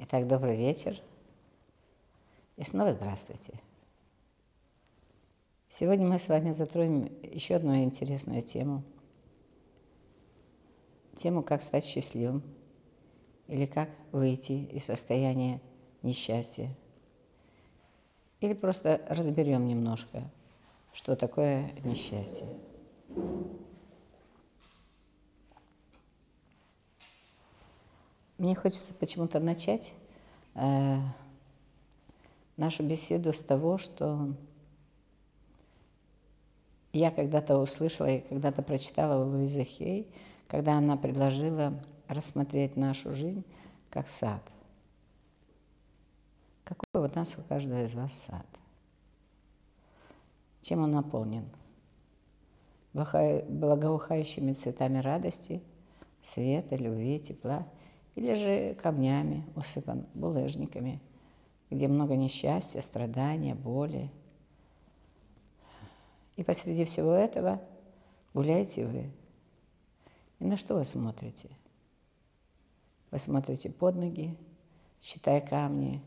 Итак, добрый вечер. И снова здравствуйте. Сегодня мы с вами затронем еще одну интересную тему. Тему, как стать счастливым или как выйти из состояния несчастья. Или просто разберем немножко, что такое несчастье. Мне хочется почему-то начать э, нашу беседу с того, что я когда-то услышала и когда-то прочитала у Луизы Хей, когда она предложила рассмотреть нашу жизнь как сад. Какой вот нас у каждого из вас сад? Чем он наполнен? Благоухающими цветами радости, света, любви, тепла – или же камнями усыпан, булыжниками, где много несчастья, страдания, боли. И посреди всего этого гуляете вы. И на что вы смотрите? Вы смотрите под ноги, считая камни,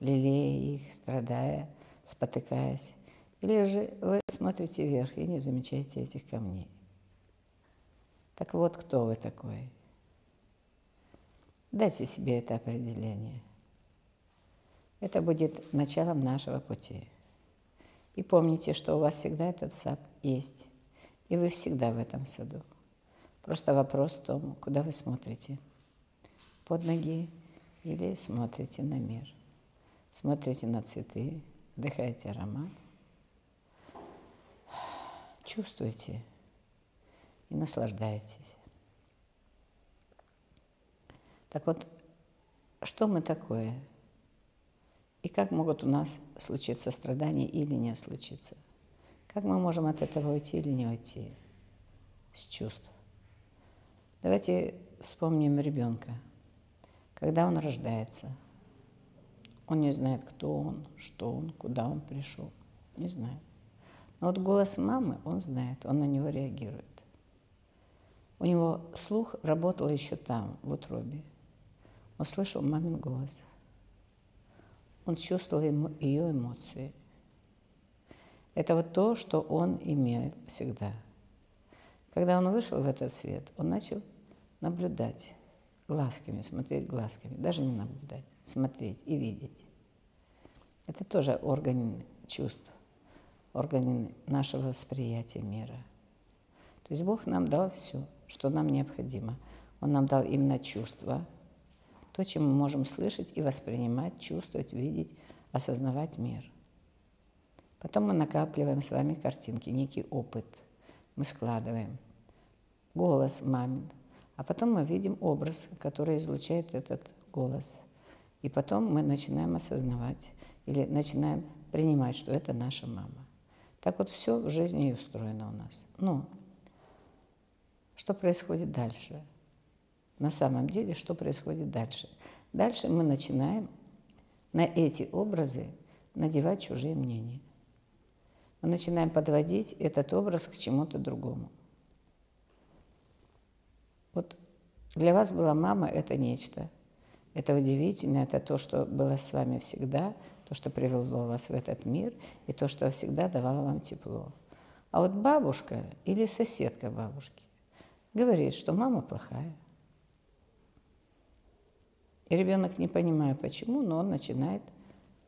лелея их, страдая, спотыкаясь. Или же вы смотрите вверх и не замечаете этих камней. Так вот, кто вы такой? Дайте себе это определение. Это будет началом нашего пути. И помните, что у вас всегда этот сад есть, и вы всегда в этом саду. Просто вопрос в том, куда вы смотрите. Под ноги или смотрите на мир. Смотрите на цветы, вдыхаете аромат, чувствуете и наслаждаетесь. Так вот, что мы такое? И как могут у нас случиться страдания или не случиться? Как мы можем от этого уйти или не уйти? С чувств. Давайте вспомним ребенка. Когда он рождается, он не знает, кто он, что он, куда он пришел. Не знает. Но вот голос мамы он знает, он на него реагирует. У него слух работал еще там, в утробе услышал мамин голос. Он чувствовал ему, ее эмоции. Это вот то, что он имеет всегда. Когда он вышел в этот свет, он начал наблюдать глазками, смотреть глазками, даже не наблюдать, смотреть и видеть. Это тоже орган чувств, орган нашего восприятия мира. То есть Бог нам дал все, что нам необходимо. Он нам дал именно чувства – то, чем мы можем слышать и воспринимать, чувствовать, видеть, осознавать мир. Потом мы накапливаем с вами картинки, некий опыт. Мы складываем. Голос мамин. А потом мы видим образ, который излучает этот голос. И потом мы начинаем осознавать или начинаем принимать, что это наша мама. Так вот все в жизни и устроено у нас. Ну, что происходит дальше? На самом деле, что происходит дальше. Дальше мы начинаем на эти образы надевать чужие мнения. Мы начинаем подводить этот образ к чему-то другому. Вот для вас была мама – это нечто. Это удивительно, это то, что было с вами всегда, то, что привело вас в этот мир, и то, что всегда давало вам тепло. А вот бабушка или соседка бабушки говорит, что мама плохая – и ребенок, не понимая почему, но он начинает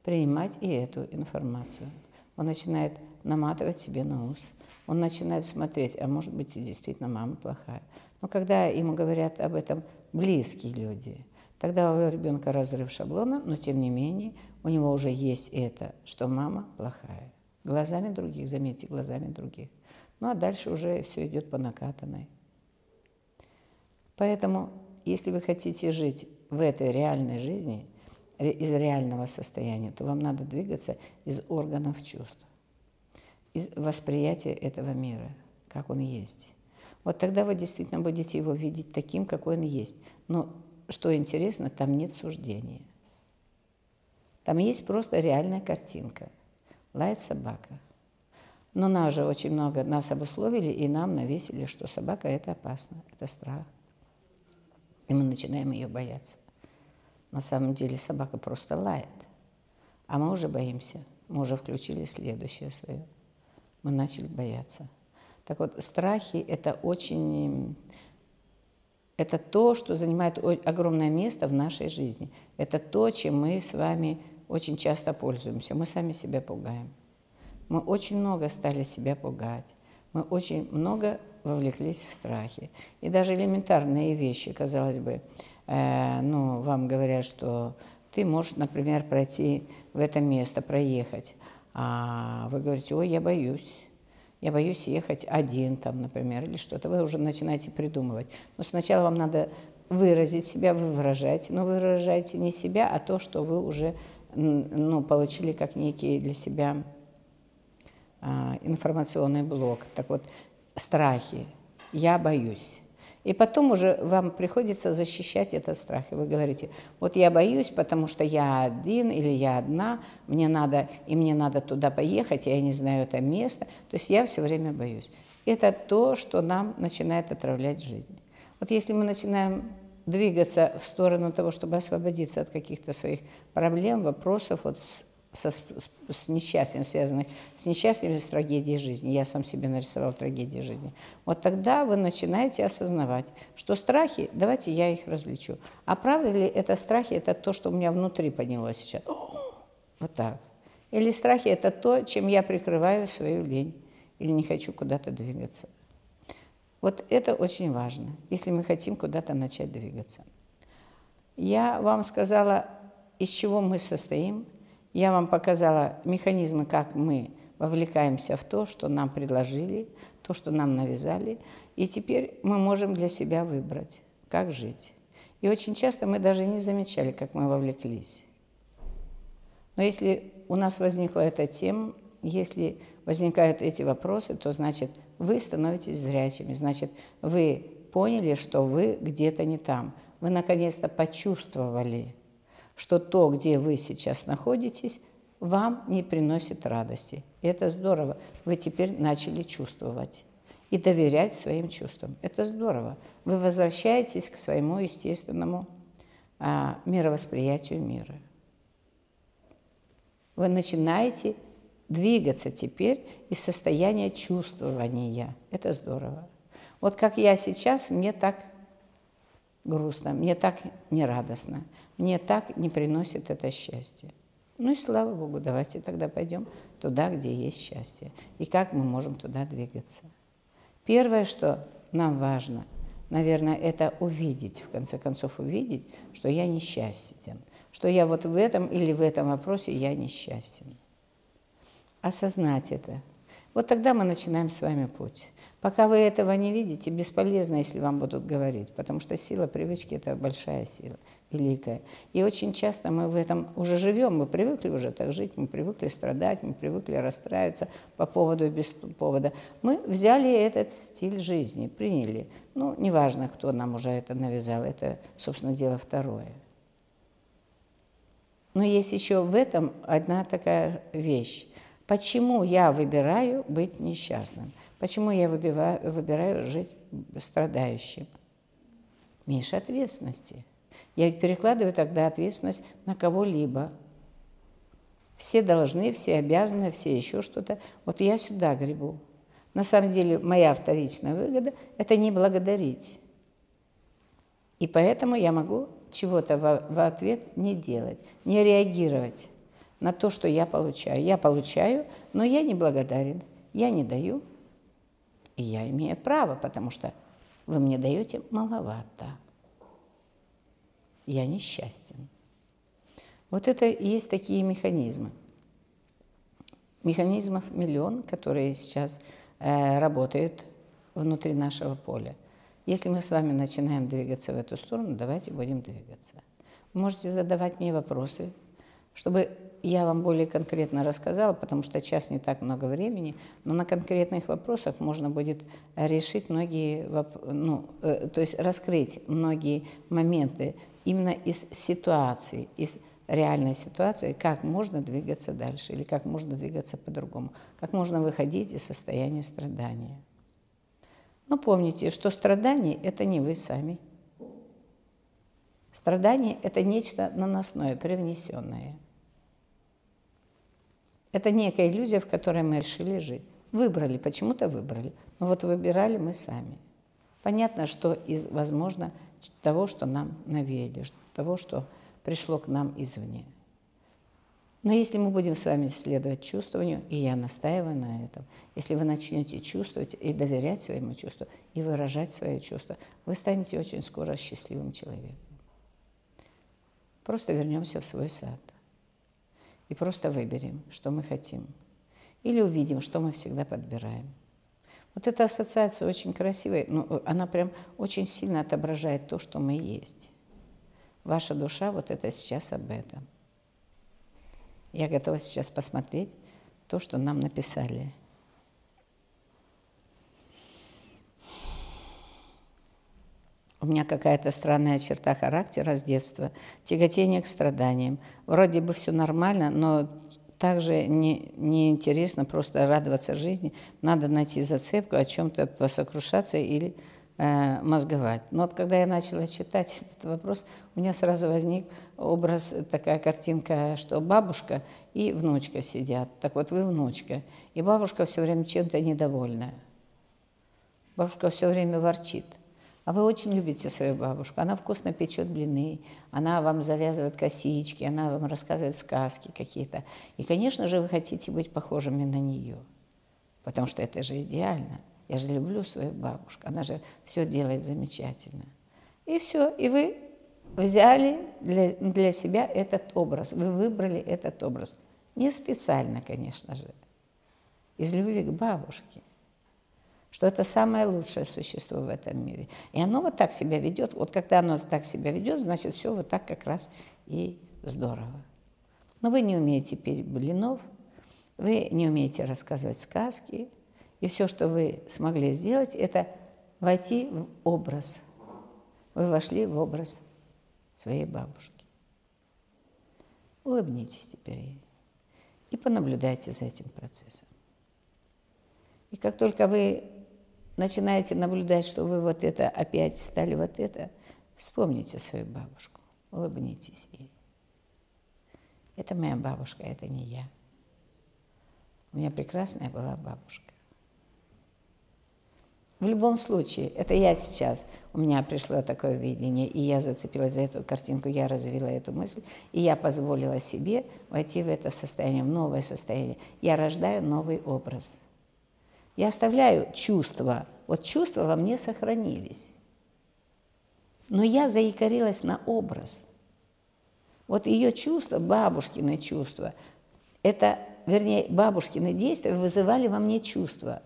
принимать и эту информацию. Он начинает наматывать себе на ус. Он начинает смотреть, а может быть и действительно мама плохая. Но когда ему говорят об этом близкие люди, тогда у ребенка разрыв шаблона, но тем не менее у него уже есть это, что мама плохая. Глазами других, заметьте, глазами других. Ну а дальше уже все идет по накатанной. Поэтому, если вы хотите жить в этой реальной жизни, из реального состояния, то вам надо двигаться из органов чувств, из восприятия этого мира, как он есть. Вот тогда вы действительно будете его видеть таким, какой он есть. Но что интересно, там нет суждения. Там есть просто реальная картинка. Лает собака. Но нас же очень много, нас обусловили и нам навесили, что собака – это опасно, это страх и мы начинаем ее бояться. На самом деле собака просто лает. А мы уже боимся. Мы уже включили следующее свое. Мы начали бояться. Так вот, страхи – это очень… Это то, что занимает огромное место в нашей жизни. Это то, чем мы с вами очень часто пользуемся. Мы сами себя пугаем. Мы очень много стали себя пугать. Мы очень много вовлеклись в страхи. И даже элементарные вещи, казалось бы, э, ну, вам говорят, что ты можешь, например, пройти в это место, проехать, а вы говорите, ой, я боюсь, я боюсь ехать один там, например, или что-то. Вы уже начинаете придумывать. Но сначала вам надо выразить себя, вы выражаете, но вы выражаете не себя, а то, что вы уже ну, получили как некий для себя информационный блок. Так вот, страхи. Я боюсь. И потом уже вам приходится защищать этот страх. И вы говорите, вот я боюсь, потому что я один или я одна, мне надо, и мне надо туда поехать, я не знаю это место. То есть я все время боюсь. Это то, что нам начинает отравлять жизнь. Вот если мы начинаем двигаться в сторону того, чтобы освободиться от каких-то своих проблем, вопросов, вот с со, с, с несчастьем, связанных с несчастьем с трагедией жизни. Я сам себе нарисовал трагедии жизни. Вот тогда вы начинаете осознавать, что страхи, давайте я их различу. А правда ли это страхи, это то, что у меня внутри поднялось сейчас? Вот так. Или страхи – это то, чем я прикрываю свою лень или не хочу куда-то двигаться. Вот это очень важно, если мы хотим куда-то начать двигаться. Я вам сказала, из чего мы состоим – я вам показала механизмы, как мы вовлекаемся в то, что нам предложили, то, что нам навязали, и теперь мы можем для себя выбрать, как жить. И очень часто мы даже не замечали, как мы вовлеклись. Но если у нас возникла эта тема, если возникают эти вопросы, то значит вы становитесь зрячими, значит вы поняли, что вы где-то не там. Вы наконец-то почувствовали, что то, где вы сейчас находитесь, вам не приносит радости. И это здорово. Вы теперь начали чувствовать и доверять своим чувствам. Это здорово. Вы возвращаетесь к своему естественному а, мировосприятию мира. Вы начинаете двигаться теперь из состояния чувствования. Это здорово. Вот как я сейчас, мне так грустно, мне так нерадостно, мне так не приносит это счастье. Ну и слава Богу, давайте тогда пойдем туда, где есть счастье. И как мы можем туда двигаться. Первое, что нам важно, наверное, это увидеть, в конце концов увидеть, что я несчастен, что я вот в этом или в этом вопросе я несчастен. Осознать это. Вот тогда мы начинаем с вами путь. Пока вы этого не видите, бесполезно, если вам будут говорить, потому что сила привычки – это большая сила, великая. И очень часто мы в этом уже живем, мы привыкли уже так жить, мы привыкли страдать, мы привыкли расстраиваться по поводу и без повода. Мы взяли этот стиль жизни, приняли. Ну, неважно, кто нам уже это навязал, это, собственно, дело второе. Но есть еще в этом одна такая вещь. Почему я выбираю быть несчастным? Почему я выбираю, выбираю жить страдающим? Меньше ответственности. Я перекладываю тогда ответственность на кого-либо. Все должны, все обязаны, все еще что-то. Вот я сюда гребу. На самом деле моя вторичная выгода – это не благодарить. И поэтому я могу чего-то в, в ответ не делать, не реагировать на то, что я получаю. Я получаю, но я не благодарен, я не даю – и я имею право, потому что вы мне даете маловато. Я несчастен. Вот это и есть такие механизмы. Механизмов миллион, которые сейчас э, работают внутри нашего поля. Если мы с вами начинаем двигаться в эту сторону, давайте будем двигаться. Можете задавать мне вопросы, чтобы я вам более конкретно рассказала, потому что час не так много времени, но на конкретных вопросах можно будет решить многие, ну, э, то есть раскрыть многие моменты именно из ситуации, из реальной ситуации, как можно двигаться дальше или как можно двигаться по-другому, как можно выходить из состояния страдания. Но помните, что страдание – это не вы сами. Страдание – это нечто наносное, привнесенное. Это некая иллюзия, в которой мы решили жить. Выбрали, почему-то выбрали. Но вот выбирали мы сами. Понятно, что из, возможно, того, что нам навеяли, того, что пришло к нам извне. Но если мы будем с вами следовать чувствованию, и я настаиваю на этом, если вы начнете чувствовать и доверять своему чувству, и выражать свое чувство, вы станете очень скоро счастливым человеком. Просто вернемся в свой сад и просто выберем, что мы хотим. Или увидим, что мы всегда подбираем. Вот эта ассоциация очень красивая, ну, она прям очень сильно отображает то, что мы есть. Ваша душа вот это сейчас об этом. Я готова сейчас посмотреть то, что нам написали. У меня какая-то странная черта характера с детства, тяготение к страданиям. Вроде бы все нормально, но также не, неинтересно просто радоваться жизни. Надо найти зацепку, о чем-то посокрушаться или э, мозговать. Но вот когда я начала читать этот вопрос, у меня сразу возник образ, такая картинка, что бабушка и внучка сидят. Так вот, вы внучка. И бабушка все время чем-то недовольная. Бабушка все время ворчит. А вы очень любите свою бабушку. Она вкусно печет блины, она вам завязывает косички, она вам рассказывает сказки какие-то. И, конечно же, вы хотите быть похожими на нее, потому что это же идеально. Я же люблю свою бабушку, она же все делает замечательно. И все, и вы взяли для, для себя этот образ, вы выбрали этот образ. Не специально, конечно же, из любви к бабушке что это самое лучшее существо в этом мире. И оно вот так себя ведет. Вот когда оно так себя ведет, значит, все вот так как раз и здорово. Но вы не умеете петь блинов, вы не умеете рассказывать сказки, и все, что вы смогли сделать, это войти в образ. Вы вошли в образ своей бабушки. Улыбнитесь теперь ей и понаблюдайте за этим процессом. И как только вы начинаете наблюдать, что вы вот это опять стали вот это, вспомните свою бабушку, улыбнитесь ей. Это моя бабушка, это не я. У меня прекрасная была бабушка. В любом случае, это я сейчас, у меня пришло такое видение, и я зацепилась за эту картинку, я развила эту мысль, и я позволила себе войти в это состояние, в новое состояние. Я рождаю новый образ – я оставляю чувства. Вот чувства во мне сохранились. Но я заикарилась на образ. Вот ее чувства, бабушкины чувства, это, вернее, бабушкины действия вызывали во мне чувства.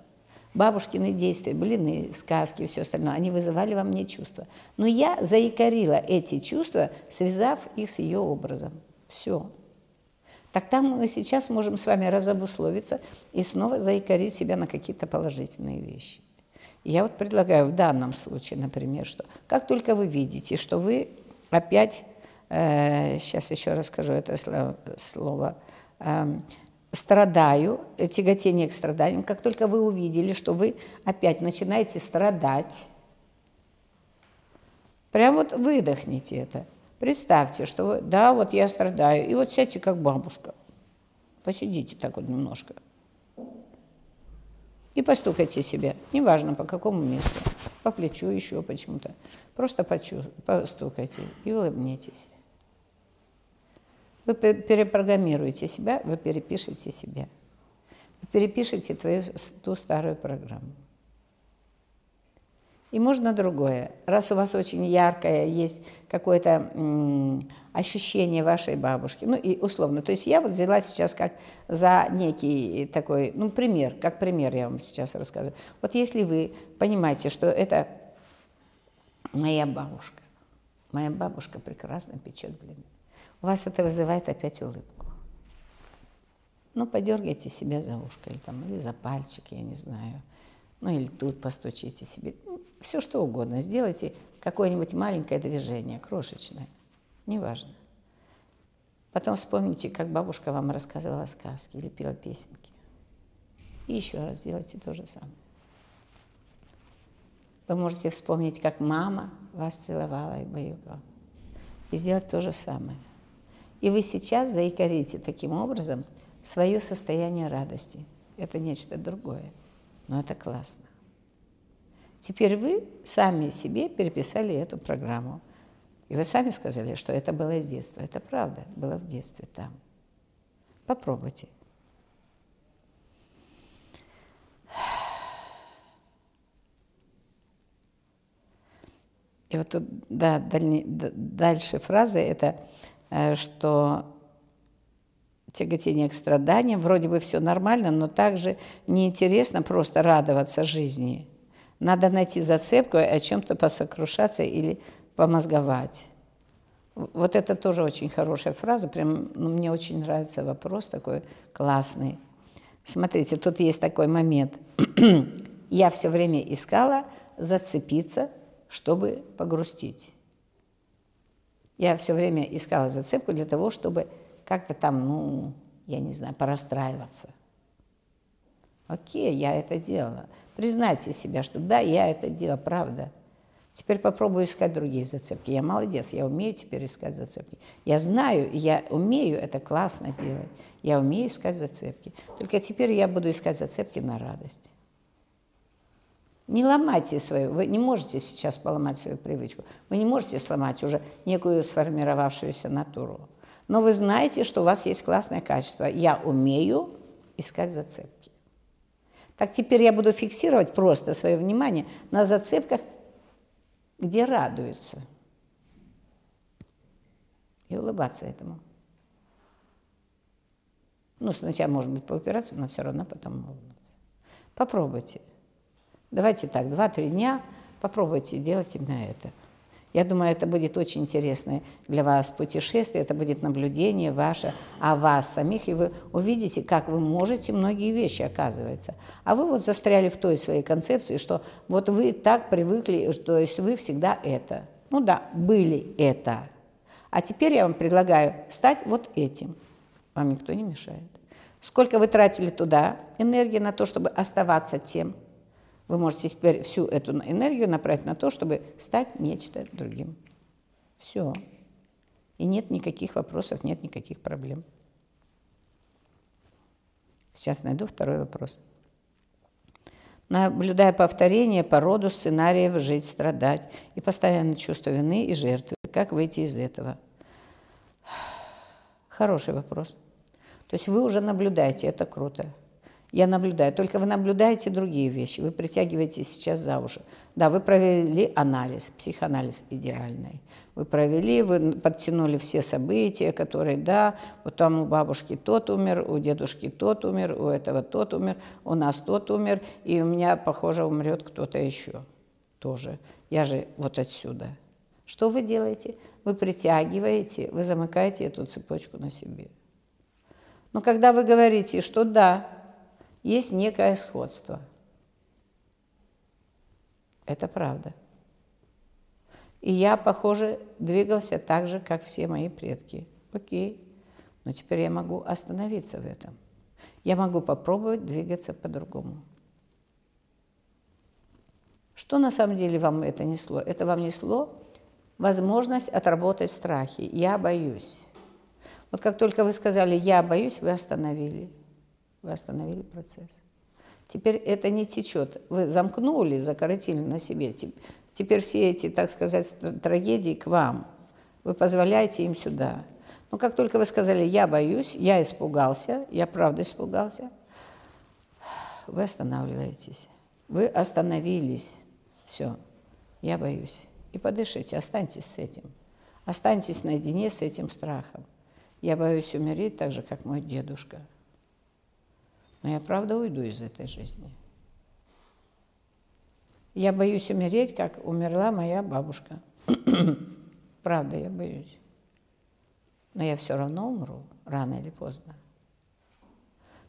Бабушкины действия, блины, сказки все остальное, они вызывали во мне чувства. Но я заикарила эти чувства, связав их с ее образом. Все. Там мы сейчас можем с вами разобусловиться и снова заикарить себя на какие-то положительные вещи. Я вот предлагаю в данном случае, например, что как только вы видите, что вы опять, э, сейчас еще расскажу это слово, слово э, страдаю, тяготение к страданиям, как только вы увидели, что вы опять начинаете страдать, прям вот выдохните это. Представьте, что вы, да, вот я страдаю, и вот сядьте как бабушка. Посидите так вот немножко. И постукайте себя, неважно по какому месту, по плечу еще почему-то. Просто постукайте и улыбнитесь. Вы перепрограммируете себя, вы перепишете себя. Вы перепишете твою, ту старую программу. И можно другое. Раз у вас очень яркое есть какое-то ощущение вашей бабушки, ну и условно, то есть я вот взяла сейчас как за некий такой, ну пример, как пример я вам сейчас расскажу. Вот если вы понимаете, что это моя бабушка, моя бабушка прекрасно печет блины, у вас это вызывает опять улыбку. Ну, подергайте себя за ушко или, там, или за пальчик, я не знаю. Ну, или тут постучите себе все что угодно. Сделайте какое-нибудь маленькое движение, крошечное, неважно. Потом вспомните, как бабушка вам рассказывала сказки или пела песенки. И еще раз сделайте то же самое. Вы можете вспомнить, как мама вас целовала и баюкала. и сделать то же самое. И вы сейчас заикарите таким образом свое состояние радости. Это нечто другое, но это классно. Теперь вы сами себе переписали эту программу. И вы сами сказали, что это было из детства. Это правда, было в детстве там. Попробуйте. И вот тут, да, дальне, дальше фраза это, э, что тяготение к страданиям, вроде бы все нормально, но также неинтересно просто радоваться жизни. Надо найти зацепку о чем-то посокрушаться или помозговать. Вот это тоже очень хорошая фраза, прям ну, мне очень нравится вопрос такой классный. Смотрите, тут есть такой момент. Я все время искала зацепиться чтобы погрустить. Я все время искала зацепку для того, чтобы как-то там, ну, я не знаю, порастраиваться. Окей, я это делала. Признайте себя, что да, я это делала, правда. Теперь попробую искать другие зацепки. Я молодец, я умею теперь искать зацепки. Я знаю, я умею это классно делать. Я умею искать зацепки. Только теперь я буду искать зацепки на радость. Не ломайте свою, вы не можете сейчас поломать свою привычку, вы не можете сломать уже некую сформировавшуюся натуру. Но вы знаете, что у вас есть классное качество. Я умею искать зацепки. Так теперь я буду фиксировать просто свое внимание на зацепках, где радуются. И улыбаться этому. Ну, сначала, может быть, поупираться, но все равно потом улыбаться. Попробуйте. Давайте так, 2-3 дня попробуйте делать именно это. Я думаю, это будет очень интересное для вас путешествие, это будет наблюдение ваше о вас самих, и вы увидите, как вы можете многие вещи, оказывается. А вы вот застряли в той своей концепции, что вот вы так привыкли, то есть вы всегда это. Ну да, были это. А теперь я вам предлагаю стать вот этим. Вам никто не мешает. Сколько вы тратили туда энергии на то, чтобы оставаться тем – вы можете теперь всю эту энергию направить на то, чтобы стать нечто другим. Все. И нет никаких вопросов, нет никаких проблем. Сейчас найду второй вопрос. Наблюдая повторение по роду сценариев «жить, страдать» и постоянное чувство вины и жертвы, как выйти из этого? Хороший вопрос. То есть вы уже наблюдаете, это круто. Я наблюдаю. Только вы наблюдаете другие вещи. Вы притягиваете сейчас за уши. Да, вы провели анализ, психоанализ идеальный. Вы провели, вы подтянули все события, которые, да, вот там у бабушки тот умер, у дедушки тот умер, у этого тот умер, у нас тот умер, и у меня, похоже, умрет кто-то еще тоже. Я же вот отсюда. Что вы делаете? Вы притягиваете, вы замыкаете эту цепочку на себе. Но когда вы говорите, что да, есть некое сходство. Это правда. И я, похоже, двигался так же, как все мои предки. Окей, но теперь я могу остановиться в этом. Я могу попробовать двигаться по-другому. Что на самом деле вам это несло? Это вам несло возможность отработать страхи. Я боюсь. Вот как только вы сказали «я боюсь», вы остановили – вы остановили процесс. Теперь это не течет. Вы замкнули, закоротили на себе. Теперь все эти, так сказать, трагедии к вам. Вы позволяете им сюда. Но как только вы сказали «я боюсь», «я испугался», «я правда испугался», вы останавливаетесь. Вы остановились. Все, я боюсь. И подышите, останьтесь с этим. Останьтесь наедине с этим страхом. Я боюсь умереть так же, как мой дедушка. Но я правда уйду из этой жизни. Я боюсь умереть, как умерла моя бабушка. правда, я боюсь. Но я все равно умру, рано или поздно.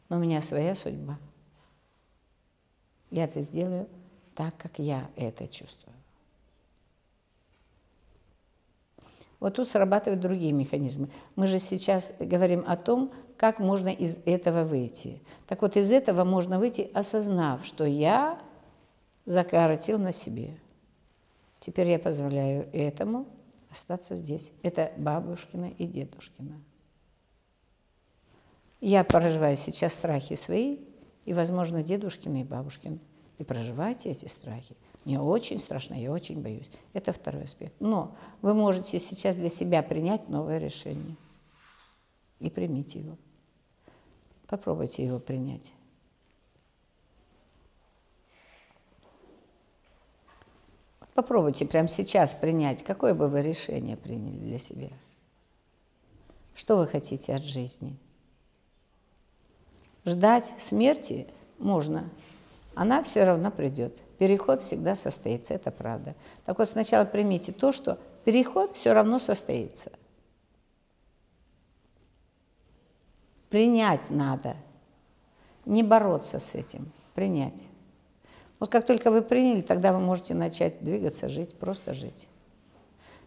Но у меня своя судьба. Я это сделаю так, как я это чувствую. Вот тут срабатывают другие механизмы. Мы же сейчас говорим о том, как можно из этого выйти. Так вот, из этого можно выйти, осознав, что я закоротил на себе. Теперь я позволяю этому Остаться здесь. Это бабушкина и дедушкина. Я проживаю сейчас страхи свои, и, возможно, дедушкины и бабушкины. И проживайте эти страхи. Мне очень страшно, я очень боюсь. Это второй аспект. Но вы можете сейчас для себя принять новое решение. И примите его. Попробуйте его принять. Попробуйте прямо сейчас принять, какое бы вы решение приняли для себя. Что вы хотите от жизни? Ждать смерти можно, она все равно придет. Переход всегда состоится, это правда. Так вот, сначала примите то, что переход все равно состоится. Принять надо, не бороться с этим, принять. Вот как только вы приняли, тогда вы можете начать двигаться, жить, просто жить.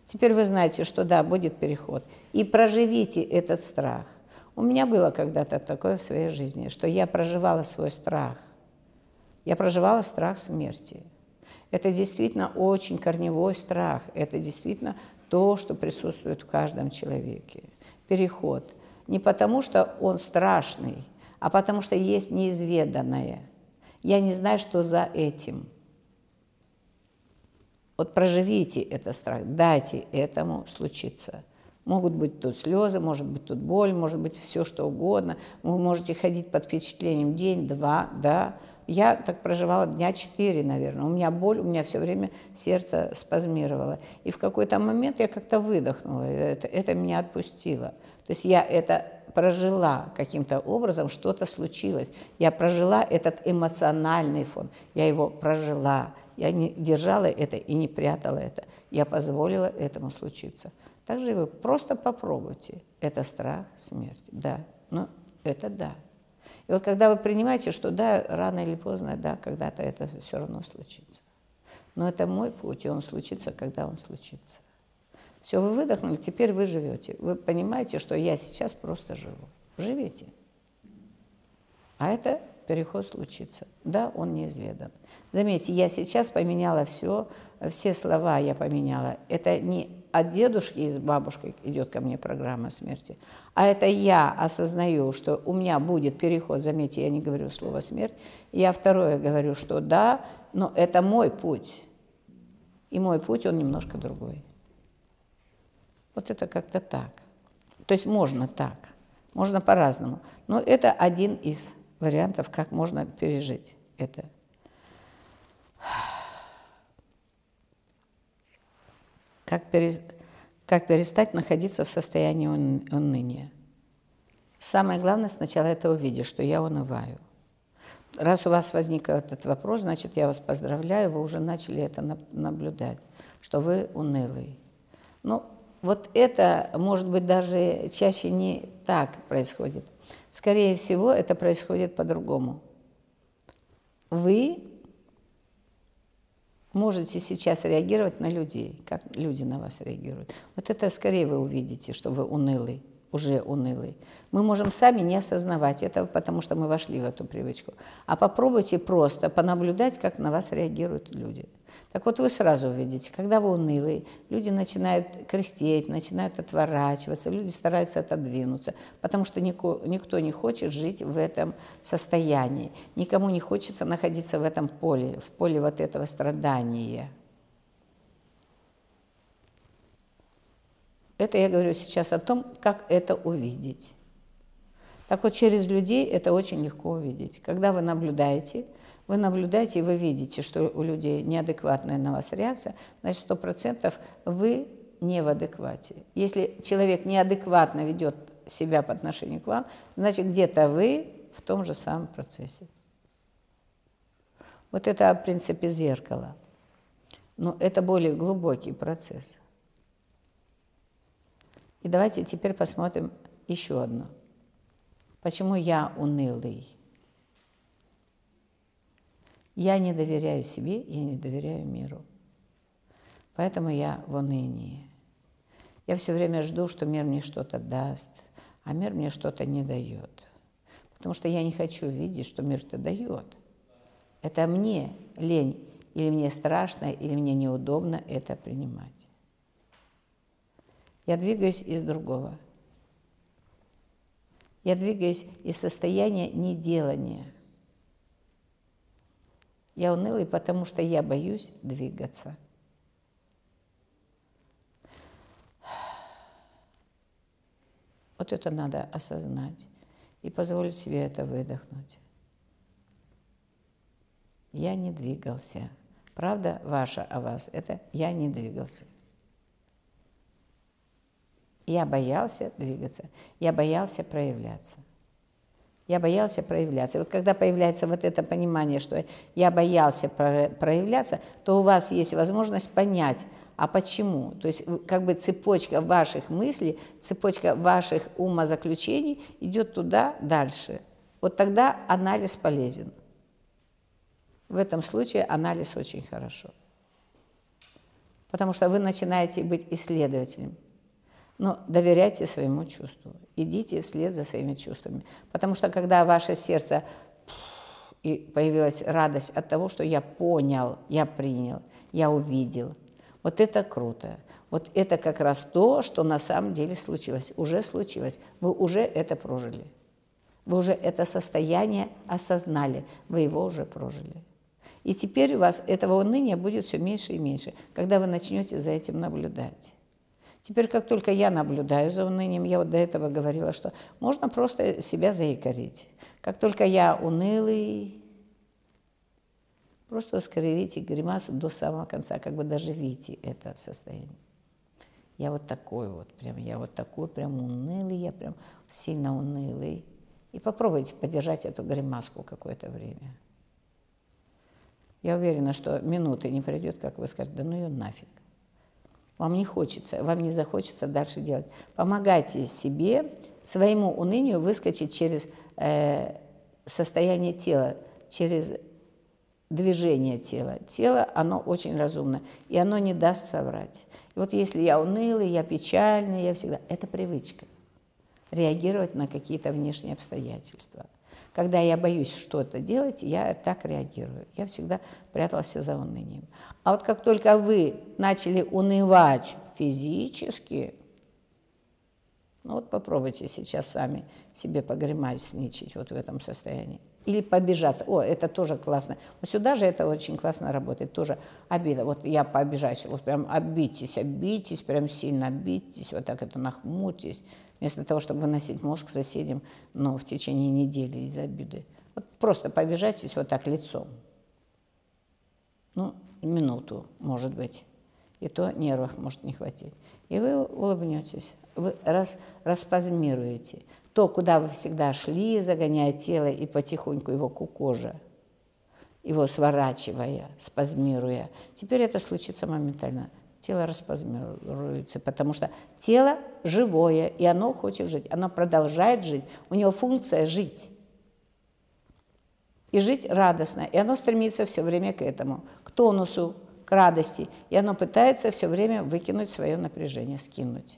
Теперь вы знаете, что да, будет переход. И проживите этот страх. У меня было когда-то такое в своей жизни, что я проживала свой страх. Я проживала страх смерти. Это действительно очень корневой страх. Это действительно то, что присутствует в каждом человеке. Переход. Не потому, что он страшный, а потому что есть неизведанное – я не знаю, что за этим. Вот проживите этот страх, дайте этому случиться. Могут быть тут слезы, может быть тут боль, может быть все что угодно. Вы можете ходить под впечатлением день, два, да. Я так проживала дня четыре, наверное. У меня боль, у меня все время сердце спазмировало. И в какой-то момент я как-то выдохнула, это, это меня отпустило. То есть я это прожила каким-то образом, что-то случилось. Я прожила этот эмоциональный фон, я его прожила. Я не держала это и не прятала это. Я позволила этому случиться. Также вы просто попробуйте. Это страх смерти. Да, но это да. И вот когда вы принимаете, что да, рано или поздно, да, когда-то это все равно случится. Но это мой путь, и он случится, когда он случится. Все, вы выдохнули, теперь вы живете. Вы понимаете, что я сейчас просто живу. Живите. А это переход случится. Да, он неизведан. Заметьте, я сейчас поменяла все, все слова я поменяла. Это не от дедушки и с бабушкой идет ко мне программа смерти, а это я осознаю, что у меня будет переход. Заметьте, я не говорю слово смерть. Я второе говорю, что да, но это мой путь. И мой путь, он немножко другой. Вот это как-то так. То есть можно так, можно по-разному. Но это один из вариантов, как можно пережить это. Как, пере, как перестать находиться в состоянии уныния. Самое главное сначала это увидеть, что я унываю. Раз у вас возник этот вопрос, значит, я вас поздравляю, вы уже начали это наблюдать, что вы унылый. Ну, вот это, может быть, даже чаще не так происходит. Скорее всего, это происходит по-другому. Вы можете сейчас реагировать на людей, как люди на вас реагируют. Вот это скорее вы увидите, что вы унылый уже унылый. Мы можем сами не осознавать этого, потому что мы вошли в эту привычку. А попробуйте просто понаблюдать, как на вас реагируют люди. Так вот вы сразу увидите, когда вы унылый, люди начинают кряхтеть, начинают отворачиваться, люди стараются отодвинуться, потому что никто, никто не хочет жить в этом состоянии, никому не хочется находиться в этом поле, в поле вот этого страдания. Это я говорю сейчас о том, как это увидеть. Так вот, через людей это очень легко увидеть. Когда вы наблюдаете, вы наблюдаете и вы видите, что у людей неадекватная на вас реакция, значит, сто процентов вы не в адеквате. Если человек неадекватно ведет себя по отношению к вам, значит, где-то вы в том же самом процессе. Вот это о принципе зеркала. Но это более глубокий процесс. И давайте теперь посмотрим еще одно. Почему я унылый? Я не доверяю себе, я не доверяю миру. Поэтому я в унынии. Я все время жду, что мир мне что-то даст, а мир мне что-то не дает. Потому что я не хочу видеть, что мир-то дает. Это мне лень, или мне страшно, или мне неудобно это принимать. Я двигаюсь из другого. Я двигаюсь из состояния неделания. Я унылый, потому что я боюсь двигаться. Вот это надо осознать и позволить себе это выдохнуть. Я не двигался. Правда ваша о вас – это я не двигался. Я боялся двигаться, я боялся проявляться. Я боялся проявляться. И вот когда появляется вот это понимание, что я боялся проявляться, то у вас есть возможность понять, а почему? То есть как бы цепочка ваших мыслей, цепочка ваших умозаключений идет туда дальше. Вот тогда анализ полезен. В этом случае анализ очень хорошо. Потому что вы начинаете быть исследователем. Но доверяйте своему чувству. Идите вслед за своими чувствами. Потому что когда ваше сердце и появилась радость от того, что я понял, я принял, я увидел. Вот это круто. Вот это как раз то, что на самом деле случилось, уже случилось. Вы уже это прожили. Вы уже это состояние осознали, вы его уже прожили. И теперь у вас этого уныния будет все меньше и меньше, когда вы начнете за этим наблюдать. Теперь, как только я наблюдаю за унынием, я вот до этого говорила, что можно просто себя заикарить. Как только я унылый, просто скривите гримасу до самого конца, как бы доживите это состояние. Я вот такой вот, прям, я вот такой, прям унылый, я прям сильно унылый. И попробуйте подержать эту гримаску какое-то время. Я уверена, что минуты не пройдет, как вы скажете, да ну ее нафиг. Вам не хочется, вам не захочется дальше делать. Помогайте себе, своему унынию выскочить через э, состояние тела, через движение тела. Тело, оно очень разумно, и оно не даст соврать. И вот если я унылый, я печальный, я всегда... Это привычка. Реагировать на какие-то внешние обстоятельства – когда я боюсь что-то делать, я так реагирую. Я всегда прятался за унынием. А вот как только вы начали унывать физически, ну вот попробуйте сейчас сами себе погремасничать вот в этом состоянии. Или побежаться. О, это тоже классно. Вот сюда же это очень классно работает. Тоже обида. Вот я пообижаюсь. Вот прям обидитесь, обидитесь, прям сильно обидитесь. Вот так это нахмурьтесь вместо того, чтобы выносить мозг соседям ну, в течение недели из обиды. Вот просто побежайтесь вот так лицом. Ну, минуту, может быть. И то нервов может не хватить. И вы улыбнетесь, вы рас, распазмируете. То, куда вы всегда шли, загоняя тело и потихоньку его кукожа, его сворачивая, спазмируя. Теперь это случится моментально тело распозмируется, потому что тело живое, и оно хочет жить, оно продолжает жить, у него функция жить. И жить радостно, и оно стремится все время к этому, к тонусу, к радости, и оно пытается все время выкинуть свое напряжение, скинуть.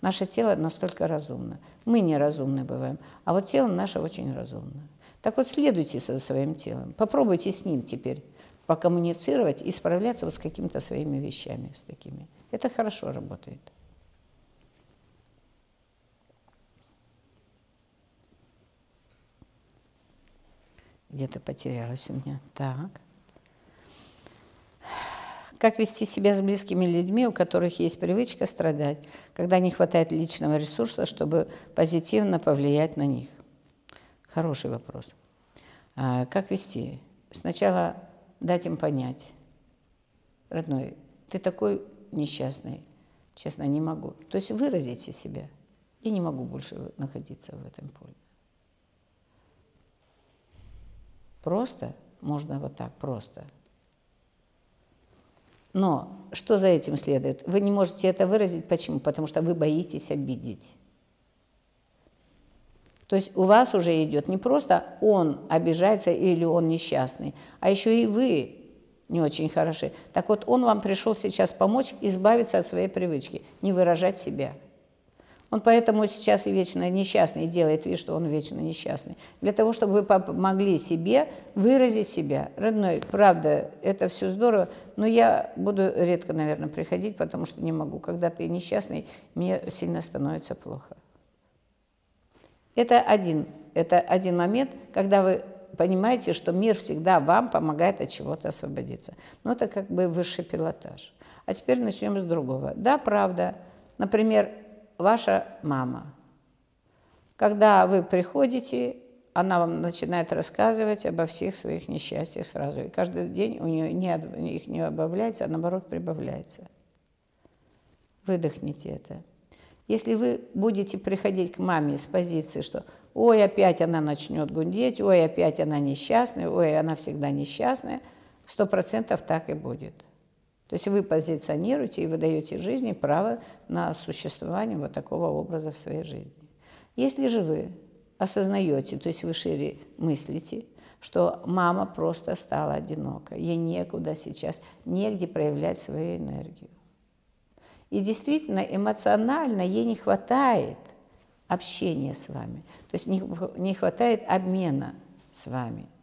Наше тело настолько разумно. Мы неразумны бываем, а вот тело наше очень разумно. Так вот, следуйте за своим телом, попробуйте с ним теперь покоммуницировать и справляться вот с какими-то своими вещами, с такими. Это хорошо работает. Где-то потерялась у меня. Так. Как вести себя с близкими людьми, у которых есть привычка страдать, когда не хватает личного ресурса, чтобы позитивно повлиять на них? Хороший вопрос. А как вести? Сначала дать им понять, родной, ты такой несчастный, честно, не могу. То есть выразите себя. Я не могу больше находиться в этом поле. Просто, можно вот так, просто. Но что за этим следует? Вы не можете это выразить. Почему? Потому что вы боитесь обидеть. То есть у вас уже идет не просто он обижается или он несчастный, а еще и вы не очень хороши. Так вот, он вам пришел сейчас помочь избавиться от своей привычки, не выражать себя. Он поэтому сейчас и вечно несчастный, и делает вид, что он вечно несчастный. Для того, чтобы вы помогли себе выразить себя. Родной, правда, это все здорово, но я буду редко, наверное, приходить, потому что не могу. Когда ты несчастный, мне сильно становится плохо. Это один, это один момент, когда вы понимаете, что мир всегда вам помогает от чего-то освободиться. Ну, это как бы высший пилотаж. А теперь начнем с другого. Да, правда. Например, ваша мама. Когда вы приходите, она вам начинает рассказывать обо всех своих несчастьях сразу. И каждый день у нее не, их не обавляется, а наоборот прибавляется. Выдохните это. Если вы будете приходить к маме с позиции, что ой, опять она начнет гундеть, ой, опять она несчастная, ой, она всегда несчастная, сто процентов так и будет. То есть вы позиционируете и вы даете жизни право на существование вот такого образа в своей жизни. Если же вы осознаете, то есть вы шире мыслите, что мама просто стала одинока, ей некуда сейчас, негде проявлять свою энергию. И действительно, эмоционально ей не хватает общения с вами, то есть не, хватает обмена с вами –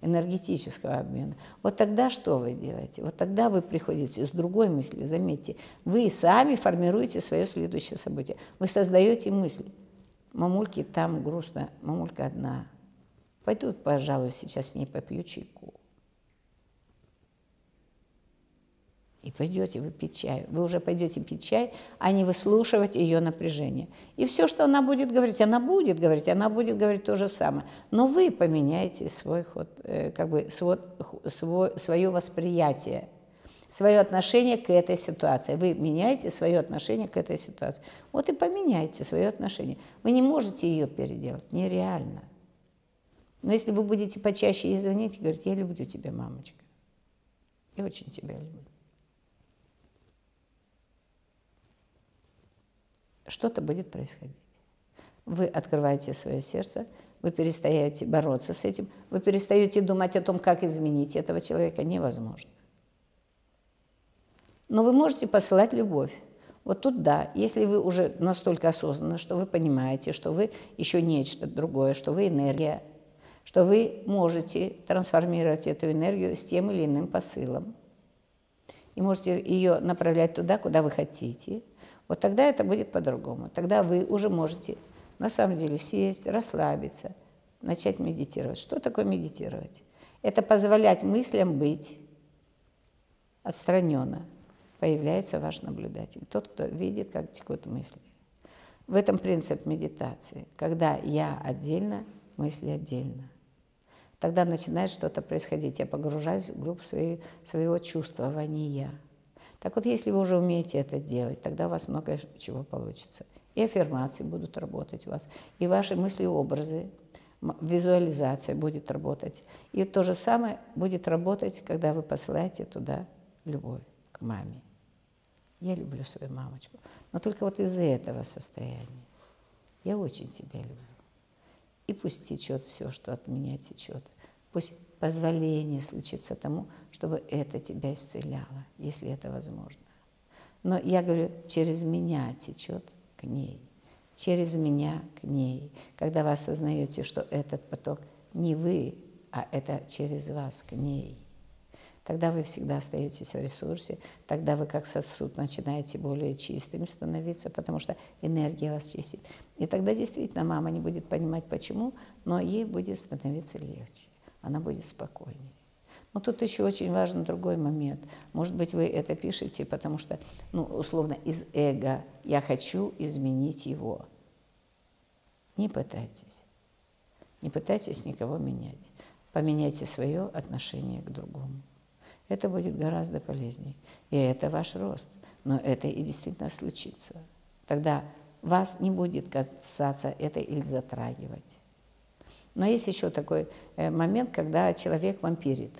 энергетического обмена. Вот тогда что вы делаете? Вот тогда вы приходите с другой мыслью, заметьте, вы сами формируете свое следующее событие. Вы создаете мысль. Мамульке там грустно, мамулька одна. Пойду, пожалуй, сейчас с ней попью чайку. И пойдете вы пить чай. Вы уже пойдете пить чай, а не выслушивать ее напряжение. И все, что она будет говорить, она будет говорить, она будет говорить то же самое. Но вы поменяете свой ход, э, как бы свой, свой, свое восприятие, свое отношение к этой ситуации. Вы меняете свое отношение к этой ситуации. Вот и поменяйте свое отношение. Вы не можете ее переделать, нереально. Но если вы будете почаще ей звонить и говорить, я люблю тебя, мамочка, я очень тебя люблю. Что-то будет происходить. Вы открываете свое сердце, вы перестаете бороться с этим, вы перестаете думать о том, как изменить этого человека, невозможно. Но вы можете посылать любовь. Вот тут да, если вы уже настолько осознанны, что вы понимаете, что вы еще нечто другое, что вы энергия, что вы можете трансформировать эту энергию с тем или иным посылом. И можете ее направлять туда, куда вы хотите – вот тогда это будет по-другому. Тогда вы уже можете на самом деле сесть, расслабиться, начать медитировать. Что такое медитировать? Это позволять мыслям быть отстраненно. Появляется ваш наблюдатель, тот, кто видит, как текут мысли. В этом принцип медитации. Когда я отдельно, мысли отдельно. Тогда начинает что-то происходить. Я погружаюсь в глубь своей, своего чувствования. Так вот, если вы уже умеете это делать, тогда у вас много чего получится. И аффирмации будут работать у вас, и ваши мысли-образы, визуализация будет работать. И то же самое будет работать, когда вы посылаете туда любовь к маме. Я люблю свою мамочку, но только вот из-за этого состояния. Я очень тебя люблю. И пусть течет все, что от меня течет. Пусть позволение случится тому, чтобы это тебя исцеляло, если это возможно. Но я говорю, через меня течет к ней, через меня к ней. Когда вы осознаете, что этот поток не вы, а это через вас к ней, тогда вы всегда остаетесь в ресурсе, тогда вы как сосуд начинаете более чистым становиться, потому что энергия вас чистит. И тогда действительно мама не будет понимать, почему, но ей будет становиться легче она будет спокойнее. Но тут еще очень важен другой момент. Может быть, вы это пишете, потому что, ну, условно, из эго «я хочу изменить его». Не пытайтесь. Не пытайтесь никого менять. Поменяйте свое отношение к другому. Это будет гораздо полезнее. И это ваш рост. Но это и действительно случится. Тогда вас не будет касаться это или затрагивать. Но есть еще такой э, момент, когда человек вампирит.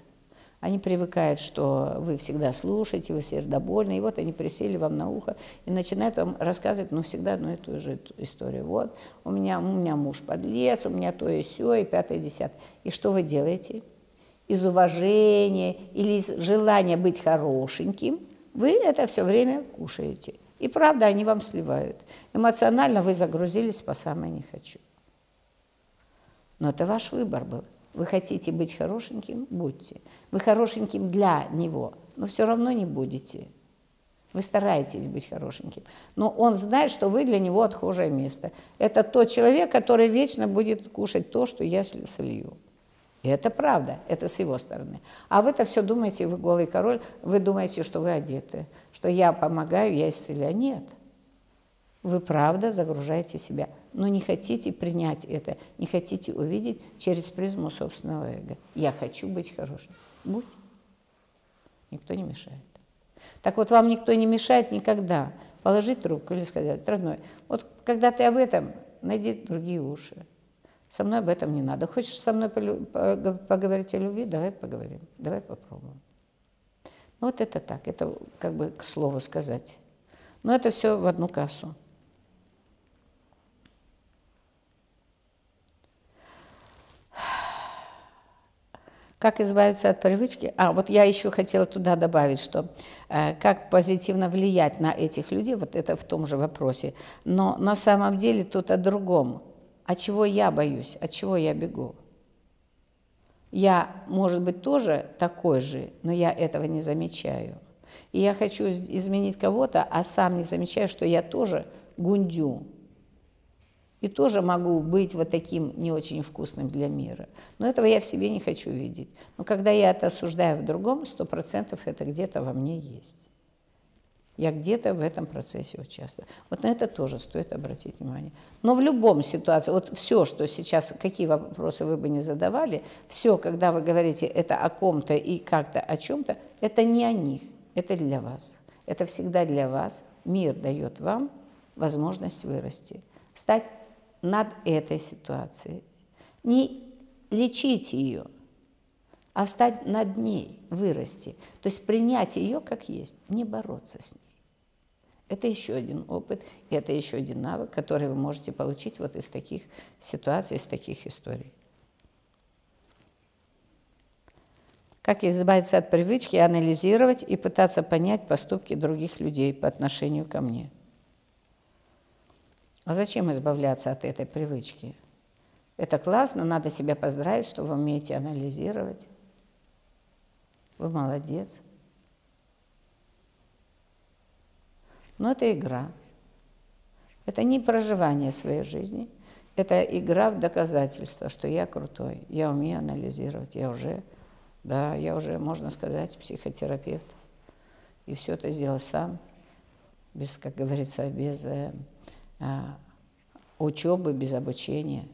Они привыкают, что вы всегда слушаете, вы сердобольны, и вот они присели вам на ухо и начинают вам рассказывать, ну, всегда одну и ту же историю. Вот, у меня, у меня муж подлец, у меня то и все, и пятое, и десятое. И что вы делаете? Из уважения или из желания быть хорошеньким вы это все время кушаете. И правда, они вам сливают. Эмоционально вы загрузились по самое не хочу. Но это ваш выбор был. Вы хотите быть хорошеньким – будьте. Вы хорошеньким для него, но все равно не будете. Вы стараетесь быть хорошеньким. Но он знает, что вы для него отхожее место. Это тот человек, который вечно будет кушать то, что я солью. И это правда, это с его стороны. А вы-то все думаете, вы голый король, вы думаете, что вы одеты, что я помогаю, я исцеляю. Нет. Вы правда загружаете себя, но не хотите принять это, не хотите увидеть через призму собственного эго. Я хочу быть хорошим. Будь. Никто не мешает. Так вот, вам никто не мешает никогда положить трубку или сказать, родной, вот когда ты об этом, найди другие уши. Со мной об этом не надо. Хочешь со мной поговорить о любви? Давай поговорим, давай попробуем. Ну, вот это так, это как бы к слову сказать. Но это все в одну кассу. Как избавиться от привычки? А, вот я еще хотела туда добавить, что э, как позитивно влиять на этих людей, вот это в том же вопросе. Но на самом деле тут о другом. От чего я боюсь, от чего я бегу? Я, может быть, тоже такой же, но я этого не замечаю. И я хочу изменить кого-то, а сам не замечаю, что я тоже гундю, и тоже могу быть вот таким не очень вкусным для мира. Но этого я в себе не хочу видеть. Но когда я это осуждаю в другом, сто процентов это где-то во мне есть. Я где-то в этом процессе участвую. Вот на это тоже стоит обратить внимание. Но в любом ситуации, вот все, что сейчас, какие вопросы вы бы не задавали, все, когда вы говорите это о ком-то и как-то о чем-то, это не о них, это для вас. Это всегда для вас. Мир дает вам возможность вырасти, стать над этой ситуацией. Не лечить ее, а встать над ней, вырасти. То есть принять ее как есть, не бороться с ней. Это еще один опыт, и это еще один навык, который вы можете получить вот из таких ситуаций, из таких историй. Как избавиться от привычки анализировать и пытаться понять поступки других людей по отношению ко мне – а зачем избавляться от этой привычки? Это классно, надо себя поздравить, что вы умеете анализировать. Вы молодец. Но это игра. Это не проживание своей жизни. Это игра в доказательство, что я крутой, я умею анализировать, я уже, да, я уже, можно сказать, психотерапевт. И все это сделал сам, без, как говорится, без э, учебы, без обучения.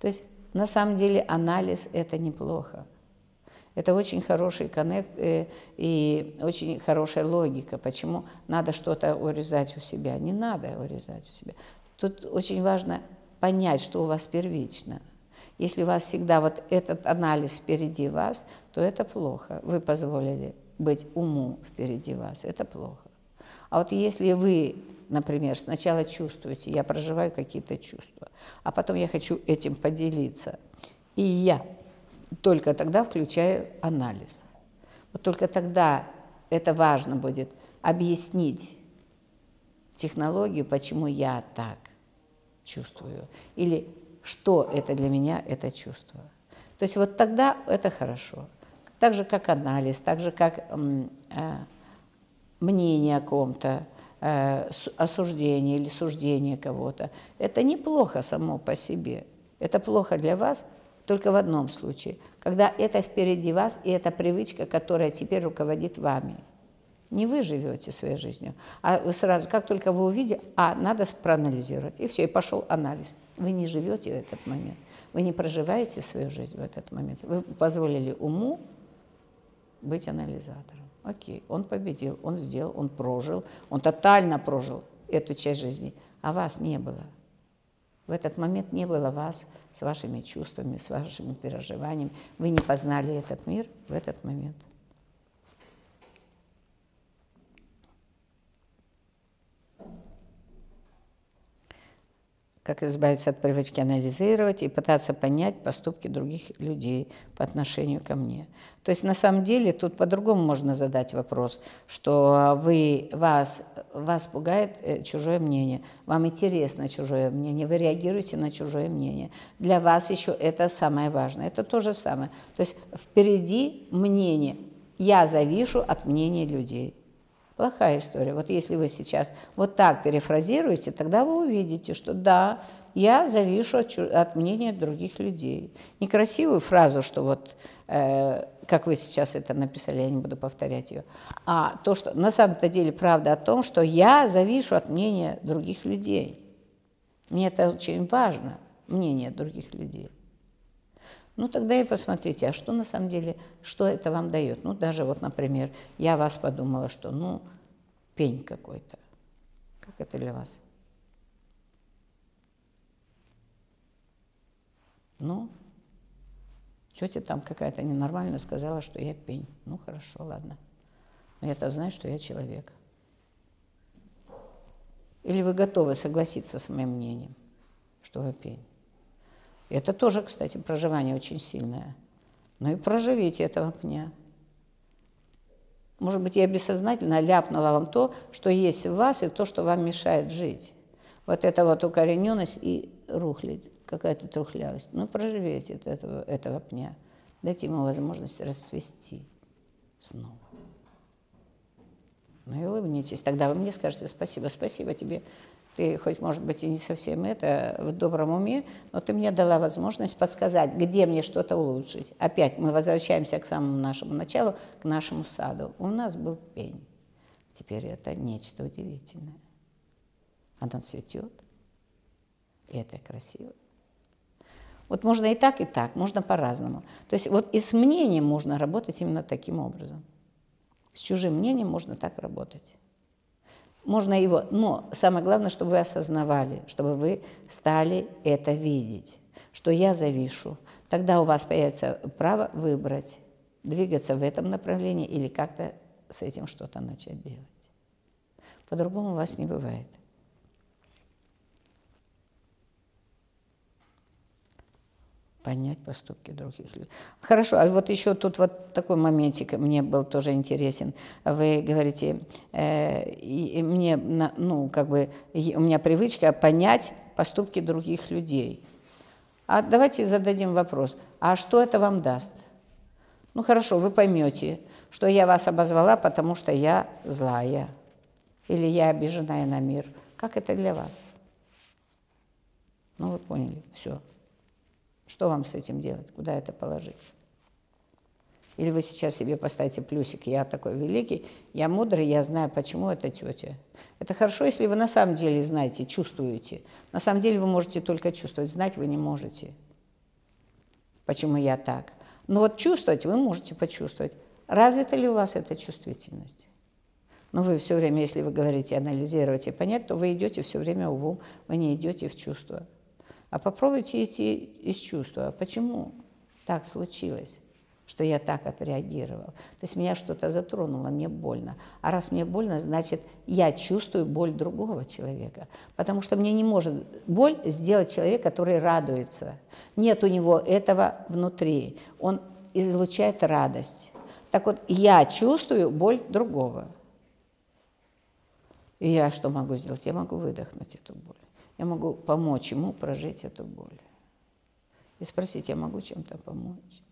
То есть на самом деле анализ – это неплохо. Это очень хороший коннект э, и очень хорошая логика, почему надо что-то урезать у себя. Не надо урезать у себя. Тут очень важно понять, что у вас первично. Если у вас всегда вот этот анализ впереди вас, то это плохо. Вы позволили быть уму впереди вас. Это плохо. А вот если вы например, сначала чувствуете, я проживаю какие-то чувства, а потом я хочу этим поделиться. И я только тогда включаю анализ. Вот только тогда это важно будет объяснить технологию, почему я так чувствую, или что это для меня это чувство. То есть вот тогда это хорошо. Так же, как анализ, так же, как э, мнение о ком-то, Э, осуждение или суждение кого-то. Это неплохо само по себе. Это плохо для вас только в одном случае, когда это впереди вас, и это привычка, которая теперь руководит вами. Не вы живете своей жизнью, а вы сразу, как только вы увидите, а, надо проанализировать, и все, и пошел анализ. Вы не живете в этот момент, вы не проживаете свою жизнь в этот момент. Вы позволили уму быть анализатором. Окей, он победил, он сделал, он прожил, он тотально прожил эту часть жизни, а вас не было. В этот момент не было вас с вашими чувствами, с вашими переживаниями. Вы не познали этот мир в этот момент. Как избавиться от привычки анализировать и пытаться понять поступки других людей по отношению ко мне. То есть на самом деле тут по-другому можно задать вопрос, что вы, вас вас пугает э, чужое мнение, вам интересно чужое мнение, вы реагируете на чужое мнение. Для вас еще это самое важное. Это то же самое. То есть впереди мнение. Я завишу от мнения людей. Плохая история. Вот если вы сейчас вот так перефразируете, тогда вы увидите, что да, я завишу от, от мнения других людей. Некрасивую фразу, что вот, э, как вы сейчас это написали, я не буду повторять ее, а то, что на самом-то деле правда о том, что я завишу от мнения других людей. Мне это очень важно, мнение других людей. Ну, тогда и посмотрите, а что на самом деле, что это вам дает? Ну, даже вот, например, я вас подумала, что, ну, пень какой-то. Как это для вас? Ну, тетя там какая-то ненормальная сказала, что я пень. Ну, хорошо, ладно. Но я-то знаю, что я человек. Или вы готовы согласиться с моим мнением, что вы пень? Это тоже, кстати, проживание очень сильное. Ну и проживите этого пня. Может быть, я бессознательно ляпнула вам то, что есть в вас, и то, что вам мешает жить. Вот это вот укорененность и рухлядь, какая-то трухлявость. Ну, проживите от этого, этого пня. Дайте ему возможность расцвести снова. Ну и улыбнитесь. Тогда вы мне скажете спасибо, спасибо тебе ты хоть, может быть, и не совсем это в добром уме, но ты мне дала возможность подсказать, где мне что-то улучшить. Опять мы возвращаемся к самому нашему началу, к нашему саду. У нас был пень. Теперь это нечто удивительное. Оно цветет, и это красиво. Вот можно и так, и так, можно по-разному. То есть вот и с мнением можно работать именно таким образом. С чужим мнением можно так работать. Можно его, но самое главное, чтобы вы осознавали, чтобы вы стали это видеть, что я завишу. Тогда у вас появится право выбрать, двигаться в этом направлении или как-то с этим что-то начать делать. По-другому у вас не бывает. Понять поступки других людей. Хорошо, а вот еще тут вот такой моментик мне был тоже интересен. Вы говорите, э, и, и мне, ну, как бы, у меня привычка понять поступки других людей. А давайте зададим вопрос, а что это вам даст? Ну хорошо, вы поймете, что я вас обозвала, потому что я злая, или я обиженная на мир. Как это для вас? Ну вы поняли, все. Что вам с этим делать? Куда это положить? Или вы сейчас себе поставите плюсик, я такой великий, я мудрый, я знаю, почему это тетя. Это хорошо, если вы на самом деле знаете, чувствуете. На самом деле вы можете только чувствовать, знать вы не можете. Почему я так? Но вот чувствовать вы можете почувствовать. Развита ли у вас эта чувствительность? Но вы все время, если вы говорите анализировать и понять, то вы идете все время в ум, вы не идете в чувство. А попробуйте идти из чувства. Почему так случилось? что я так отреагировал. То есть меня что-то затронуло, мне больно. А раз мне больно, значит, я чувствую боль другого человека. Потому что мне не может боль сделать человек, который радуется. Нет у него этого внутри. Он излучает радость. Так вот, я чувствую боль другого. И я что могу сделать? Я могу выдохнуть эту боль. Я могу помочь ему прожить эту боль. И спросить, я могу чем-то помочь?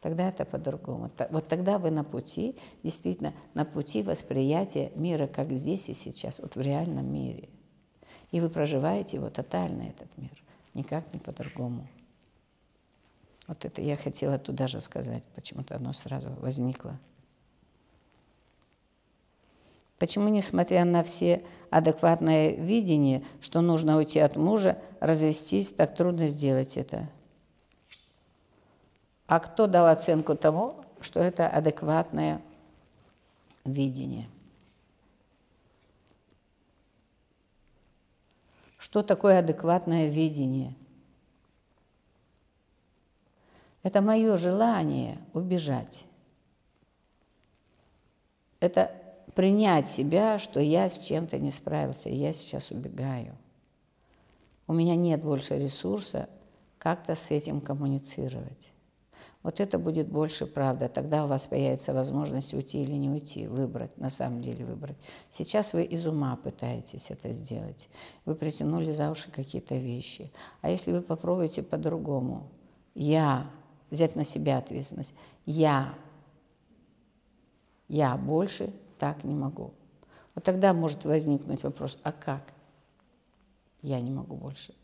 Тогда это по-другому. Вот тогда вы на пути, действительно, на пути восприятия мира, как здесь и сейчас, вот в реальном мире. И вы проживаете его тотально, этот мир, никак не по-другому. Вот это я хотела туда же сказать, почему-то оно сразу возникло. Почему, несмотря на все адекватное видение, что нужно уйти от мужа, развестись, так трудно сделать это? А кто дал оценку тому, что это адекватное видение? Что такое адекватное видение? Это мое желание убежать. Это принять себя, что я с чем-то не справился, я сейчас убегаю. У меня нет больше ресурса как-то с этим коммуницировать. Вот это будет больше правда. Тогда у вас появится возможность уйти или не уйти, выбрать, на самом деле выбрать. Сейчас вы из ума пытаетесь это сделать. Вы притянули за уши какие-то вещи. А если вы попробуете по-другому, я, взять на себя ответственность, я, я больше так не могу. Вот тогда может возникнуть вопрос, а как? Я не могу больше.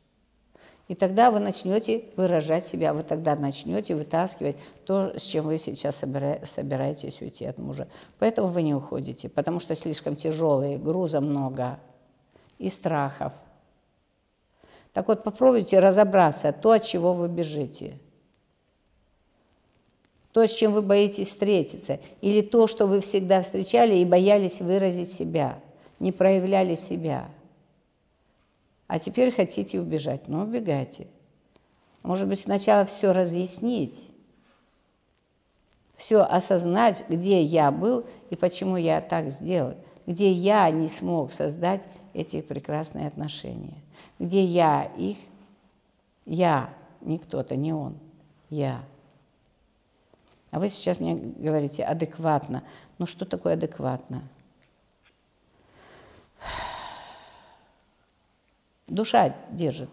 И тогда вы начнете выражать себя, вы тогда начнете вытаскивать то, с чем вы сейчас собираетесь уйти от мужа. Поэтому вы не уходите, потому что слишком тяжелые, груза много и страхов. Так вот, попробуйте разобраться, то, от чего вы бежите. То, с чем вы боитесь встретиться, или то, что вы всегда встречали и боялись выразить себя, не проявляли себя – а теперь хотите убежать. Ну, убегайте. Может быть, сначала все разъяснить, все осознать, где я был и почему я так сделал, где я не смог создать эти прекрасные отношения, где я их, я, не кто-то, не он, я. А вы сейчас мне говорите адекватно. Ну что такое адекватно? Душа держит.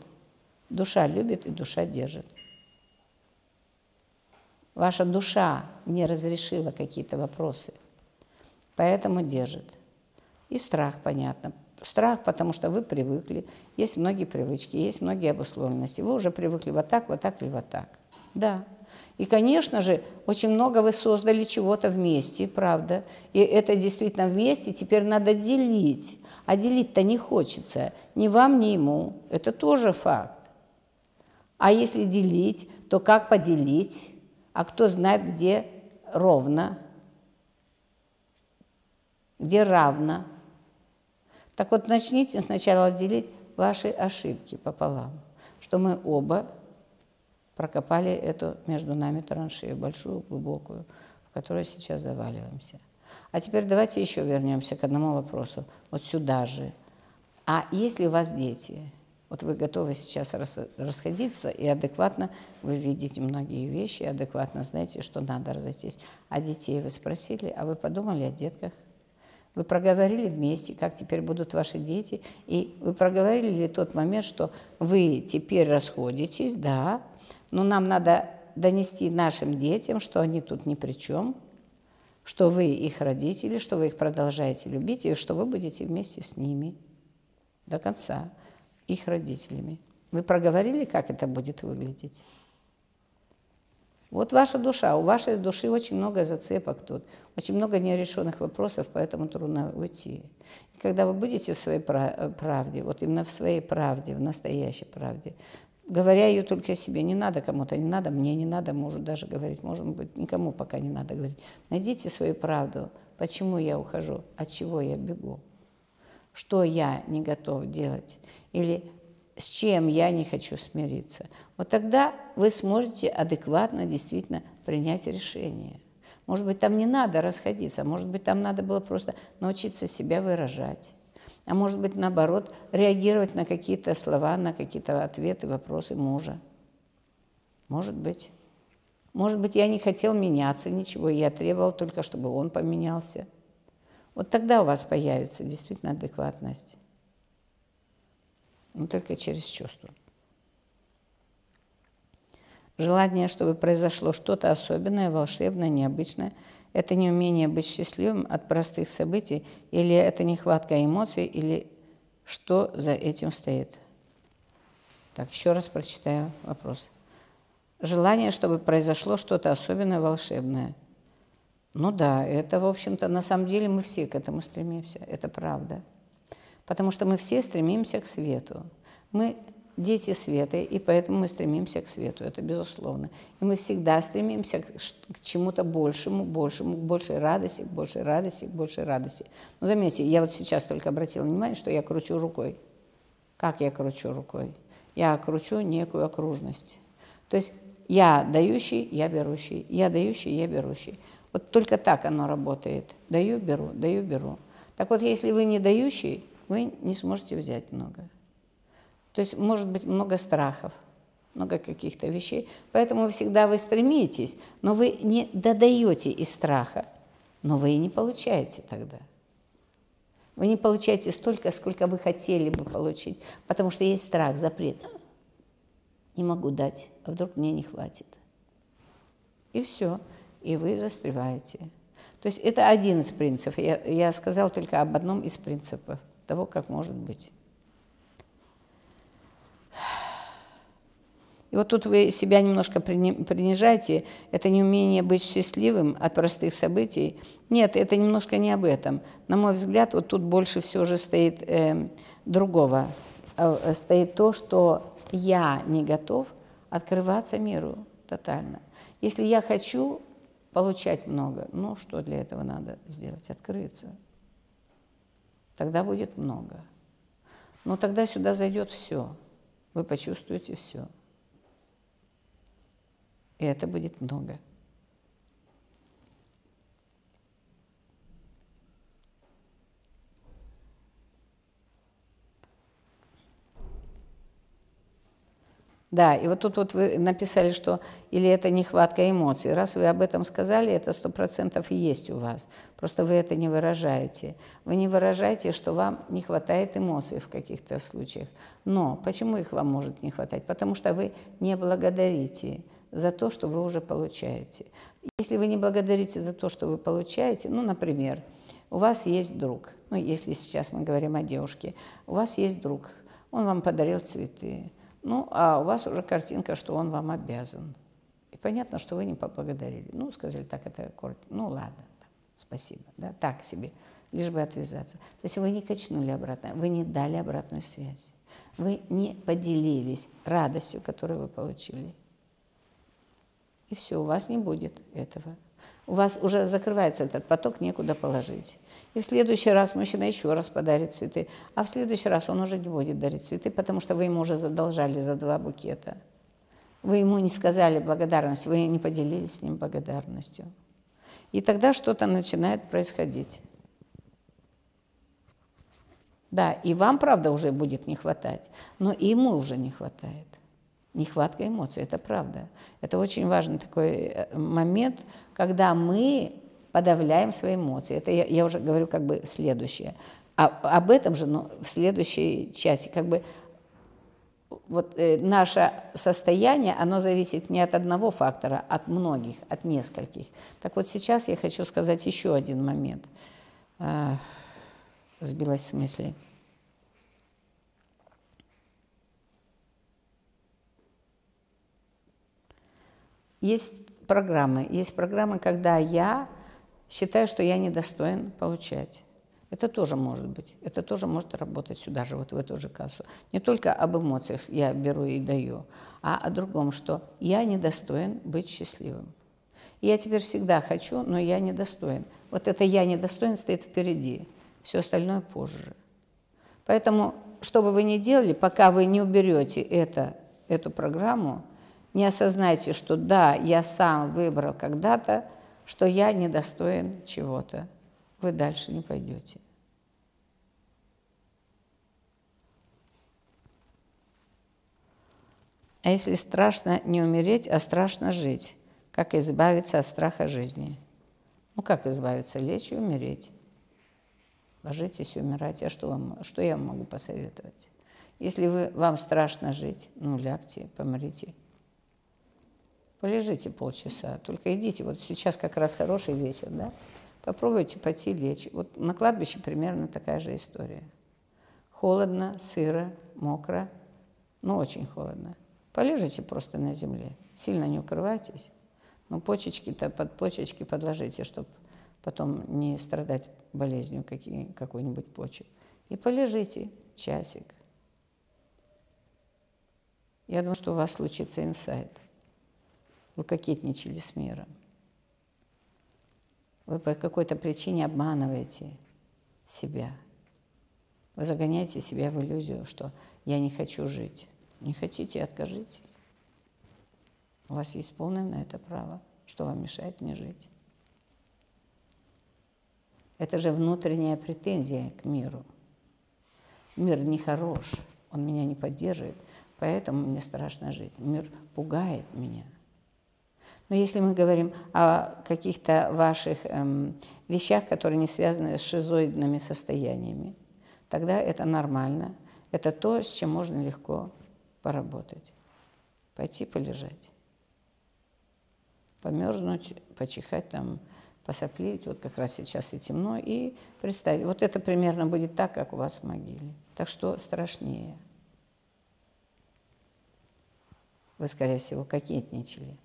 Душа любит и душа держит. Ваша душа не разрешила какие-то вопросы, поэтому держит. И страх, понятно. Страх, потому что вы привыкли. Есть многие привычки, есть многие обусловленности. Вы уже привыкли вот так, вот так или вот так. Да. И, конечно же, очень много вы создали чего-то вместе, правда. И это действительно вместе теперь надо делить. А делить-то не хочется ни вам, ни ему. Это тоже факт. А если делить, то как поделить? А кто знает, где ровно, где равно? Так вот, начните сначала делить ваши ошибки пополам, что мы оба прокопали эту между нами траншею, большую, глубокую, в которую сейчас заваливаемся. А теперь давайте еще вернемся к одному вопросу, вот сюда же. А если у вас дети, вот вы готовы сейчас расходиться, и адекватно вы видите многие вещи, и адекватно знаете, что надо разойтись. А детей вы спросили, а вы подумали о детках? Вы проговорили вместе, как теперь будут ваши дети, и вы проговорили ли тот момент, что вы теперь расходитесь, да, но нам надо донести нашим детям, что они тут ни при чем, что вы их родители, что вы их продолжаете любить, и что вы будете вместе с ними до конца, их родителями. Вы проговорили, как это будет выглядеть? Вот ваша душа, у вашей души очень много зацепок тут, очень много нерешенных вопросов, поэтому трудно уйти. И когда вы будете в своей правде, вот именно в своей правде, в настоящей правде, говоря ее только себе. Не надо кому-то, не надо мне, не надо мужу даже говорить. Может быть, никому пока не надо говорить. Найдите свою правду. Почему я ухожу? От чего я бегу? Что я не готов делать? Или с чем я не хочу смириться? Вот тогда вы сможете адекватно действительно принять решение. Может быть, там не надо расходиться, может быть, там надо было просто научиться себя выражать а может быть, наоборот, реагировать на какие-то слова, на какие-то ответы, вопросы мужа. Может быть. Может быть, я не хотел меняться ничего, я требовал только, чтобы он поменялся. Вот тогда у вас появится действительно адекватность. Но только через чувство. Желание, чтобы произошло что-то особенное, волшебное, необычное – это неумение быть счастливым от простых событий, или это нехватка эмоций, или что за этим стоит. Так, еще раз прочитаю вопрос. Желание, чтобы произошло что-то особенное, волшебное. Ну да, это, в общем-то, на самом деле мы все к этому стремимся, это правда. Потому что мы все стремимся к свету. Мы дети света, и поэтому мы стремимся к свету, это безусловно. И мы всегда стремимся к, чему-то большему, большему, к большей радости, к большей радости, к большей радости. Но заметьте, я вот сейчас только обратила внимание, что я кручу рукой. Как я кручу рукой? Я кручу некую окружность. То есть я дающий, я берущий, я дающий, я берущий. Вот только так оно работает. Даю, беру, даю, беру. Так вот, если вы не дающий, вы не сможете взять много. То есть может быть много страхов. много каких-то вещей. Поэтому всегда вы стремитесь, но вы не додаете из страха, но вы и не получаете тогда. Вы не получаете столько, сколько вы хотели бы получить, потому что есть страх, запрет. Не могу дать, а вдруг мне не хватит. И все, и вы застреваете. То есть это один из принципов. Я, я сказал только об одном из принципов того, как может быть. И вот тут вы себя немножко принижаете. Это неумение быть счастливым от простых событий. Нет, это немножко не об этом. На мой взгляд, вот тут больше все же стоит э, другого. Э, стоит то, что я не готов открываться миру тотально. Если я хочу получать много, ну что для этого надо сделать? Открыться. Тогда будет много. Но тогда сюда зайдет все. Вы почувствуете все. И это будет много. Да, и вот тут вот вы написали, что или это нехватка эмоций. Раз вы об этом сказали, это сто процентов и есть у вас. Просто вы это не выражаете. Вы не выражаете, что вам не хватает эмоций в каких-то случаях. Но почему их вам может не хватать? Потому что вы не благодарите за то, что вы уже получаете. Если вы не благодарите за то, что вы получаете, ну, например, у вас есть друг, ну, если сейчас мы говорим о девушке, у вас есть друг, он вам подарил цветы, ну, а у вас уже картинка, что он вам обязан. И понятно, что вы не поблагодарили. Ну, сказали, так это коротко. Ну, ладно, там, спасибо. Да, так себе, лишь бы отвязаться. То есть вы не качнули обратно, вы не дали обратную связь. Вы не поделились радостью, которую вы получили. И все, у вас не будет этого. У вас уже закрывается этот поток, некуда положить. И в следующий раз мужчина еще раз подарит цветы, а в следующий раз он уже не будет дарить цветы, потому что вы ему уже задолжали за два букета. Вы ему не сказали благодарность, вы не поделились с ним благодарностью. И тогда что-то начинает происходить. Да, и вам, правда, уже будет не хватать, но и ему уже не хватает нехватка эмоций, это правда. Это очень важный такой э, момент, когда мы подавляем свои эмоции. Это я, я уже говорю как бы следующее. А, об этом же но в следующей части как бы вот э, наше состояние, оно зависит не от одного фактора, от многих, от нескольких. Так вот сейчас я хочу сказать еще один момент. А, сбилась с мысли. Есть программы. Есть программы, когда я считаю, что я недостоин получать. Это тоже может быть. Это тоже может работать сюда же, вот в эту же кассу. Не только об эмоциях я беру и даю, а о другом, что я недостоин быть счастливым. Я теперь всегда хочу, но я недостоин. Вот это «я недостоин» стоит впереди, все остальное позже. Поэтому, что бы вы ни делали, пока вы не уберете это, эту программу, не осознаете, что да, я сам выбрал когда-то, что я недостоин чего-то, вы дальше не пойдете. А если страшно не умереть, а страшно жить, как избавиться от страха жизни? Ну как избавиться? Лечь и умереть. Ложитесь и умирайте. А что, вам, что я могу посоветовать? Если вы, вам страшно жить, ну лягте, помрите. Полежите полчаса, только идите. Вот сейчас как раз хороший вечер, да? Попробуйте пойти лечь. Вот на кладбище примерно такая же история. Холодно, сыро, мокро, ну очень холодно. Полежите просто на земле, сильно не укрывайтесь. Ну почечки-то под почечки подложите, чтобы потом не страдать болезнью какой-нибудь почек. И полежите часик. Я думаю, что у вас случится инсайт. Вы кокетничали с миром. Вы по какой-то причине обманываете себя. Вы загоняете себя в иллюзию, что я не хочу жить. Не хотите, откажитесь. У вас есть полное на это право. Что вам мешает мне жить? Это же внутренняя претензия к миру. Мир нехорош, он меня не поддерживает. Поэтому мне страшно жить. Мир пугает меня. Но если мы говорим о каких-то ваших эм, вещах, которые не связаны с шизоидными состояниями, тогда это нормально. Это то, с чем можно легко поработать. Пойти полежать. Померзнуть, почихать там, посоплить. Вот как раз сейчас и темно. И представить. Вот это примерно будет так, как у вас в могиле. Так что страшнее. Вы, скорее всего, кокетничали.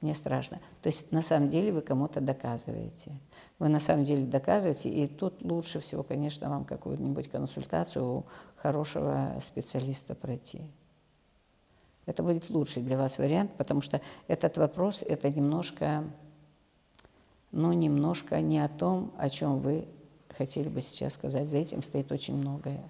Мне страшно. То есть на самом деле вы кому-то доказываете. Вы на самом деле доказываете, и тут лучше всего, конечно, вам какую-нибудь консультацию у хорошего специалиста пройти. Это будет лучший для вас вариант, потому что этот вопрос – это немножко, ну, немножко не о том, о чем вы хотели бы сейчас сказать. За этим стоит очень многое.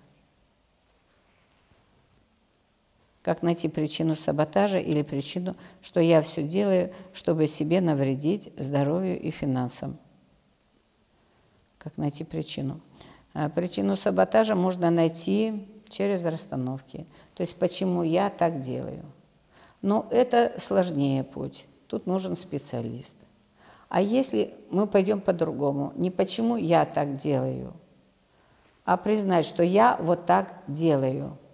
Как найти причину саботажа или причину, что я все делаю, чтобы себе навредить здоровью и финансам? Как найти причину? А, причину саботажа можно найти через расстановки. То есть почему я так делаю. Но это сложнее путь. Тут нужен специалист. А если мы пойдем по-другому, не почему я так делаю, а признать, что я вот так делаю –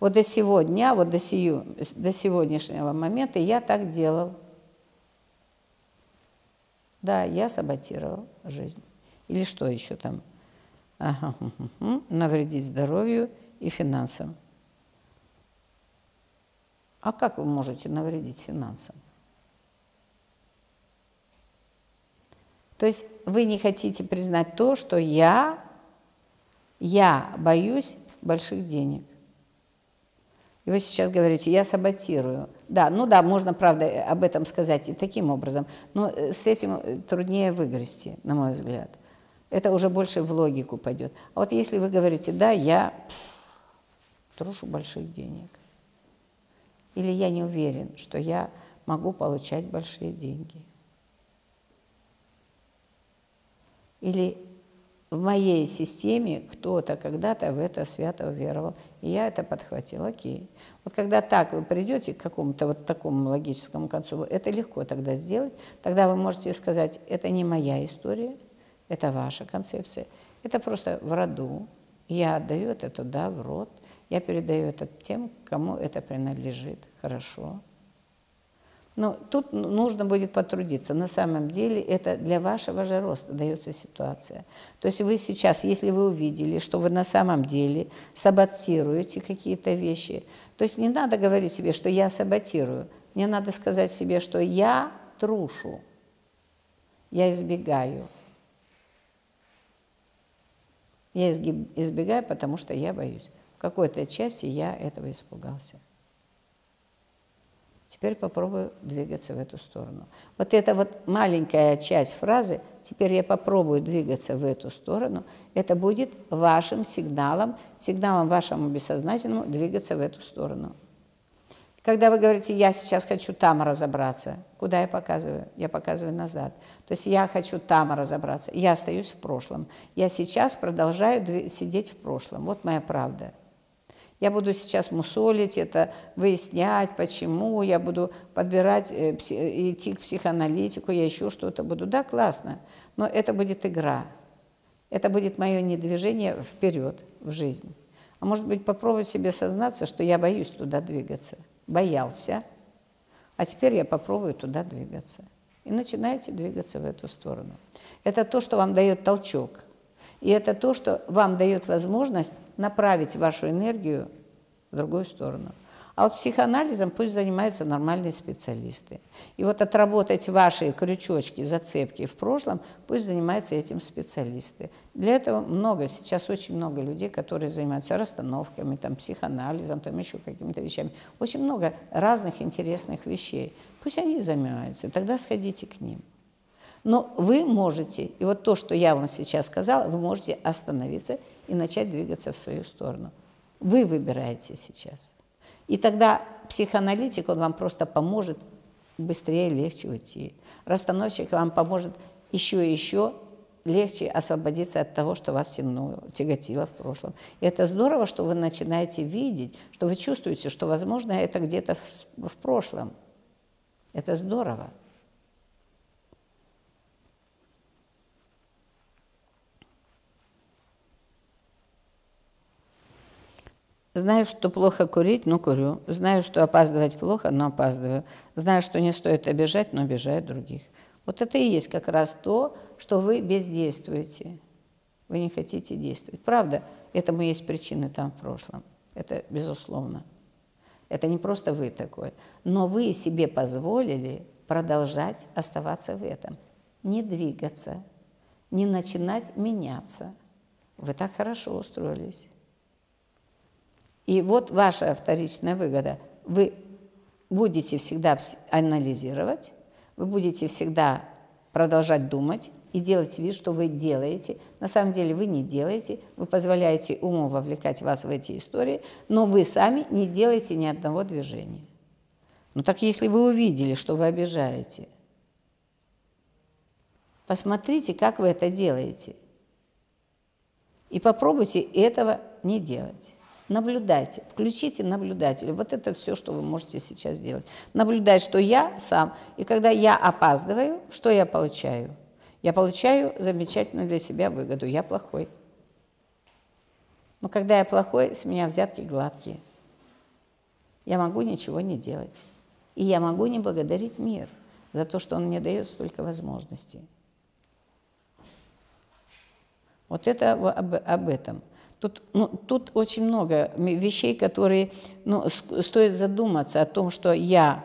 вот до сегодня, вот до, сию, до сегодняшнего момента я так делал. Да, я саботировал жизнь. Или что еще там? Ага, навредить здоровью и финансам. А как вы можете навредить финансам? То есть вы не хотите признать то, что я, я боюсь больших денег. И вы сейчас говорите, я саботирую. Да, ну да, можно, правда, об этом сказать и таким образом, но э, с этим э, труднее выгрести, на мой взгляд. Это уже больше в логику пойдет. А вот если вы говорите, да, я трушу больших денег, или я не уверен, что я могу получать большие деньги, или в моей системе кто-то когда-то в это свято уверовал, и я это подхватил. Окей. Вот когда так вы придете к какому-то вот такому логическому концу, это легко тогда сделать. Тогда вы можете сказать, это не моя история, это ваша концепция. Это просто в роду. Я отдаю это туда, в род. Я передаю это тем, кому это принадлежит. Хорошо. Но тут нужно будет потрудиться. На самом деле это для вашего же роста дается ситуация. То есть вы сейчас, если вы увидели, что вы на самом деле саботируете какие-то вещи, то есть не надо говорить себе, что я саботирую. Мне надо сказать себе, что я трушу, я избегаю. Я избегаю, потому что я боюсь. В какой-то части я этого испугался. Теперь попробую двигаться в эту сторону. Вот эта вот маленькая часть фразы «теперь я попробую двигаться в эту сторону» это будет вашим сигналом, сигналом вашему бессознательному двигаться в эту сторону. Когда вы говорите «я сейчас хочу там разобраться», куда я показываю? Я показываю назад. То есть я хочу там разобраться, я остаюсь в прошлом. Я сейчас продолжаю сидеть в прошлом. Вот моя правда – я буду сейчас мусолить это, выяснять, почему, я буду подбирать, э, идти к психоаналитику, я еще что-то буду. Да, классно, но это будет игра. Это будет мое недвижение вперед в жизнь. А может быть, попробовать себе сознаться, что я боюсь туда двигаться. Боялся, а теперь я попробую туда двигаться. И начинаете двигаться в эту сторону. Это то, что вам дает толчок. И это то, что вам дает возможность направить вашу энергию в другую сторону. А вот психоанализом пусть занимаются нормальные специалисты. И вот отработать ваши крючочки, зацепки в прошлом, пусть занимаются этим специалисты. Для этого много, сейчас очень много людей, которые занимаются расстановками, там, психоанализом, там еще какими-то вещами. Очень много разных интересных вещей. Пусть они занимаются, тогда сходите к ним. Но вы можете, и вот то, что я вам сейчас сказала, вы можете остановиться и начать двигаться в свою сторону. Вы выбираете сейчас. И тогда психоаналитик, он вам просто поможет быстрее, легче уйти. Расстановщик вам поможет еще и еще легче освободиться от того, что вас тянуло, тяготило в прошлом. И это здорово, что вы начинаете видеть, что вы чувствуете, что, возможно, это где-то в, в прошлом. Это здорово. Знаю, что плохо курить, но курю. Знаю, что опаздывать плохо, но опаздываю. Знаю, что не стоит обижать, но обижаю других. Вот это и есть как раз то, что вы бездействуете. Вы не хотите действовать. Правда, этому есть причины там в прошлом. Это безусловно. Это не просто вы такой. Но вы себе позволили продолжать оставаться в этом. Не двигаться, не начинать меняться. Вы так хорошо устроились. И вот ваша вторичная выгода. Вы будете всегда анализировать, вы будете всегда продолжать думать и делать вид, что вы делаете. На самом деле вы не делаете, вы позволяете уму вовлекать вас в эти истории, но вы сами не делаете ни одного движения. Ну так если вы увидели, что вы обижаете, посмотрите, как вы это делаете. И попробуйте этого не делать. Наблюдайте, включите наблюдателя. Вот это все, что вы можете сейчас сделать. Наблюдать, что я сам. И когда я опаздываю, что я получаю? Я получаю замечательную для себя выгоду. Я плохой. Но когда я плохой, с меня взятки гладкие. Я могу ничего не делать. И я могу не благодарить мир за то, что он мне дает столько возможностей. Вот это об, об этом. Тут, ну, тут очень много вещей, которые ну, стоит задуматься о том, что я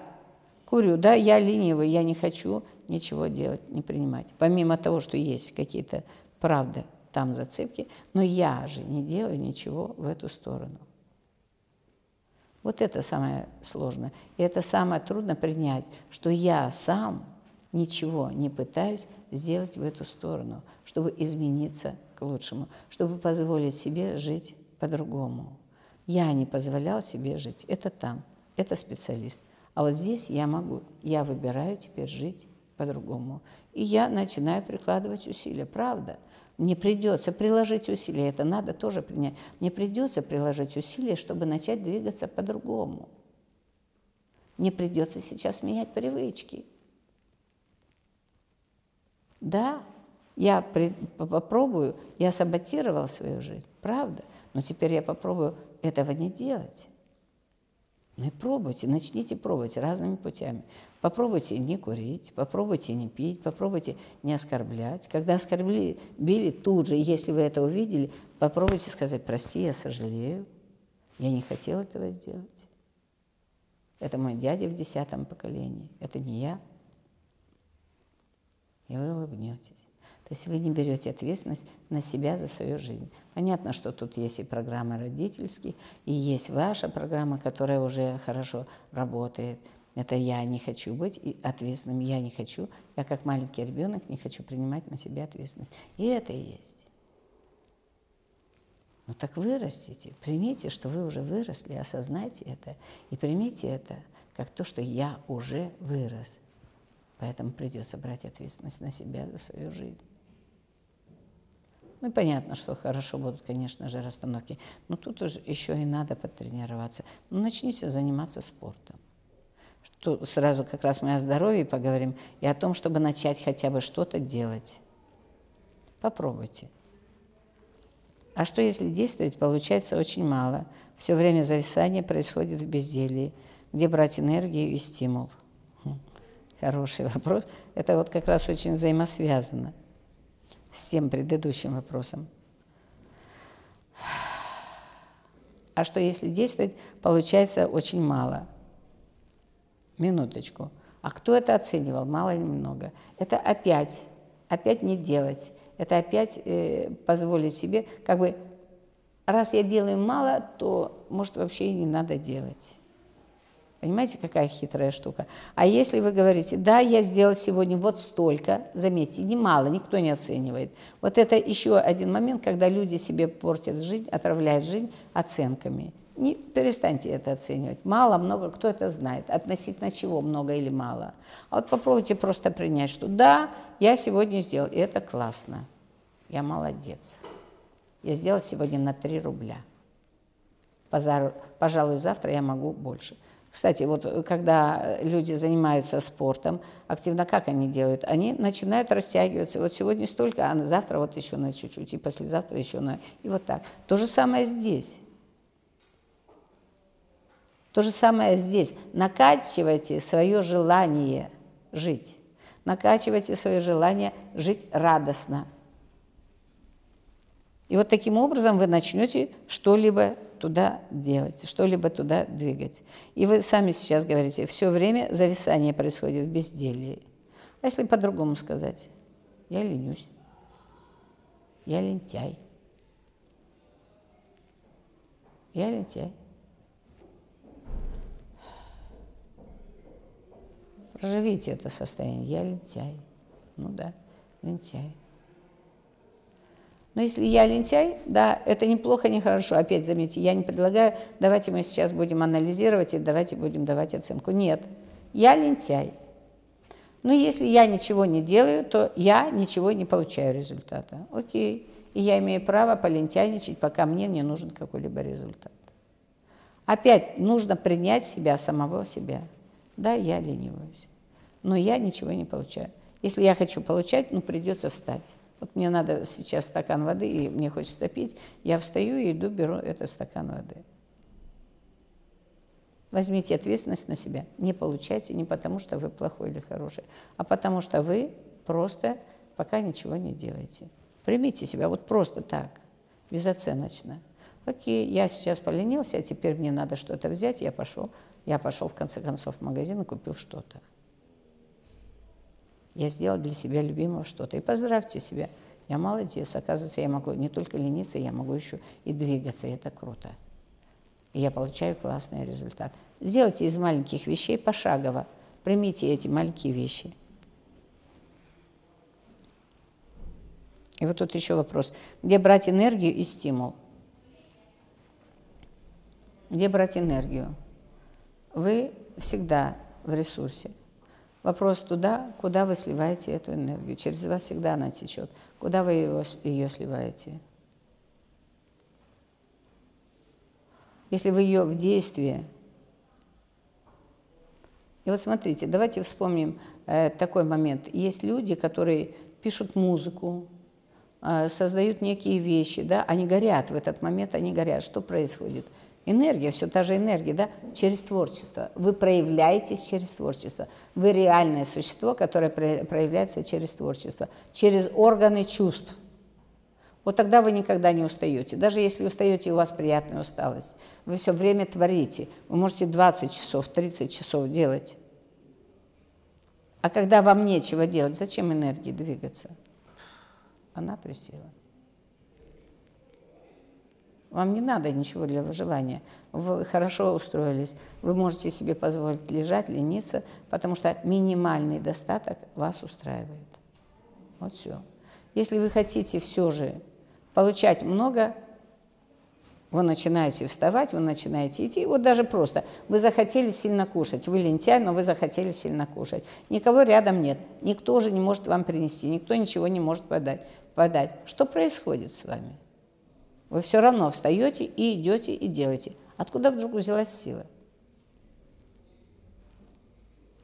курю, да, я ленивый, я не хочу ничего делать, не принимать. Помимо того, что есть какие-то, правда, там зацепки, но я же не делаю ничего в эту сторону. Вот это самое сложное. И это самое трудно принять, что я сам ничего не пытаюсь сделать в эту сторону, чтобы измениться к лучшему, чтобы позволить себе жить по-другому. Я не позволял себе жить. Это там, это специалист. А вот здесь я могу, я выбираю теперь жить по-другому. И я начинаю прикладывать усилия, правда. Мне придется приложить усилия, это надо тоже принять. Мне придется приложить усилия, чтобы начать двигаться по-другому. Мне придется сейчас менять привычки. Да, я при, попробую, я саботировал свою жизнь, правда, но теперь я попробую этого не делать. Ну и пробуйте, начните пробовать разными путями. Попробуйте не курить, попробуйте не пить, попробуйте не оскорблять. Когда оскорбили, били тут же, если вы это увидели, попробуйте сказать, прости, я сожалею, я не хотел этого сделать. Это мой дядя в десятом поколении, это не я. И вы улыбнетесь. То есть вы не берете ответственность на себя за свою жизнь. Понятно, что тут есть и программа родительские, и есть ваша программа, которая уже хорошо работает. Это я не хочу быть ответственным, я не хочу, я как маленький ребенок не хочу принимать на себя ответственность. И это и есть. Ну так вырастите, примите, что вы уже выросли, осознайте это и примите это как то, что я уже вырос. Поэтому придется брать ответственность на себя за свою жизнь. Ну, понятно, что хорошо будут, конечно же, расстановки. Но тут уже еще и надо потренироваться. Ну, начните заниматься спортом. Что сразу как раз мы о здоровье поговорим и о том, чтобы начать хотя бы что-то делать. Попробуйте. А что если действовать, получается очень мало. Все время зависание происходит в безделии. Где брать энергию и стимул? Хм, хороший вопрос. Это вот как раз очень взаимосвязано с тем предыдущим вопросом. А что если действовать, получается очень мало. Минуточку. А кто это оценивал, мало или много? Это опять, опять не делать. Это опять э, позволить себе, как бы, раз я делаю мало, то, может, вообще и не надо делать. Понимаете, какая хитрая штука? А если вы говорите, да, я сделал сегодня вот столько, заметьте, немало, никто не оценивает. Вот это еще один момент, когда люди себе портят жизнь, отравляют жизнь оценками. Не перестаньте это оценивать. Мало, много, кто это знает, относительно чего много или мало. А вот попробуйте просто принять, что да, я сегодня сделал, и это классно. Я молодец. Я сделал сегодня на 3 рубля. Пожалуй, завтра я могу больше. Кстати, вот когда люди занимаются спортом, активно как они делают? Они начинают растягиваться. Вот сегодня столько, а завтра вот еще на чуть-чуть, и послезавтра еще на... И вот так. То же самое здесь. То же самое здесь. Накачивайте свое желание жить. Накачивайте свое желание жить радостно. И вот таким образом вы начнете что-либо туда делать, что-либо туда двигать. И вы сами сейчас говорите, все время зависание происходит в безделии. А если по-другому сказать? Я ленюсь. Я лентяй. Я лентяй. Проживите это состояние. Я лентяй. Ну да, лентяй. Но если я лентяй, да, это неплохо, не хорошо. Опять заметьте, я не предлагаю, давайте мы сейчас будем анализировать и давайте будем давать оценку. Нет, я лентяй. Но если я ничего не делаю, то я ничего не получаю результата. Окей. И я имею право полентяничать, пока мне не нужен какой-либо результат. Опять нужно принять себя, самого себя. Да, я лениваюсь, но я ничего не получаю. Если я хочу получать, ну придется встать. Вот мне надо сейчас стакан воды, и мне хочется пить. Я встаю и иду, беру этот стакан воды. Возьмите ответственность на себя. Не получайте не потому, что вы плохой или хороший, а потому что вы просто пока ничего не делаете. Примите себя вот просто так, безоценочно. Окей, я сейчас поленился, а теперь мне надо что-то взять, я пошел. Я пошел в конце концов в магазин и купил что-то. Я сделал для себя любимого что-то. И поздравьте себя. Я молодец. Оказывается, я могу не только лениться, я могу еще и двигаться. И это круто. И я получаю классный результат. Сделайте из маленьких вещей пошагово. Примите эти маленькие вещи. И вот тут еще вопрос. Где брать энергию и стимул? Где брать энергию? Вы всегда в ресурсе. Вопрос туда, куда вы сливаете эту энергию. Через вас всегда она течет. Куда вы ее, ее сливаете? Если вы ее в действии. И вот смотрите, давайте вспомним э, такой момент. Есть люди, которые пишут музыку, э, создают некие вещи, да, они горят в этот момент, они горят. Что происходит? Энергия, все та же энергия, да, через творчество. Вы проявляетесь через творчество. Вы реальное существо, которое проявляется через творчество, через органы чувств. Вот тогда вы никогда не устаете. Даже если устаете, у вас приятная усталость. Вы все время творите. Вы можете 20 часов, 30 часов делать. А когда вам нечего делать, зачем энергии двигаться? Она присела. Вам не надо ничего для выживания. Вы хорошо устроились. Вы можете себе позволить лежать, лениться, потому что минимальный достаток вас устраивает. Вот все. Если вы хотите все же получать много, вы начинаете вставать, вы начинаете идти. Вот даже просто. Вы захотели сильно кушать. Вы лентяй, но вы захотели сильно кушать. Никого рядом нет. Никто же не может вам принести. Никто ничего не может подать. подать. Что происходит с вами? Вы все равно встаете и идете и делаете. Откуда вдруг взялась сила?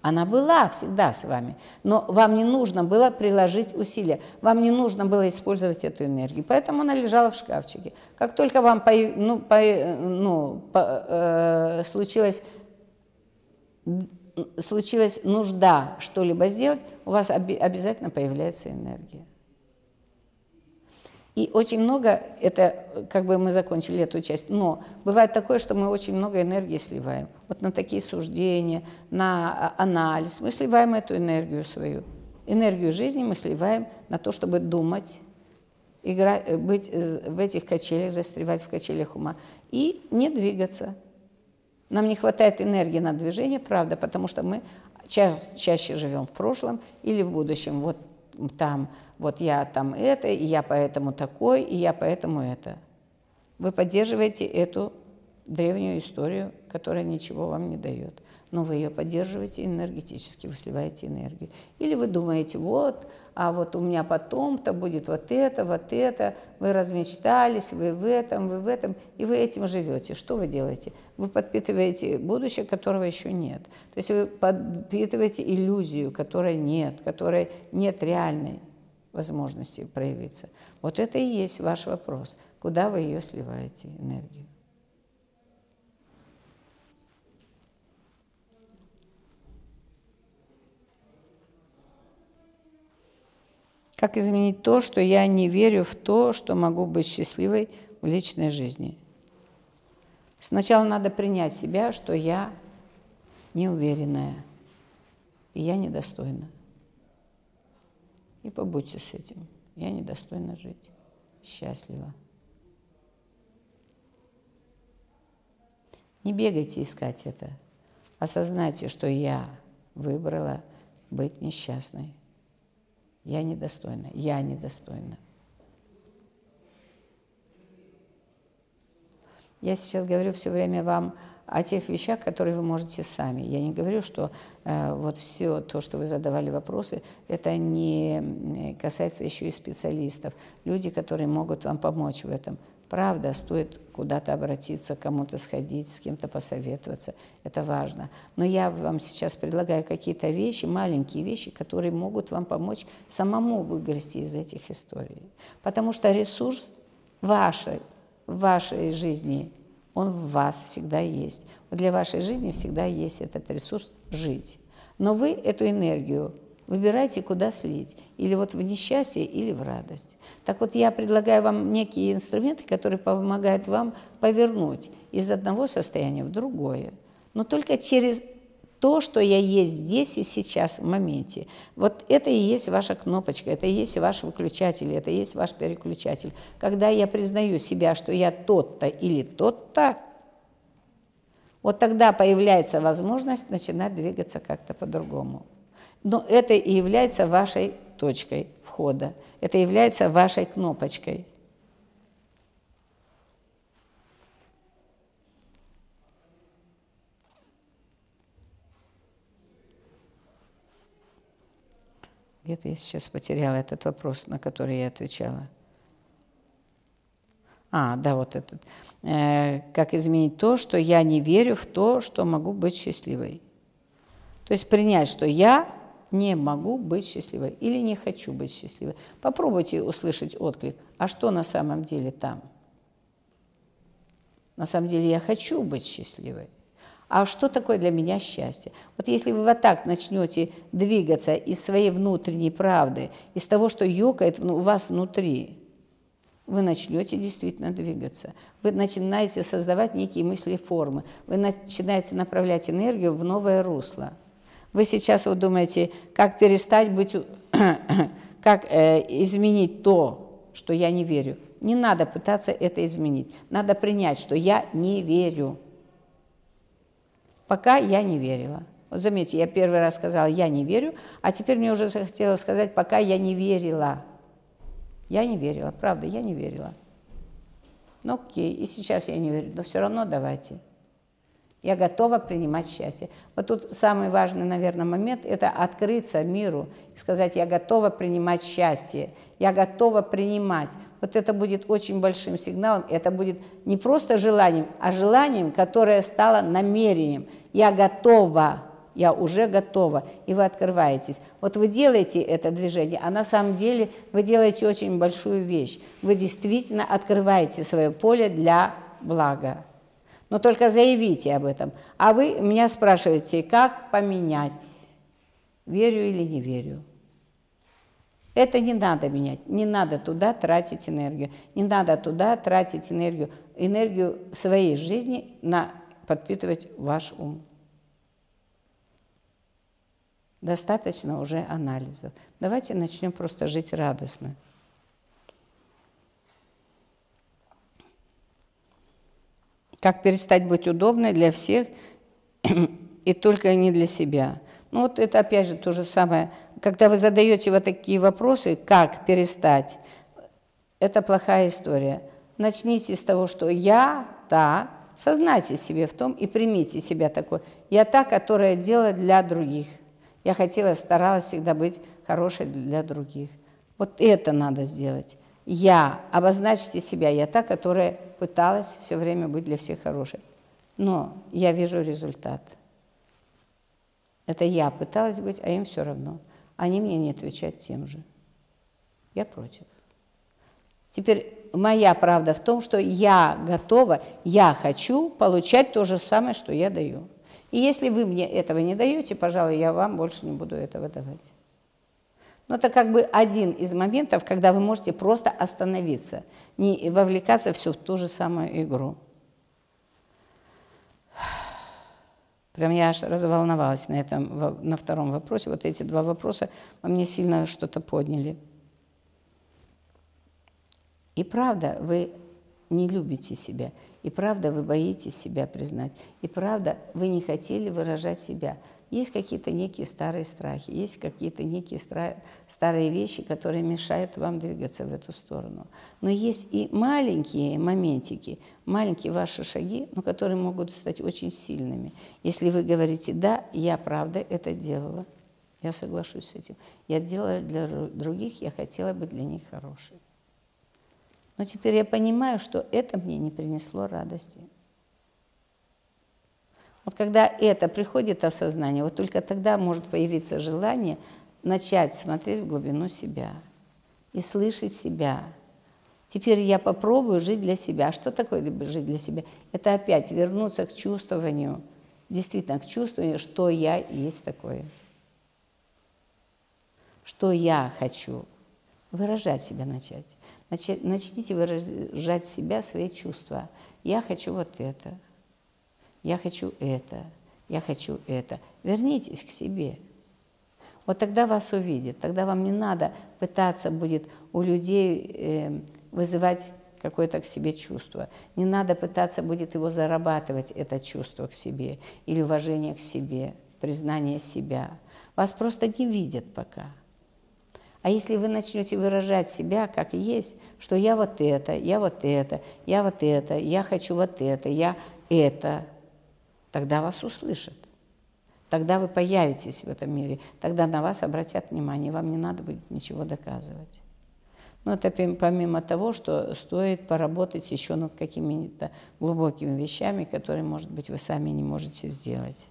Она была всегда с вами, но вам не нужно было приложить усилия, вам не нужно было использовать эту энергию, поэтому она лежала в шкафчике. Как только вам по, ну, по, ну, по, э, случилось, случилась нужда что-либо сделать, у вас обязательно появляется энергия. И очень много, это как бы мы закончили эту часть, но бывает такое, что мы очень много энергии сливаем. Вот на такие суждения, на а, анализ. Мы сливаем эту энергию свою. Энергию жизни мы сливаем на то, чтобы думать, играть, быть в этих качелях, застревать в качелях ума и не двигаться. Нам не хватает энергии на движение, правда, потому что мы ча чаще живем в прошлом или в будущем. Вот там вот я там это, и я поэтому такой, и я поэтому это. Вы поддерживаете эту древнюю историю, которая ничего вам не дает. Но вы ее поддерживаете энергетически, вы сливаете энергию. Или вы думаете, вот, а вот у меня потом-то будет вот это, вот это, вы размечтались, вы в этом, вы в этом, и вы этим живете. Что вы делаете? Вы подпитываете будущее, которого еще нет. То есть вы подпитываете иллюзию, которой нет, которой нет реальной возможности проявиться. Вот это и есть ваш вопрос. Куда вы ее сливаете, энергию? Как изменить то, что я не верю в то, что могу быть счастливой в личной жизни? Сначала надо принять себя, что я неуверенная, и я недостойна. И побудьте с этим. Я недостойна жить. Счастливо. Не бегайте искать это. Осознайте, что я выбрала быть несчастной. Я недостойна. Я недостойна. Я сейчас говорю все время вам о тех вещах, которые вы можете сами. Я не говорю, что э, вот все то, что вы задавали вопросы, это не касается еще и специалистов, люди, которые могут вам помочь в этом. Правда, стоит куда-то обратиться, кому-то сходить, с кем-то посоветоваться. Это важно. Но я вам сейчас предлагаю какие-то вещи, маленькие вещи, которые могут вам помочь самому выгрести из этих историй. Потому что ресурс вашей, вашей жизни, он в вас всегда есть. Для вашей жизни всегда есть этот ресурс жить. Но вы эту энергию Выбирайте, куда слить. Или вот в несчастье, или в радость. Так вот, я предлагаю вам некие инструменты, которые помогают вам повернуть из одного состояния в другое. Но только через то, что я есть здесь и сейчас, в моменте. Вот это и есть ваша кнопочка, это и есть ваш выключатель, это и есть ваш переключатель. Когда я признаю себя, что я тот-то или тот-то, вот тогда появляется возможность начинать двигаться как-то по-другому. Но это и является вашей точкой входа. Это является вашей кнопочкой. Где-то я сейчас потеряла этот вопрос, на который я отвечала. А, да, вот этот. Э, как изменить то, что я не верю в то, что могу быть счастливой. То есть принять, что я не могу быть счастливой или не хочу быть счастливой. Попробуйте услышать отклик. А что на самом деле там? На самом деле я хочу быть счастливой. А что такое для меня счастье? Вот если вы вот так начнете двигаться из своей внутренней правды, из того, что ёкает у вас внутри, вы начнете действительно двигаться. Вы начинаете создавать некие мысли формы. Вы начинаете направлять энергию в новое русло – вы сейчас вот думаете, как перестать быть, как э, изменить то, что я не верю. Не надо пытаться это изменить. Надо принять, что я не верю. Пока я не верила. Вот заметьте, я первый раз сказала, я не верю, а теперь мне уже захотелось сказать, пока я не верила. Я не верила, правда, я не верила. Ну окей, и сейчас я не верю, но все равно давайте. Я готова принимать счастье. Вот тут самый важный, наверное, момент – это открыться миру и сказать, я готова принимать счастье, я готова принимать. Вот это будет очень большим сигналом, это будет не просто желанием, а желанием, которое стало намерением. Я готова, я уже готова, и вы открываетесь. Вот вы делаете это движение, а на самом деле вы делаете очень большую вещь. Вы действительно открываете свое поле для блага но только заявите об этом. А вы меня спрашиваете, как поменять, верю или не верю. Это не надо менять, не надо туда тратить энергию, не надо туда тратить энергию, энергию своей жизни на подпитывать ваш ум. Достаточно уже анализов. Давайте начнем просто жить радостно. Как перестать быть удобной для всех и только не для себя. Ну вот это опять же то же самое. Когда вы задаете вот такие вопросы, как перестать, это плохая история. Начните с того, что я та, сознайте себе в том и примите себя такой. Я та, которая делает для других. Я хотела, старалась всегда быть хорошей для других. Вот это надо сделать. Я, обозначьте себя, я та, которая пыталась все время быть для всех хорошей. Но я вижу результат. Это я пыталась быть, а им все равно. Они мне не отвечают тем же. Я против. Теперь моя правда в том, что я готова, я хочу получать то же самое, что я даю. И если вы мне этого не даете, пожалуй, я вам больше не буду этого давать. Но это как бы один из моментов, когда вы можете просто остановиться, не вовлекаться все в ту же самую игру. Прям я аж разволновалась на, этом, на втором вопросе. Вот эти два вопроса во мне сильно что-то подняли. И правда, вы не любите себя. И правда, вы боитесь себя признать. И правда, вы не хотели выражать себя. Есть какие-то некие старые страхи, есть какие-то некие старые вещи, которые мешают вам двигаться в эту сторону. Но есть и маленькие моментики, маленькие ваши шаги, но которые могут стать очень сильными. Если вы говорите, да, я правда это делала, я соглашусь с этим. Я делала для других, я хотела быть для них хорошей. Но теперь я понимаю, что это мне не принесло радости. Вот когда это приходит осознание, вот только тогда может появиться желание начать смотреть в глубину себя и слышать себя. Теперь я попробую жить для себя. Что такое жить для себя? Это опять вернуться к чувствованию, действительно к чувствованию, что я есть такое. Что я хочу. Выражать себя начать. Начните выражать себя, свои чувства. Я хочу вот это я хочу это, я хочу это. Вернитесь к себе. Вот тогда вас увидят, тогда вам не надо пытаться будет у людей э, вызывать какое-то к себе чувство. Не надо пытаться будет его зарабатывать, это чувство к себе, или уважение к себе, признание себя. Вас просто не видят пока. А если вы начнете выражать себя как есть, что я вот это, я вот это, я вот это, я хочу вот это, я это, тогда вас услышат. Тогда вы появитесь в этом мире, тогда на вас обратят внимание, вам не надо будет ничего доказывать. Но это помимо того, что стоит поработать еще над какими-то глубокими вещами, которые, может быть, вы сами не можете сделать.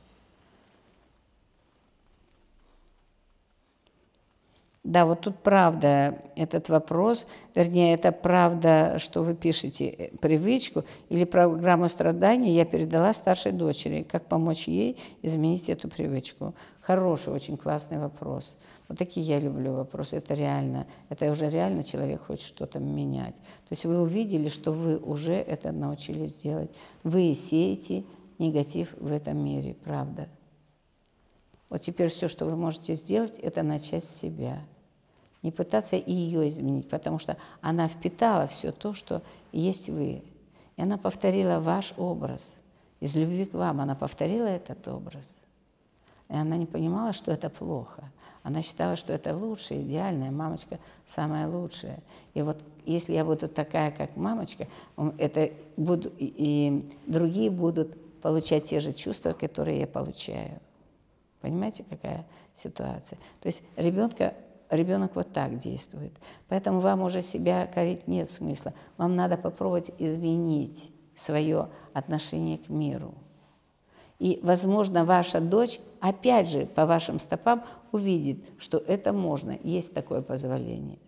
Да, вот тут правда этот вопрос, вернее, это правда, что вы пишете э, привычку или программу страданий я передала старшей дочери. Как помочь ей изменить эту привычку? Хороший, очень классный вопрос. Вот такие я люблю вопросы. Это реально, это уже реально человек хочет что-то менять. То есть вы увидели, что вы уже это научились делать. Вы сеете негатив в этом мире, правда. Вот теперь все, что вы можете сделать, это начать с себя – не пытаться ее изменить, потому что она впитала все то, что есть вы. И она повторила ваш образ. Из любви к вам она повторила этот образ. И она не понимала, что это плохо. Она считала, что это лучшее, идеальная мамочка самая лучшая. И вот если я буду такая, как мамочка, это буду, и другие будут получать те же чувства, которые я получаю. Понимаете, какая ситуация? То есть ребенка ребенок вот так действует. Поэтому вам уже себя корить нет смысла. Вам надо попробовать изменить свое отношение к миру. И, возможно, ваша дочь, опять же, по вашим стопам увидит, что это можно, есть такое позволение.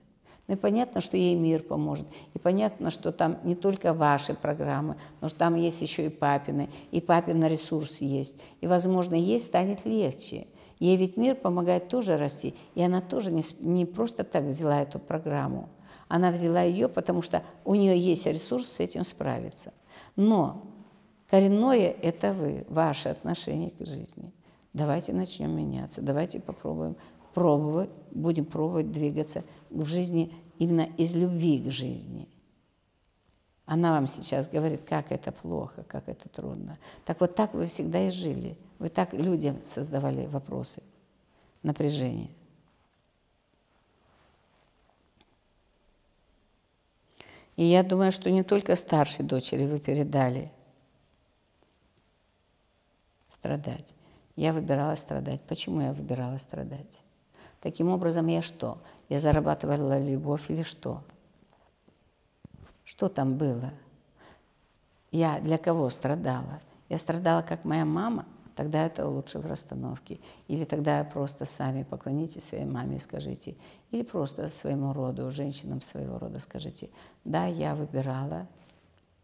Ну и понятно, что ей мир поможет. И понятно, что там не только ваши программы, но что там есть еще и папины, и папин ресурс есть. И, возможно, ей станет легче. Ей ведь мир помогает тоже расти. И она тоже не, не просто так взяла эту программу. Она взяла ее, потому что у нее есть ресурс с этим справиться. Но коренное – это вы, ваши отношения к жизни. Давайте начнем меняться, давайте попробуем пробовать, будем пробовать двигаться в жизни именно из любви к жизни. Она вам сейчас говорит, как это плохо, как это трудно. Так вот так вы всегда и жили – вы так людям создавали вопросы, напряжение. И я думаю, что не только старшей дочери вы передали страдать. Я выбирала страдать. Почему я выбирала страдать? Таким образом, я что? Я зарабатывала любовь или что? Что там было? Я для кого страдала? Я страдала, как моя мама, тогда это лучше в расстановке. Или тогда просто сами поклонитесь своей маме и скажите. Или просто своему роду, женщинам своего рода скажите. Да, я выбирала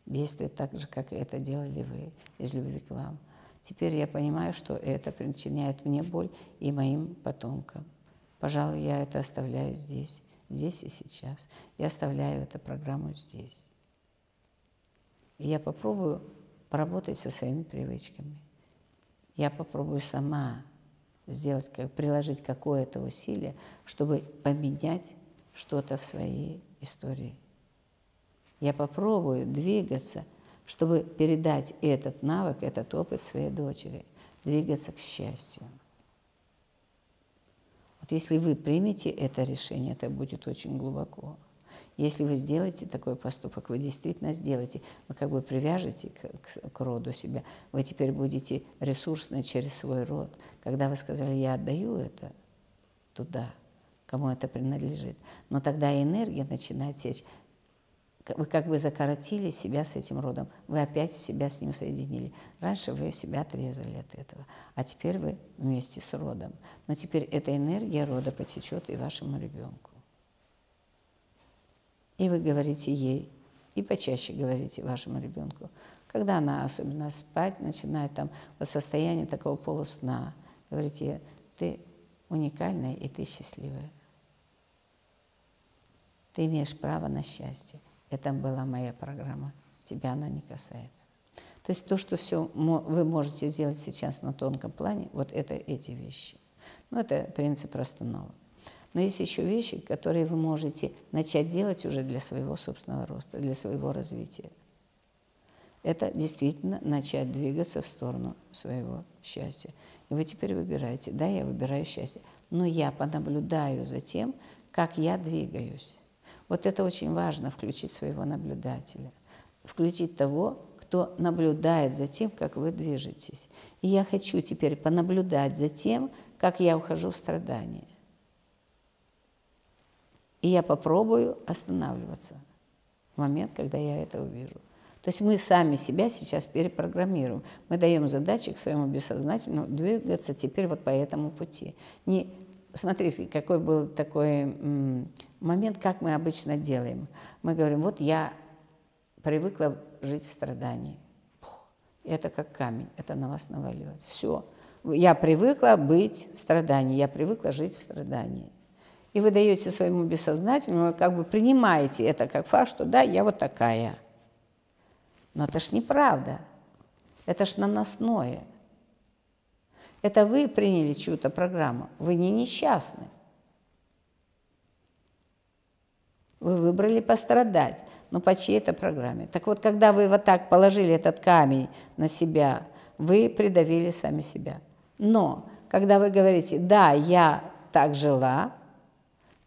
действовать так же, как это делали вы, из любви к вам. Теперь я понимаю, что это причиняет мне боль и моим потомкам. Пожалуй, я это оставляю здесь, здесь и сейчас. Я оставляю эту программу здесь. И я попробую поработать со своими привычками. Я попробую сама сделать, приложить какое-то усилие, чтобы поменять что-то в своей истории. Я попробую двигаться, чтобы передать этот навык, этот опыт своей дочери, двигаться к счастью. Вот если вы примете это решение, это будет очень глубоко. Если вы сделаете такой поступок, вы действительно сделаете, вы как бы привяжете к, к, к роду себя, вы теперь будете ресурсны через свой род. Когда вы сказали, я отдаю это туда, кому это принадлежит, но тогда энергия начинает течь вы как бы закоротили себя с этим родом, вы опять себя с ним соединили. Раньше вы себя отрезали от этого, а теперь вы вместе с родом. Но теперь эта энергия рода потечет и вашему ребенку. И вы говорите ей, и почаще говорите вашему ребенку, когда она особенно спать начинает, там, вот состояние такого полусна, говорите, ты уникальная и ты счастливая. Ты имеешь право на счастье. Это была моя программа. Тебя она не касается. То есть то, что все вы можете сделать сейчас на тонком плане, вот это эти вещи. Ну, это принцип расстановок. Но есть еще вещи, которые вы можете начать делать уже для своего собственного роста, для своего развития. Это действительно начать двигаться в сторону своего счастья. И вы теперь выбираете, да, я выбираю счастье, но я понаблюдаю за тем, как я двигаюсь. Вот это очень важно, включить своего наблюдателя, включить того, кто наблюдает за тем, как вы движетесь. И я хочу теперь понаблюдать за тем, как я ухожу в страдания. И я попробую останавливаться в момент, когда я это увижу. То есть мы сами себя сейчас перепрограммируем. Мы даем задачи к своему бессознательному двигаться теперь вот по этому пути. Не смотрите, какой был такой момент, как мы обычно делаем. Мы говорим, вот я привыкла жить в страдании. Это как камень, это на вас навалилось. Все. Я привыкла быть в страдании, я привыкла жить в страдании. И вы даете своему бессознательному, как бы принимаете это как факт, что да, я вот такая. Но это ж неправда. Это ж наносное. Это вы приняли чью-то программу. Вы не несчастны. Вы выбрали пострадать, но по чьей-то программе. Так вот, когда вы вот так положили этот камень на себя, вы придавили сами себя. Но когда вы говорите, да, я так жила,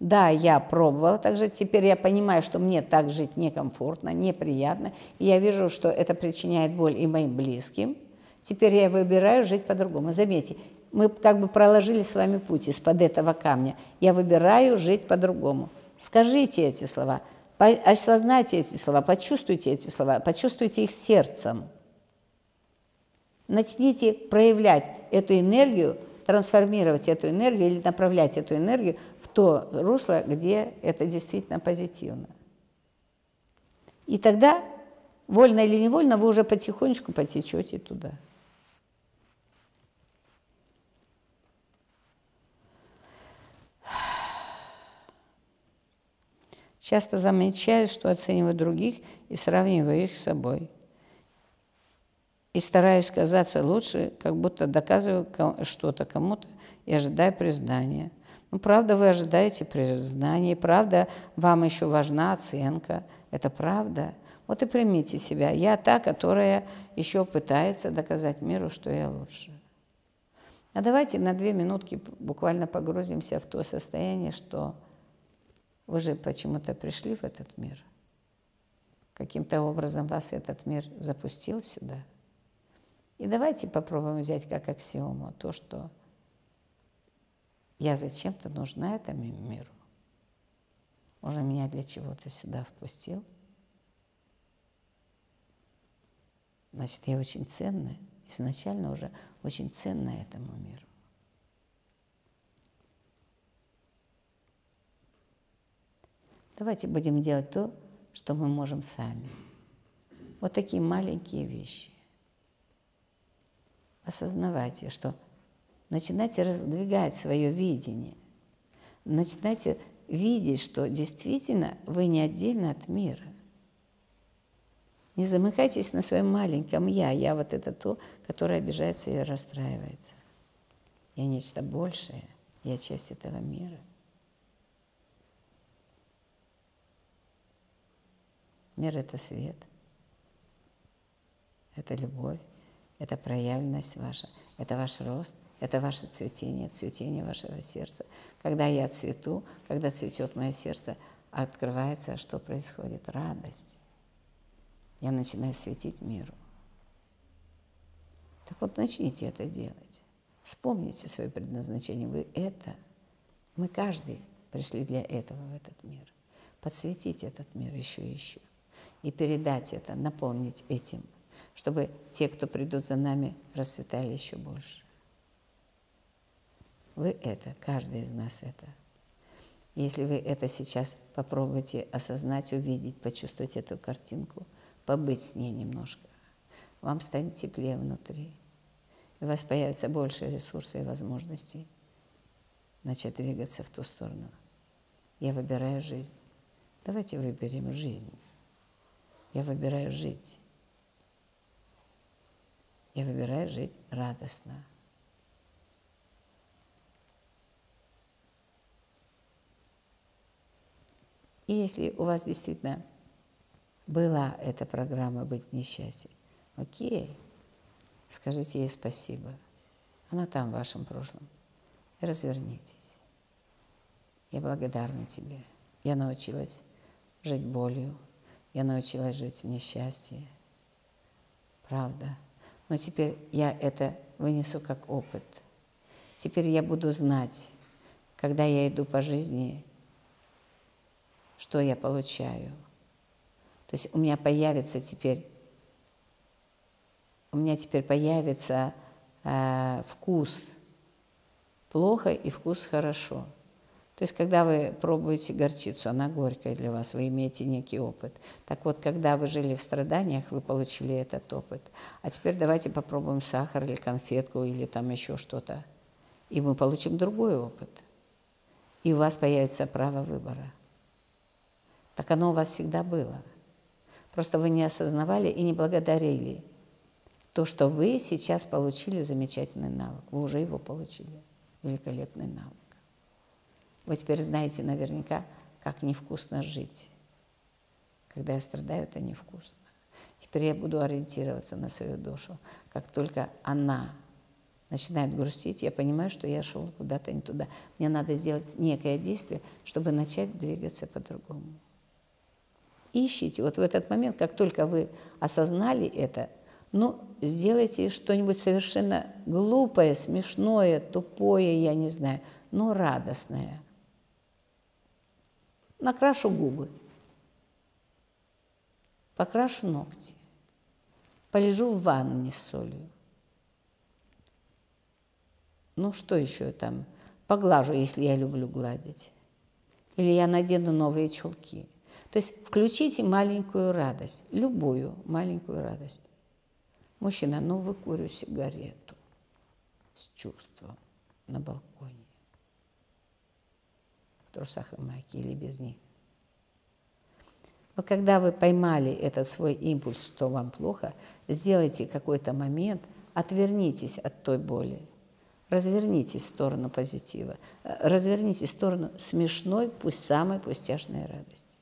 да, я пробовала так жить, теперь я понимаю, что мне так жить некомфортно, неприятно, и я вижу, что это причиняет боль и моим близким – Теперь я выбираю жить по-другому. Заметьте, мы как бы проложили с вами путь из-под этого камня. Я выбираю жить по-другому. Скажите эти слова, осознайте эти слова, почувствуйте эти слова, почувствуйте их сердцем. Начните проявлять эту энергию, трансформировать эту энергию или направлять эту энергию то русло, где это действительно позитивно. И тогда, вольно или невольно, вы уже потихонечку потечете туда. Часто замечаю, что оцениваю других и сравниваю их с собой. И стараюсь казаться лучше, как будто доказываю что-то кому-то и ожидаю признания. Ну, правда, вы ожидаете признания, правда, вам еще важна оценка. Это правда. Вот и примите себя. Я та, которая еще пытается доказать миру, что я лучше. А давайте на две минутки буквально погрузимся в то состояние, что вы же почему-то пришли в этот мир. Каким-то образом вас этот мир запустил сюда. И давайте попробуем взять как аксиому то, что я зачем-то нужна этому миру. Уже меня для чего-то сюда впустил. Значит, я очень ценная, изначально уже очень ценная этому миру. Давайте будем делать то, что мы можем сами. Вот такие маленькие вещи. Осознавайте, что начинайте раздвигать свое видение. Начинайте видеть, что действительно вы не отдельно от мира. Не замыкайтесь на своем маленьком «я». Я вот это то, которое обижается и расстраивается. Я нечто большее. Я часть этого мира. Мир – это свет, это любовь, это проявленность ваша, это ваш рост, это ваше цветение, цветение вашего сердца. Когда я цвету, когда цветет мое сердце, открывается, что происходит? Радость. Я начинаю светить миру. Так вот, начните это делать. Вспомните свое предназначение. Вы это. Мы каждый пришли для этого в этот мир. Подсветить этот мир еще и еще и передать это, наполнить этим, чтобы те, кто придут за нами, расцветали еще больше. Вы это, каждый из нас это. Если вы это сейчас попробуете осознать, увидеть, почувствовать эту картинку, побыть с ней немножко, вам станет теплее внутри. И у вас появится больше ресурсов и возможностей начать двигаться в ту сторону. Я выбираю жизнь. Давайте выберем жизнь. Я выбираю жить. Я выбираю жить радостно. И если у вас действительно была эта программа «Быть несчастьем», окей, скажите ей спасибо. Она там, в вашем прошлом. развернитесь. Я благодарна тебе. Я научилась жить болью, я научилась жить в несчастье. Правда. Но теперь я это вынесу как опыт. Теперь я буду знать, когда я иду по жизни, что я получаю. То есть у меня появится теперь, у меня теперь появится э, вкус плохо и вкус хорошо. То есть, когда вы пробуете горчицу, она горькая для вас, вы имеете некий опыт. Так вот, когда вы жили в страданиях, вы получили этот опыт. А теперь давайте попробуем сахар или конфетку или там еще что-то. И мы получим другой опыт. И у вас появится право выбора. Так оно у вас всегда было. Просто вы не осознавали и не благодарили то, что вы сейчас получили замечательный навык. Вы уже его получили. Великолепный навык. Вы теперь знаете наверняка, как невкусно жить. Когда я страдаю, это невкусно. Теперь я буду ориентироваться на свою душу. Как только она начинает грустить, я понимаю, что я шел куда-то не туда. Мне надо сделать некое действие, чтобы начать двигаться по-другому. Ищите. Вот в этот момент, как только вы осознали это, ну, сделайте что-нибудь совершенно глупое, смешное, тупое, я не знаю, но радостное накрашу губы, покрашу ногти, полежу в ванне с солью. Ну, что еще там? Поглажу, если я люблю гладить. Или я надену новые чулки. То есть включите маленькую радость, любую маленькую радость. Мужчина, ну выкурю сигарету с чувством на балконе трусах и майке или без них. Вот когда вы поймали этот свой импульс, что вам плохо, сделайте какой-то момент, отвернитесь от той боли, развернитесь в сторону позитива, развернитесь в сторону смешной, пусть самой пустяшной радости.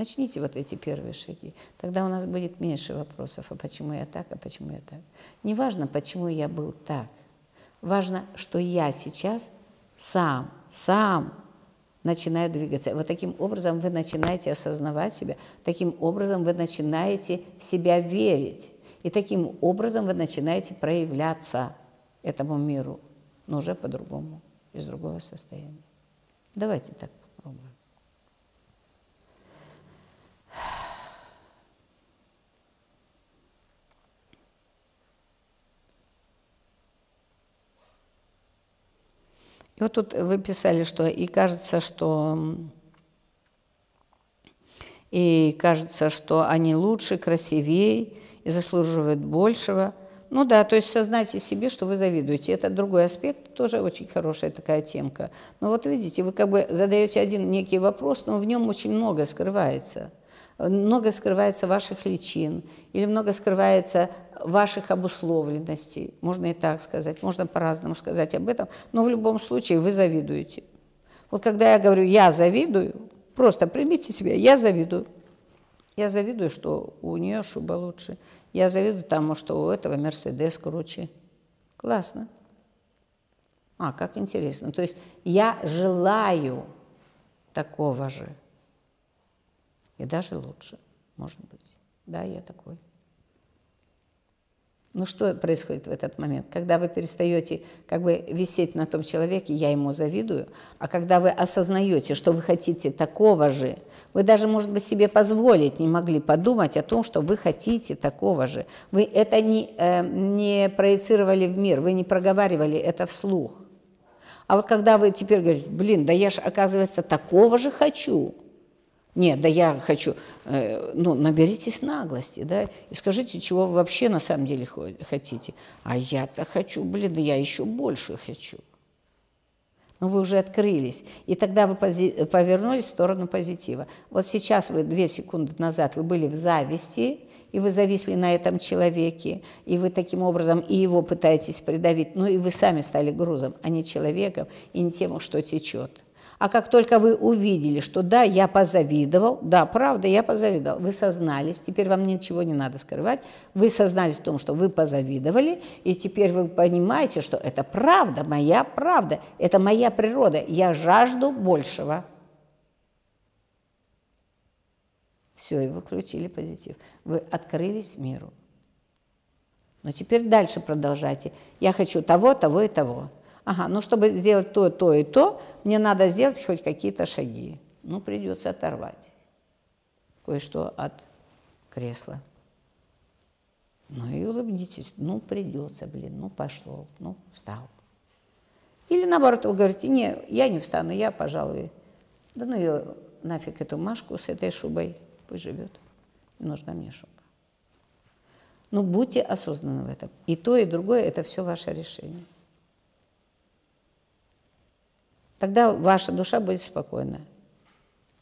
Начните вот эти первые шаги. Тогда у нас будет меньше вопросов, а почему я так, а почему я так. Не важно, почему я был так. Важно, что я сейчас сам, сам начинают двигаться. Вот таким образом вы начинаете осознавать себя, таким образом вы начинаете в себя верить. И таким образом вы начинаете проявляться этому миру, но уже по-другому, из другого состояния. Давайте так попробуем. И вот тут вы писали, что и кажется, что и кажется, что они лучше, красивее и заслуживают большего. Ну да, то есть сознайте себе, что вы завидуете. Это другой аспект, тоже очень хорошая такая темка. Но вот видите, вы как бы задаете один некий вопрос, но в нем очень много скрывается. Много скрывается ваших личин, или много скрывается ваших обусловленностей, можно и так сказать, можно по-разному сказать об этом, но в любом случае вы завидуете. Вот когда я говорю «я завидую», просто примите себя «я завидую». Я завидую, что у нее шуба лучше. Я завидую тому, что у этого Мерседес круче. Классно. А, как интересно. То есть я желаю такого же. И даже лучше, может быть. Да, я такой. Ну что происходит в этот момент? Когда вы перестаете как бы висеть на том человеке, я ему завидую, а когда вы осознаете, что вы хотите такого же, вы даже, может быть, себе позволить не могли подумать о том, что вы хотите такого же. Вы это не, э, не проецировали в мир, вы не проговаривали это вслух. А вот когда вы теперь говорите, блин, да я же, оказывается, такого же хочу – нет, да я хочу, э, ну, наберитесь наглости, да, и скажите, чего вы вообще на самом деле хотите. А я-то хочу, блин, я еще больше хочу. Но вы уже открылись, и тогда вы повернулись в сторону позитива. Вот сейчас вы две секунды назад вы были в зависти, и вы зависли на этом человеке, и вы таким образом и его пытаетесь придавить, ну и вы сами стали грузом, а не человеком, и не тем, что течет. А как только вы увидели, что да, я позавидовал, да, правда, я позавидовал, вы сознались, теперь вам ничего не надо скрывать, вы сознались в том, что вы позавидовали, и теперь вы понимаете, что это правда, моя правда, это моя природа, я жажду большего. Все, и вы включили позитив. Вы открылись миру. Но теперь дальше продолжайте. Я хочу того, того и того. Ага, ну чтобы сделать то, то и то, мне надо сделать хоть какие-то шаги. Ну, придется оторвать кое-что от кресла. Ну и улыбнитесь. Ну, придется, блин, ну, пошел, ну, встал. Или наоборот, вы говорите, не, я не встану, я, пожалуй, да ну ее нафиг эту Машку с этой шубой, пусть живет, не нужна мне шуба. Ну, будьте осознанны в этом. И то, и другое – это все ваше решение. Тогда ваша душа будет спокойна.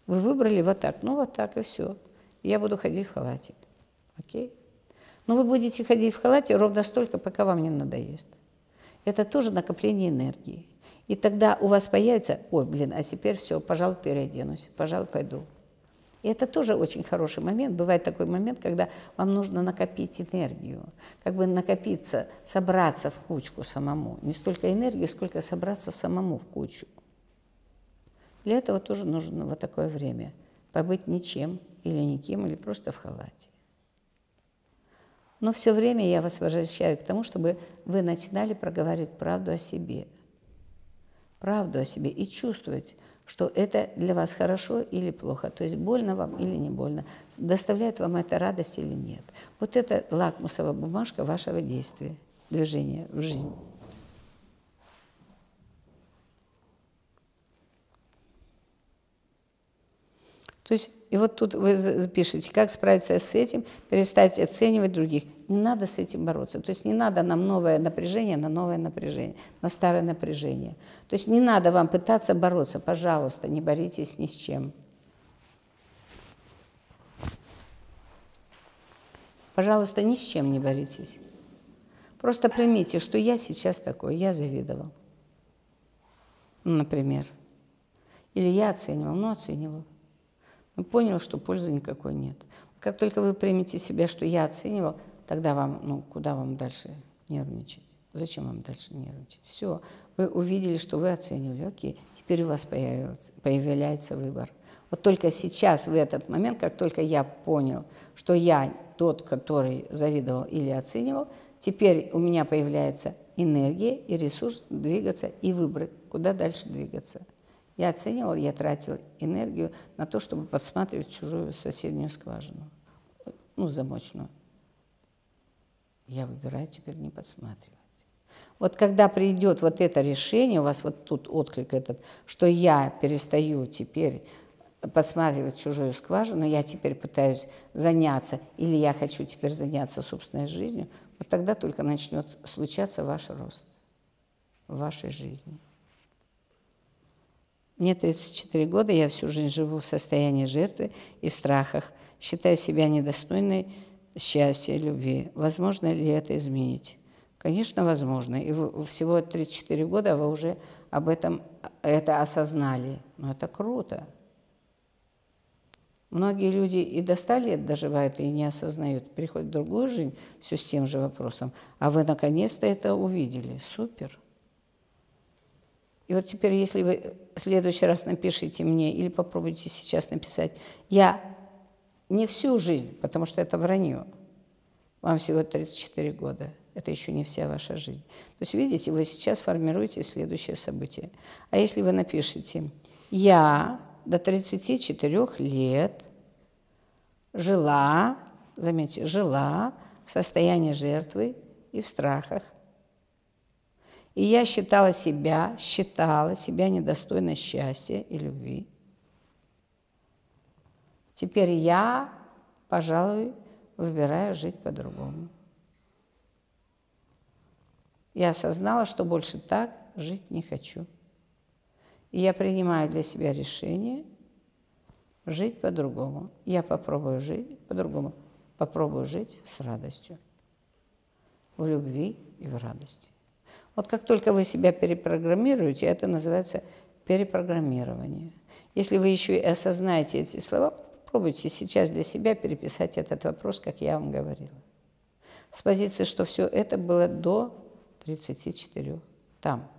Вы выбрали вот так, ну вот так и все. Я буду ходить в халате. Окей? Но вы будете ходить в халате ровно столько, пока вам не надоест. Это тоже накопление энергии. И тогда у вас появится, ой, блин, а теперь все, пожалуй, переоденусь, пожалуй, пойду. И это тоже очень хороший момент. Бывает такой момент, когда вам нужно накопить энергию, как бы накопиться, собраться в кучку самому. Не столько энергию, сколько собраться самому в кучу. Для этого тоже нужно вот такое время. Побыть ничем или никем, или просто в халате. Но все время я вас возвращаю к тому, чтобы вы начинали проговаривать правду о себе. Правду о себе и чувствовать, что это для вас хорошо или плохо, то есть больно вам или не больно, доставляет вам это радость или нет. Вот это лакмусовая бумажка вашего действия, движения в жизнь. То есть, и вот тут вы пишете, как справиться с этим, перестать оценивать других. Не надо с этим бороться. То есть не надо нам новое напряжение на новое напряжение, на старое напряжение. То есть не надо вам пытаться бороться. Пожалуйста, не боритесь ни с чем. Пожалуйста, ни с чем не боритесь. Просто примите, что я сейчас такой, я завидовал. Ну, например. Или я оценивал, ну, оценивал понял, что пользы никакой нет. Как только вы примете себя, что я оценивал, тогда вам, ну, куда вам дальше нервничать? Зачем вам дальше нервничать? Все, вы увидели, что вы оценивали, окей, теперь у вас появился, появляется выбор. Вот только сейчас, в этот момент, как только я понял, что я тот, который завидовал или оценивал, теперь у меня появляется энергия и ресурс двигаться и выбрать, куда дальше двигаться. Я оценивал, я тратил энергию на то, чтобы подсматривать чужую соседнюю скважину, ну, замочную. Я выбираю теперь не подсматривать. Вот когда придет вот это решение, у вас вот тут отклик этот, что я перестаю теперь подсматривать чужую скважину, я теперь пытаюсь заняться, или я хочу теперь заняться собственной жизнью, вот тогда только начнет случаться ваш рост в вашей жизни. Мне 34 года, я всю жизнь живу в состоянии жертвы и в страхах, считаю себя недостойной счастья любви. Возможно ли это изменить? Конечно, возможно. И всего 34 года вы уже об этом это осознали. Но это круто. Многие люди и до 100 лет доживают и не осознают, переходят в другую жизнь все с тем же вопросом. А вы наконец-то это увидели. Супер. И вот теперь, если вы в следующий раз напишите мне или попробуйте сейчас написать, я не всю жизнь, потому что это вранье. Вам всего 34 года. Это еще не вся ваша жизнь. То есть, видите, вы сейчас формируете следующее событие. А если вы напишете «Я до 34 лет жила, заметьте, жила в состоянии жертвы и в страхах. И я считала себя, считала себя недостойной счастья и любви. Теперь я, пожалуй, выбираю жить по-другому. Я осознала, что больше так жить не хочу. И я принимаю для себя решение жить по-другому. Я попробую жить по-другому. Попробую жить с радостью. В любви и в радости. Вот как только вы себя перепрограммируете, это называется перепрограммирование. Если вы еще и осознаете эти слова, попробуйте сейчас для себя переписать этот вопрос, как я вам говорила. С позиции, что все это было до 34, там,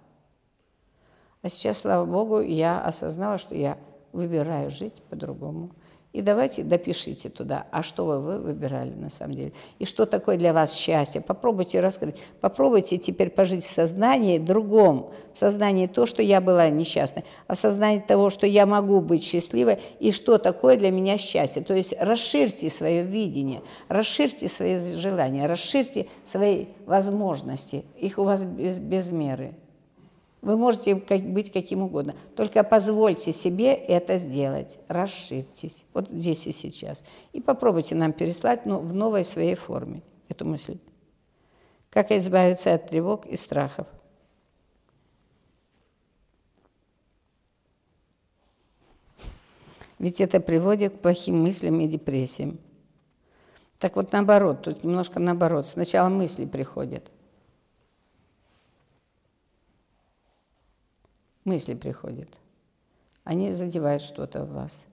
а сейчас, слава Богу, я осознала, что я выбираю жить по-другому. И давайте допишите туда, а что вы, вы выбирали на самом деле. И что такое для вас счастье. Попробуйте раскрыть. Попробуйте теперь пожить в сознании другом. В сознании то, что я была несчастной, а в сознании того, что я могу быть счастливой, и что такое для меня счастье. То есть расширьте свое видение, расширьте свои желания, расширьте свои возможности. Их у вас без, без меры. Вы можете быть каким угодно. Только позвольте себе это сделать. Расширьтесь. Вот здесь и сейчас. И попробуйте нам переслать ну, в новой своей форме эту мысль. Как избавиться от тревог и страхов. Ведь это приводит к плохим мыслям и депрессиям. Так вот наоборот, тут немножко наоборот. Сначала мысли приходят – мысли приходят. Они задевают что-то в вас.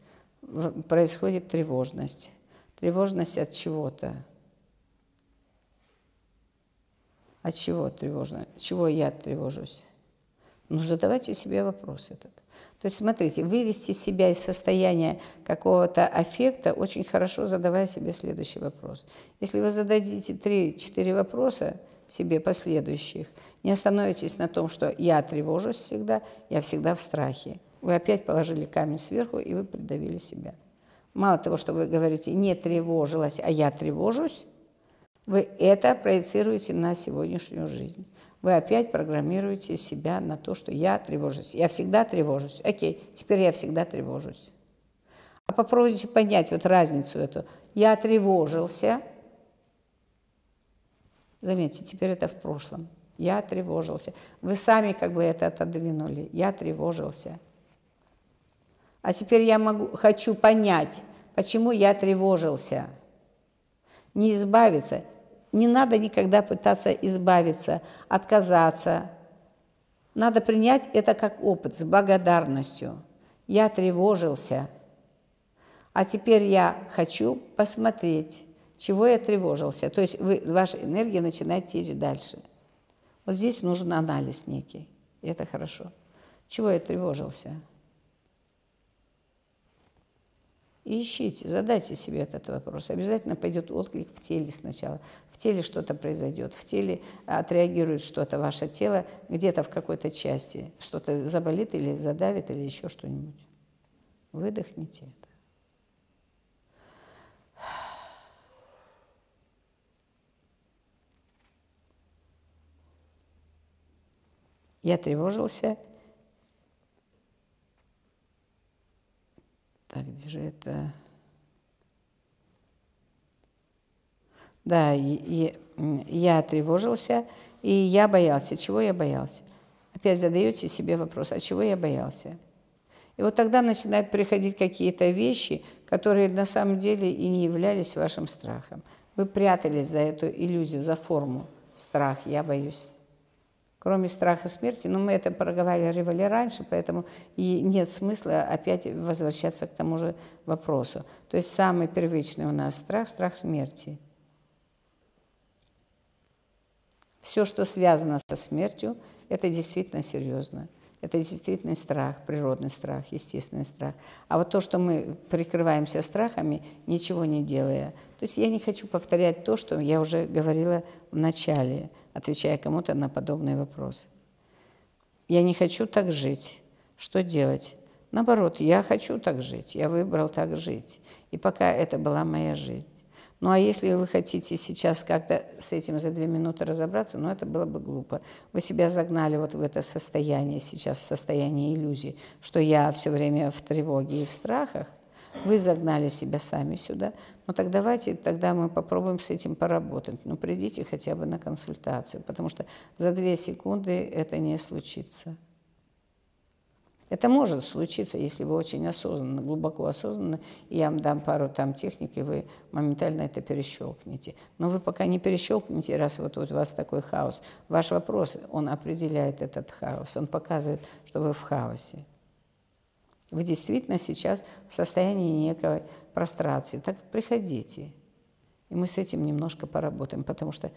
Происходит тревожность. Тревожность от чего-то. От чего тревожно? Чего я тревожусь? Ну, задавайте себе вопрос этот. То есть, смотрите, вывести себя из состояния какого-то аффекта очень хорошо, задавая себе следующий вопрос. Если вы зададите 3-4 вопроса, себе последующих. Не остановитесь на том, что я тревожусь всегда, я всегда в страхе. Вы опять положили камень сверху, и вы придавили себя. Мало того, что вы говорите «не тревожилась», а «я тревожусь», вы это проецируете на сегодняшнюю жизнь. Вы опять программируете себя на то, что я тревожусь. Я всегда тревожусь. Окей, теперь я всегда тревожусь. А попробуйте понять вот разницу эту. Я тревожился – Заметьте, теперь это в прошлом. Я тревожился. Вы сами как бы это отодвинули. Я тревожился. А теперь я могу, хочу понять, почему я тревожился. Не избавиться. Не надо никогда пытаться избавиться, отказаться. Надо принять это как опыт с благодарностью. Я тревожился. А теперь я хочу посмотреть, чего я тревожился. То есть вы, ваша энергия начинает течь дальше. Вот здесь нужен анализ некий, и это хорошо. Чего я тревожился? И ищите, задайте себе этот вопрос. Обязательно пойдет отклик в теле сначала. В теле что-то произойдет, в теле отреагирует что-то ваше тело, где-то в какой-то части что-то заболит или задавит, или еще что-нибудь. Выдохните это. Я тревожился. Так, где же это? Да, я, я тревожился, и я боялся. Чего я боялся? Опять задаете себе вопрос, а чего я боялся? И вот тогда начинают приходить какие-то вещи, которые на самом деле и не являлись вашим страхом. Вы прятались за эту иллюзию, за форму страх, я боюсь кроме страха смерти. Но мы это проговаривали раньше, поэтому и нет смысла опять возвращаться к тому же вопросу. То есть самый первичный у нас страх – страх смерти. Все, что связано со смертью, это действительно серьезно. Это действительно страх, природный страх, естественный страх. А вот то, что мы прикрываемся страхами, ничего не делая. То есть я не хочу повторять то, что я уже говорила в начале, отвечая кому-то на подобные вопросы. Я не хочу так жить. Что делать? Наоборот, я хочу так жить. Я выбрал так жить. И пока это была моя жизнь. Ну а если вы хотите сейчас как-то с этим за две минуты разобраться, ну это было бы глупо. Вы себя загнали вот в это состояние сейчас, состояние иллюзии, что я все время в тревоге и в страхах. Вы загнали себя сами сюда. Ну так давайте, тогда мы попробуем с этим поработать. Ну придите хотя бы на консультацию, потому что за две секунды это не случится. Это может случиться, если вы очень осознанно, глубоко осознанно, я вам дам пару там техник, и вы моментально это перещелкнете. Но вы пока не перещелкнете, раз вот у вас такой хаос. Ваш вопрос, он определяет этот хаос, он показывает, что вы в хаосе. Вы действительно сейчас в состоянии некой прострации. Так приходите. И мы с этим немножко поработаем, потому что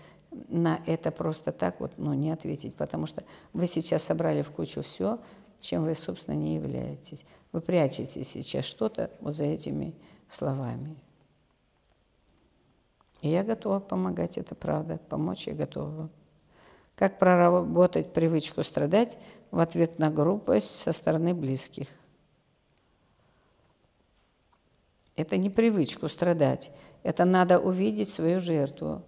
на это просто так вот ну, не ответить, потому что вы сейчас собрали в кучу все, чем вы, собственно, не являетесь. Вы прячете сейчас что-то вот за этими словами. И я готова помогать, это правда, помочь я готова. Как проработать привычку страдать в ответ на грубость со стороны близких? Это не привычку страдать, это надо увидеть свою жертву.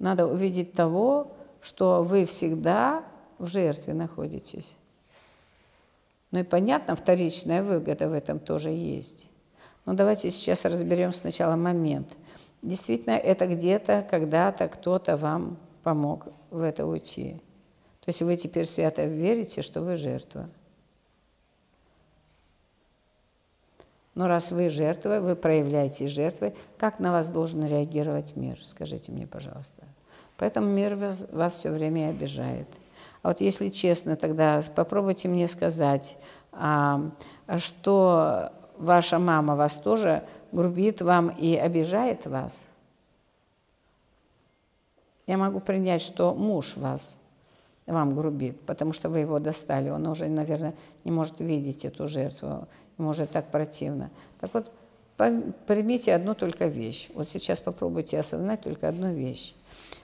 Надо увидеть того, что вы всегда в жертве находитесь. Ну и понятно, вторичная выгода в этом тоже есть. Но давайте сейчас разберем сначала момент. Действительно, это где-то, когда-то кто-то вам помог в это уйти. То есть вы теперь свято верите, что вы жертва. Но раз вы жертва, вы проявляете жертвой, как на вас должен реагировать мир? Скажите мне, пожалуйста. Поэтому мир вас, вас все время обижает – а вот если честно, тогда попробуйте мне сказать, а, что ваша мама вас тоже грубит вам и обижает вас. Я могу принять, что муж вас вам грубит, потому что вы его достали. Он уже, наверное, не может видеть эту жертву, ему уже так противно. Так вот, примите одну только вещь. Вот сейчас попробуйте осознать только одну вещь,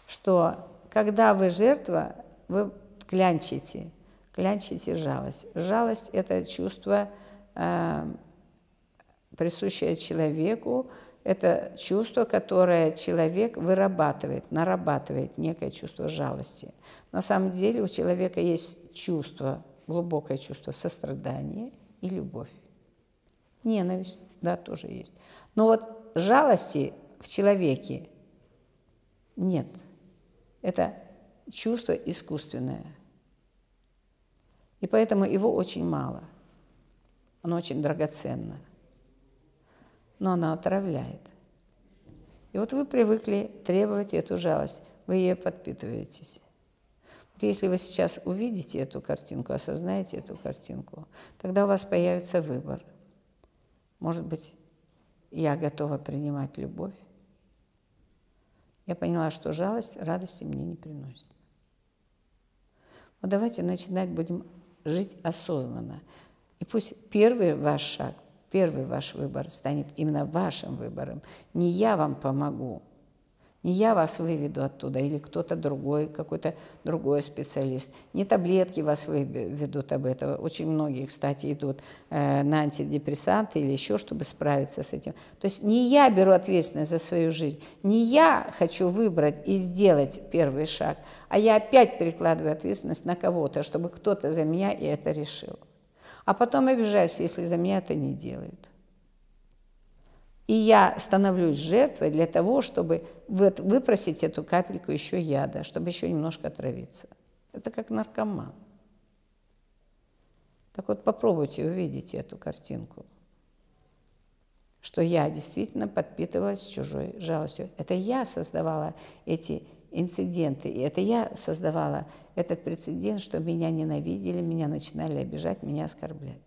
что когда вы жертва, вы клянчите, клянчите жалость. Жалость – это чувство, э, присущее человеку, это чувство, которое человек вырабатывает, нарабатывает некое чувство жалости. На самом деле у человека есть чувство, глубокое чувство сострадания и любовь. Ненависть, да, тоже есть. Но вот жалости в человеке нет. Это чувство искусственное. И поэтому его очень мало. Оно очень драгоценно. Но оно отравляет. И вот вы привыкли требовать эту жалость, вы ее подпитываетесь. Вот если вы сейчас увидите эту картинку, осознаете эту картинку, тогда у вас появится выбор. Может быть, я готова принимать любовь, Я поняла, что жалость радости мне не приносит. Вот давайте начинать будем жить осознанно. И пусть первый ваш шаг, первый ваш выбор станет именно вашим выбором. Не я вам помогу, не я вас выведу оттуда, или кто-то другой, какой-то другой специалист. Не таблетки вас выведут об этом. Очень многие, кстати, идут э, на антидепрессанты или еще, чтобы справиться с этим. То есть не я беру ответственность за свою жизнь, не я хочу выбрать и сделать первый шаг, а я опять перекладываю ответственность на кого-то, чтобы кто-то за меня и это решил. А потом обижаюсь, если за меня это не делают. И я становлюсь жертвой для того, чтобы выпросить эту капельку еще яда, чтобы еще немножко отравиться. Это как наркоман. Так вот попробуйте увидеть эту картинку, что я действительно подпитывалась чужой жалостью. Это я создавала эти инциденты, и это я создавала этот прецедент, что меня ненавидели, меня начинали обижать, меня оскорблять.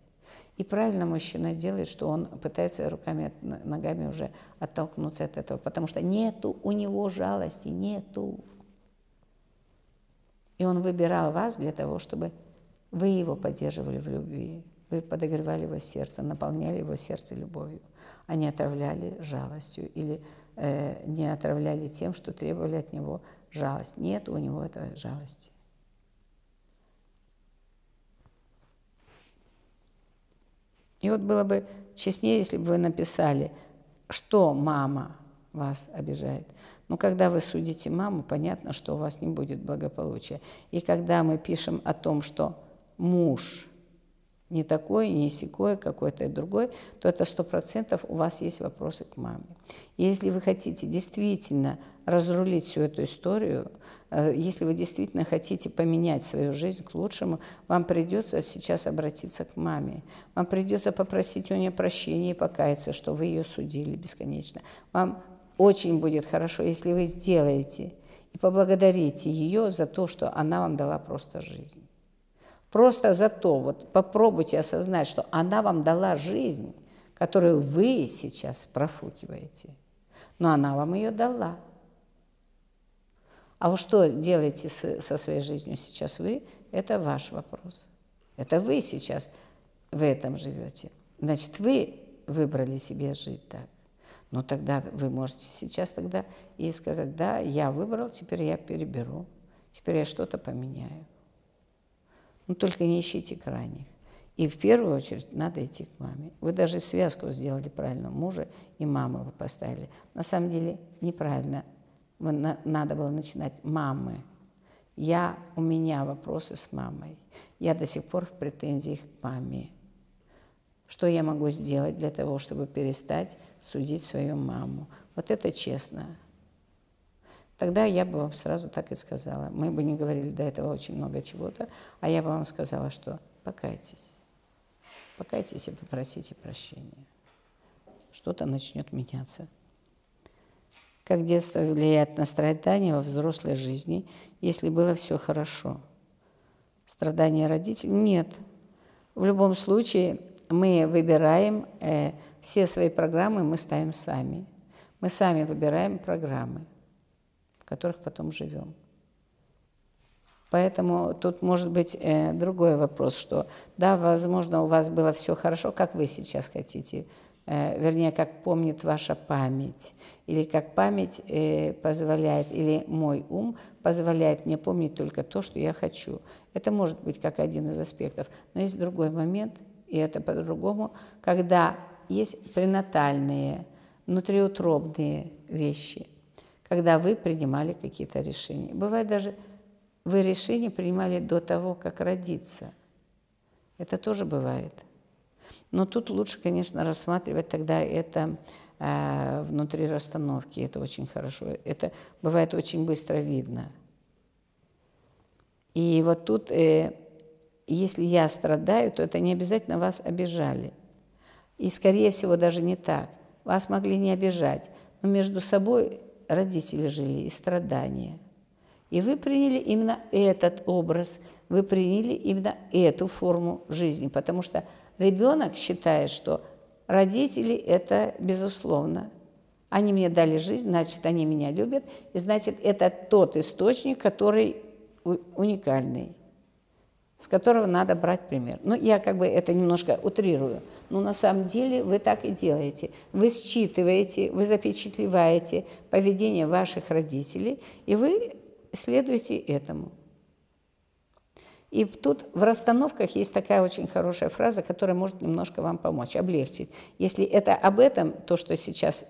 И правильно мужчина делает, что он пытается руками, ногами уже оттолкнуться от этого, потому что нету у него жалости, нету. И он выбирал вас для того, чтобы вы его поддерживали в любви, вы подогревали его сердце, наполняли его сердце любовью, а не отравляли жалостью или э, не отравляли тем, что требовали от него жалость. Нет у него этой жалости. И вот было бы честнее, если бы вы написали, что мама вас обижает. Но когда вы судите маму, понятно, что у вас не будет благополучия. И когда мы пишем о том, что муж не такой, не секой, какой-то другой, то это сто процентов у вас есть вопросы к маме. Если вы хотите действительно разрулить всю эту историю, э, если вы действительно хотите поменять свою жизнь к лучшему, вам придется сейчас обратиться к маме. Вам придется попросить у нее прощения и покаяться, что вы ее судили бесконечно. Вам очень будет хорошо, если вы сделаете и поблагодарите ее за то, что она вам дала просто жизнь. Просто за то, вот попробуйте осознать, что она вам дала жизнь, которую вы сейчас профукиваете. Но она вам ее дала. А вы что делаете с, со своей жизнью сейчас вы? Это ваш вопрос. Это вы сейчас в этом живете. Значит, вы выбрали себе жить так. Но тогда вы можете сейчас тогда и сказать, да, я выбрал, теперь я переберу, теперь я что-то поменяю. Но ну, только не ищите крайних. И в первую очередь надо идти к маме. Вы даже связку сделали правильно, мужа и мамы вы поставили. На самом деле неправильно. Надо было начинать мамы. Я, у меня вопросы с мамой. Я до сих пор в претензиях к маме. Что я могу сделать для того, чтобы перестать судить свою маму? Вот это честно. Тогда я бы вам сразу так и сказала. Мы бы не говорили до этого очень много чего-то, а я бы вам сказала, что покайтесь. Покайтесь и попросите прощения. Что-то начнет меняться. Как детство влияет на страдания во взрослой жизни, если было все хорошо? Страдания родителей? Нет. В любом случае мы выбираем, э, все свои программы мы ставим сами. Мы сами выбираем программы которых потом живем. Поэтому тут может быть э, другой вопрос, что да, возможно, у вас было все хорошо, как вы сейчас хотите, вернее, как помнит ваша память, или как память э, позволяет, или мой ум позволяет мне помнить только то, что я хочу. Это может быть как один из аспектов. Но есть другой момент, и это по-другому, когда есть пренатальные, внутриутробные вещи – когда вы принимали какие-то решения. Бывает даже, вы решения принимали до того, как родиться. Это тоже бывает. Но тут лучше, конечно, рассматривать тогда это э, внутри расстановки. Это очень хорошо. Это бывает очень быстро видно. И вот тут, э, если я страдаю, то это не обязательно вас обижали. И, скорее всего, даже не так. Вас могли не обижать, но между собой родители жили, и страдания. И вы приняли именно этот образ, вы приняли именно эту форму жизни, потому что ребенок считает, что родители – это безусловно. Они мне дали жизнь, значит, они меня любят, и значит, это тот источник, который уникальный, с которого надо брать пример. Ну, я как бы это немножко утрирую, но на самом деле вы так и делаете. Вы считываете, вы запечатлеваете поведение ваших родителей, и вы следуете этому. И тут в расстановках есть такая очень хорошая фраза, которая может немножко вам помочь, облегчить. Если это об этом, то, что сейчас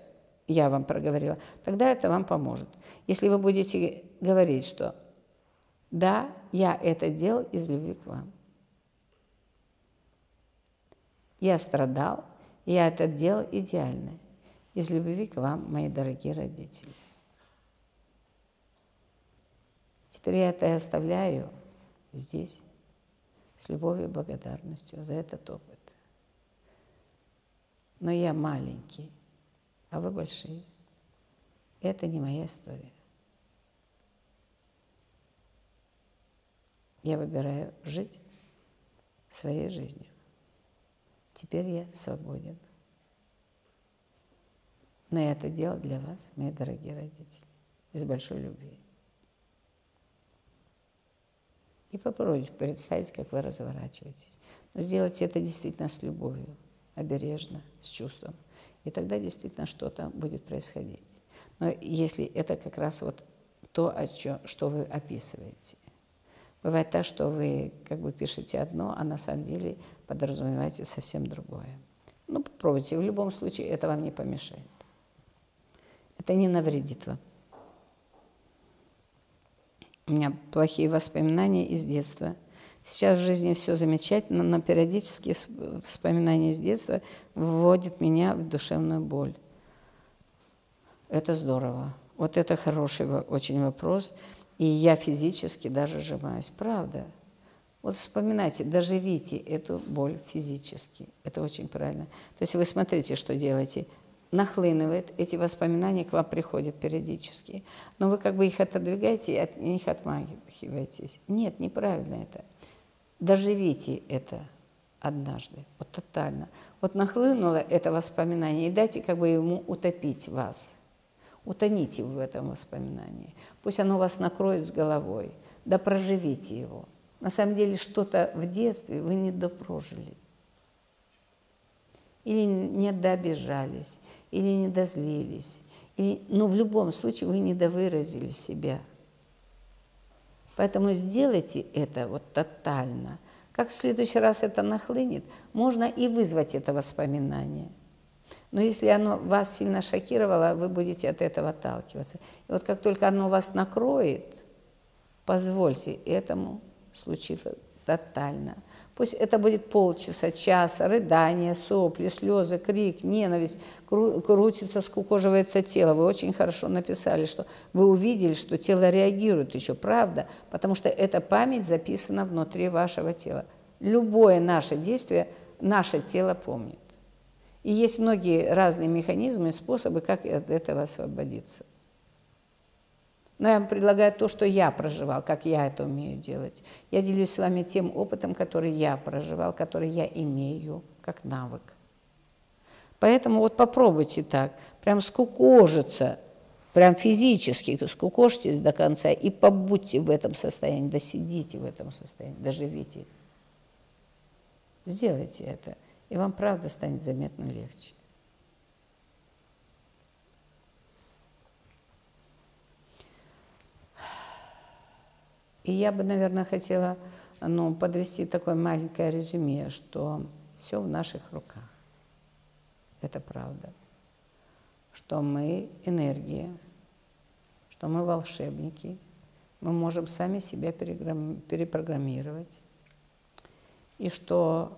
я вам проговорила, тогда это вам поможет. Если вы будете говорить, что да, я это делал из любви к вам. Я страдал, я это делал идеально, из любви к вам, мои дорогие родители. Теперь я это оставляю здесь с любовью и благодарностью за этот опыт. Но я маленький, а вы большие. Это не моя история. Я выбираю жить своей жизнью. Теперь я свободен. Но я это делал для вас, мои дорогие родители, из большой любви. И попробуйте представить, как вы разворачиваетесь. Но сделайте это действительно с любовью, обережно, с чувством. И тогда действительно что-то будет происходить. Но если это как раз вот то, о чем, что вы описываете. Бывает так, что вы как бы пишете одно, а на самом деле подразумеваете совсем другое. Ну, попробуйте. В любом случае это вам не помешает. Это не навредит вам. У меня плохие воспоминания из детства. Сейчас в жизни все замечательно, но периодически воспоминания из детства вводят меня в душевную боль. Это здорово. Вот это хороший очень вопрос. И я физически даже сжимаюсь. Правда. Вот вспоминайте, доживите эту боль физически. Это очень правильно. То есть вы смотрите, что делаете нахлынывает, эти воспоминания к вам приходят периодически, но вы как бы их отодвигаете и от них отмахиваетесь. Нет, неправильно это. Доживите это однажды, вот тотально. Вот нахлынуло это воспоминание, и дайте как бы ему утопить вас. Утоните в этом воспоминании. Пусть оно вас накроет с головой. Да проживите его. На самом деле что-то в детстве вы не допрожили. Или не добежались, или не дозлились. Или, но в любом случае вы не довыразили себя. Поэтому сделайте это вот тотально. Как в следующий раз это нахлынет, можно и вызвать это воспоминание. Но если оно вас сильно шокировало, вы будете от этого отталкиваться. И вот как только оно вас накроет, позвольте этому случиться тотально. Пусть это будет полчаса, час, рыдание, сопли, слезы, крик, ненависть, крутится, скукоживается тело. Вы очень хорошо написали, что вы увидели, что тело реагирует еще, правда? Потому что эта память записана внутри вашего тела. Любое наше действие наше тело помнит. И есть многие разные механизмы и способы, как от этого освободиться. Но я вам предлагаю то, что я проживал, как я это умею делать. Я делюсь с вами тем опытом, который я проживал, который я имею как навык. Поэтому вот попробуйте так, прям скукожиться, прям физически скукожьтесь до конца и побудьте в этом состоянии, досидите в этом состоянии, доживите. Сделайте это, и вам правда станет заметно легче. И я бы, наверное, хотела ну, подвести такое маленькое резюме, что все в наших руках. Это правда. Что мы энергия, что мы волшебники, мы можем сами себя перепрограммировать. И что,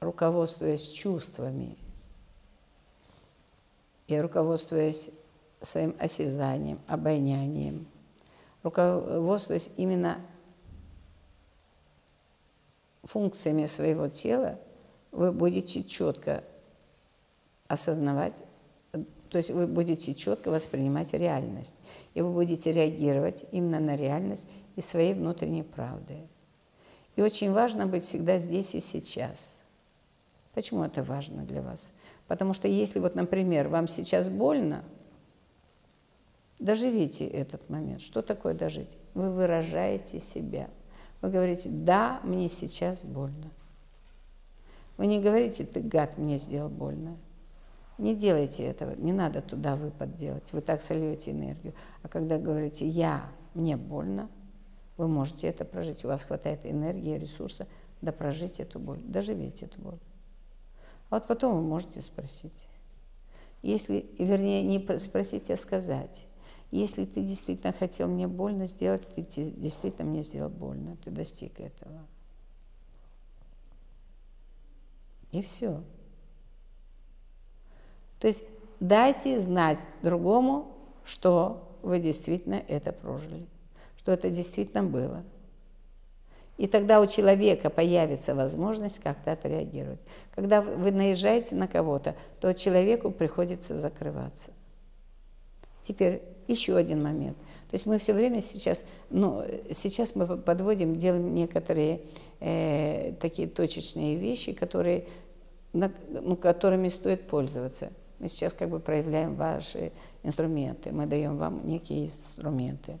руководствуясь чувствами и руководствуясь своим осязанием, обонянием – руководствуясь именно функциями своего тела, вы будете четко осознавать, то есть вы будете четко воспринимать реальность, и вы будете реагировать именно на реальность из своей внутренней правды. И очень важно быть всегда здесь и сейчас. Почему это важно для вас? Потому что если вот, например, вам сейчас больно, доживите этот момент. Что такое дожить? Вы выражаете себя. Вы говорите, да, мне сейчас больно. Вы не говорите, ты гад, мне сделал больно. Не делайте этого, не надо туда выпад делать. Вы так сольете энергию. А когда говорите «я», «мне больно», вы можете это прожить. У вас хватает энергии, ресурса, да прожить эту боль, доживите эту боль. А вот потом вы можете спросить. Если, вернее, не спросить, а сказать. Если ты действительно хотел мне больно сделать, ты действительно мне сделал больно, ты достиг этого. И все. То есть дайте знать другому, что вы действительно это прожили, что это действительно было. И тогда у человека появится возможность как-то отреагировать. Когда вы наезжаете на кого-то, то человеку приходится закрываться. Теперь еще один момент. То есть мы все время сейчас, ну, сейчас мы подводим, делаем некоторые э, такие точечные вещи, которые, на, ну, которыми стоит пользоваться. Мы сейчас как бы проявляем ваши инструменты, мы даем вам некие инструменты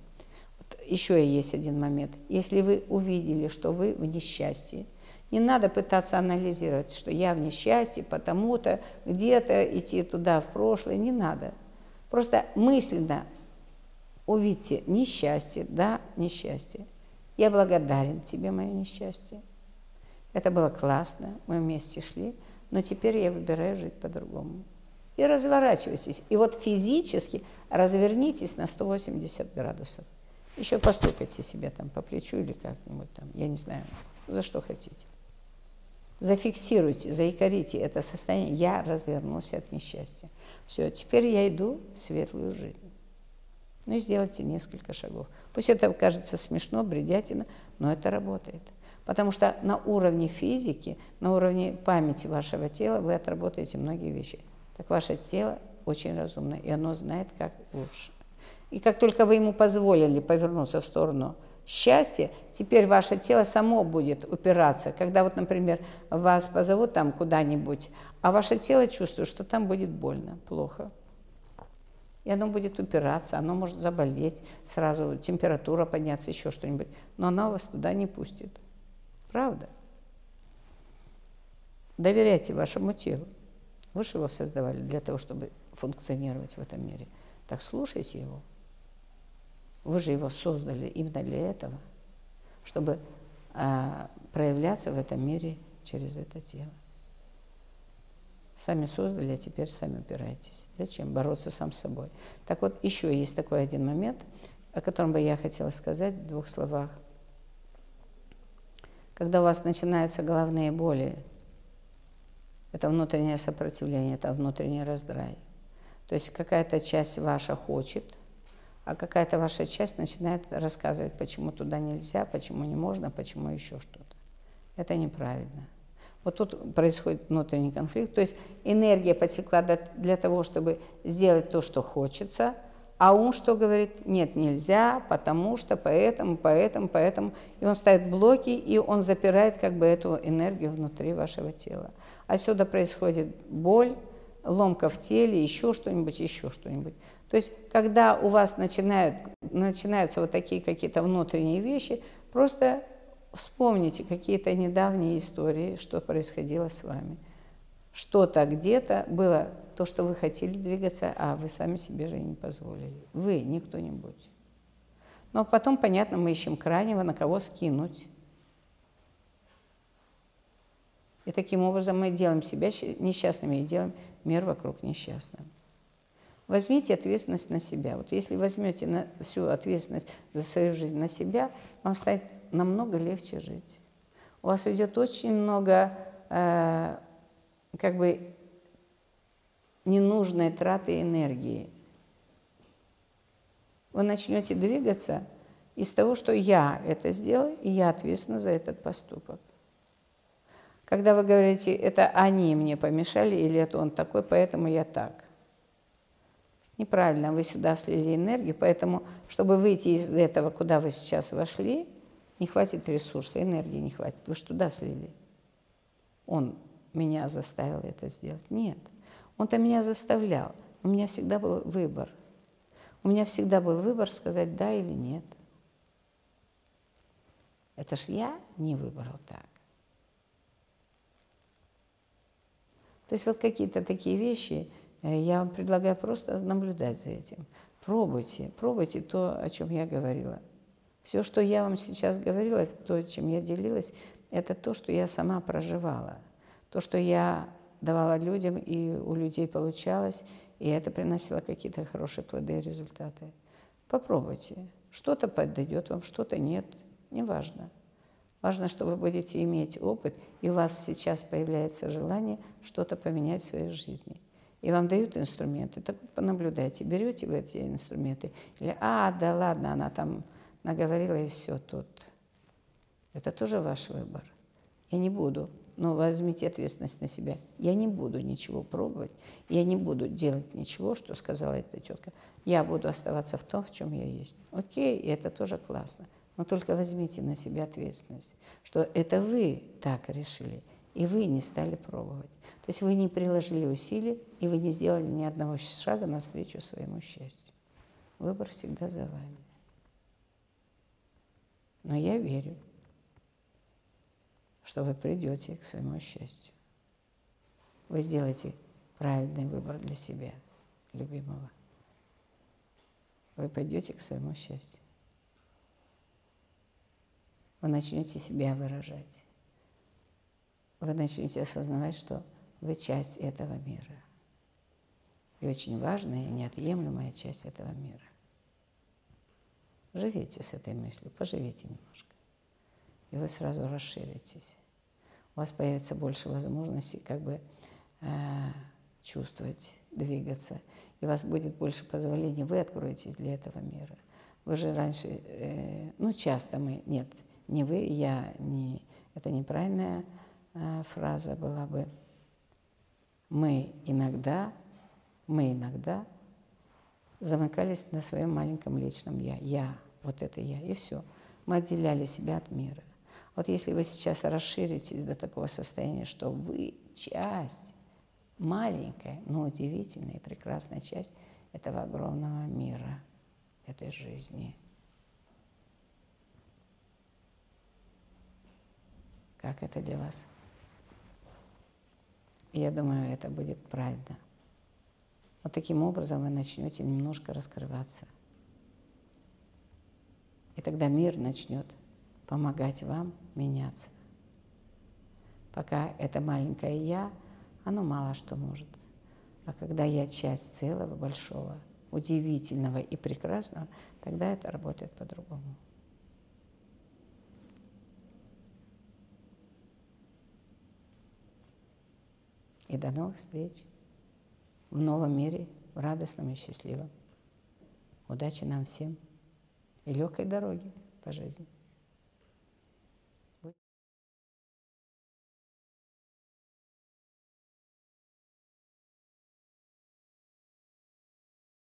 еще есть один момент. Если вы увидели, что вы в несчастье, не надо пытаться анализировать, что я в несчастье, потому-то где-то идти туда в прошлое, не надо. Просто мысленно увидьте несчастье, да, несчастье. Я благодарен тебе, мое несчастье. Это было классно, мы вместе шли, но теперь я выбираю жить по-другому. И разворачивайтесь. И вот физически развернитесь на 180 градусов. Еще постукайте себя там по плечу или как-нибудь там, я не знаю, за что хотите. Зафиксируйте, заикарите это состояние. Я развернулся от несчастья. Все, теперь я иду в светлую жизнь. Ну и сделайте несколько шагов. Пусть это кажется смешно, бредятина, но это работает. Потому что на уровне физики, на уровне памяти вашего тела вы отработаете многие вещи. Так ваше тело очень разумно, и оно знает, как лучше. И как только вы ему позволили повернуться в сторону счастья, теперь ваше тело само будет упираться. Когда вот, например, вас позовут там куда-нибудь, а ваше тело чувствует, что там будет больно, плохо. И оно будет упираться, оно может заболеть, сразу температура подняться, еще что-нибудь. Но оно вас туда не пустит. Правда? Доверяйте вашему телу. Вы же его создавали для того, чтобы функционировать в этом мире. Так слушайте его. Вы же его создали именно для этого, чтобы а, проявляться в этом мире через это тело. Сами создали, а теперь сами упираетесь. Зачем? Бороться сам с собой. Так вот, еще есть такой один момент, о котором бы я хотела сказать в двух словах. Когда у вас начинаются головные боли, это внутреннее сопротивление, это внутренний раздрай. То есть какая-то часть ваша хочет – а какая-то ваша часть начинает рассказывать, почему туда нельзя, почему не можно, почему еще что-то. Это неправильно. Вот тут происходит внутренний конфликт. То есть энергия потекла для того, чтобы сделать то, что хочется, а ум что говорит? Нет, нельзя, потому что, поэтому, поэтому, поэтому. И он ставит блоки, и он запирает как бы эту энергию внутри вашего тела. Отсюда происходит боль, ломка в теле, еще что-нибудь, еще что-нибудь. То есть, когда у вас начинают, начинаются вот такие какие-то внутренние вещи, просто вспомните какие-то недавние истории, что происходило с вами. Что-то где-то было то, что вы хотели двигаться, а вы сами себе же не позволили. Вы, не кто-нибудь. Но потом, понятно, мы ищем крайнего, на кого скинуть. И таким образом мы делаем себя несчастными и делаем мир вокруг несчастным. Возьмите ответственность на себя. Вот если возьмете на, всю ответственность за свою жизнь на себя, вам станет намного легче жить. У вас уйдет очень много э, как бы ненужной траты энергии. Вы начнете двигаться из того, что я это сделал, и я ответственна за этот поступок. Когда вы говорите, это они мне помешали, или это он такой, поэтому я так. Неправильно вы сюда слили энергию, поэтому, чтобы выйти из этого, куда вы сейчас вошли, не хватит ресурса, энергии не хватит. Вы же туда слили. Он меня заставил это сделать. Нет. Он-то меня заставлял. У меня всегда был выбор. У меня всегда был выбор сказать да или нет. Это ж я не выбрал так. То есть вот какие-то такие вещи, э, я вам предлагаю просто наблюдать за этим. Пробуйте, пробуйте то, о чем я говорила. Все, что я вам сейчас говорила, то, чем я делилась, это то, что я сама проживала. То, что я давала людям, и у людей получалось, и это приносило какие-то хорошие плоды и результаты. Попробуйте. Что-то подойдет вам, что-то нет. Неважно. Важно, что вы будете иметь опыт, и у вас сейчас появляется желание что-то поменять в своей жизни. И вам дают инструменты. Так вот, понаблюдайте, берете вы эти инструменты, или «А, да ладно, она там наговорила, и все тут». Это тоже ваш выбор. Я не буду но возьмите ответственность на себя. Я не буду ничего пробовать, я не буду делать ничего, что сказала эта тетка. Я буду оставаться в том, в чем я есть. Окей, и это тоже классно. Но только возьмите на себя ответственность, что это вы так решили, и вы не стали пробовать. То есть вы не приложили усилий, и вы не сделали ни одного шага навстречу своему счастью. Выбор всегда за вами. Но я верю, что вы придете к своему счастью. Вы сделаете правильный выбор для себя, любимого. Вы пойдете к своему счастью. Вы начнете себя выражать. Вы начнете осознавать, что вы часть этого мира. И очень важная и неотъемлемая часть этого мира. Живите с этой мыслью, поживите немножко. И вы сразу расширитесь у вас появится больше возможностей как бы э, чувствовать, двигаться. И у вас будет больше позволения, вы откроетесь для этого мира. Вы же раньше, э, ну часто мы, нет, не вы, я, не, это неправильная э, фраза была бы. Мы иногда, мы иногда замыкались на своем маленьком личном я. Я, вот это я, и все. Мы отделяли себя от мира. Вот если вы сейчас расширитесь до такого состояния, что вы часть, маленькая, но удивительная и прекрасная часть этого огромного мира, этой жизни. Как это для вас? я думаю, это будет правильно. Вот таким образом вы начнете немножко раскрываться. И тогда мир начнет помогать вам меняться. Пока это маленькое «я», оно мало что может. А когда я часть целого, большого, удивительного и прекрасного, тогда это работает по-другому. И до новых встреч в новом мире, в радостном и счастливом. Удачи нам всем и легкой дороги по жизни.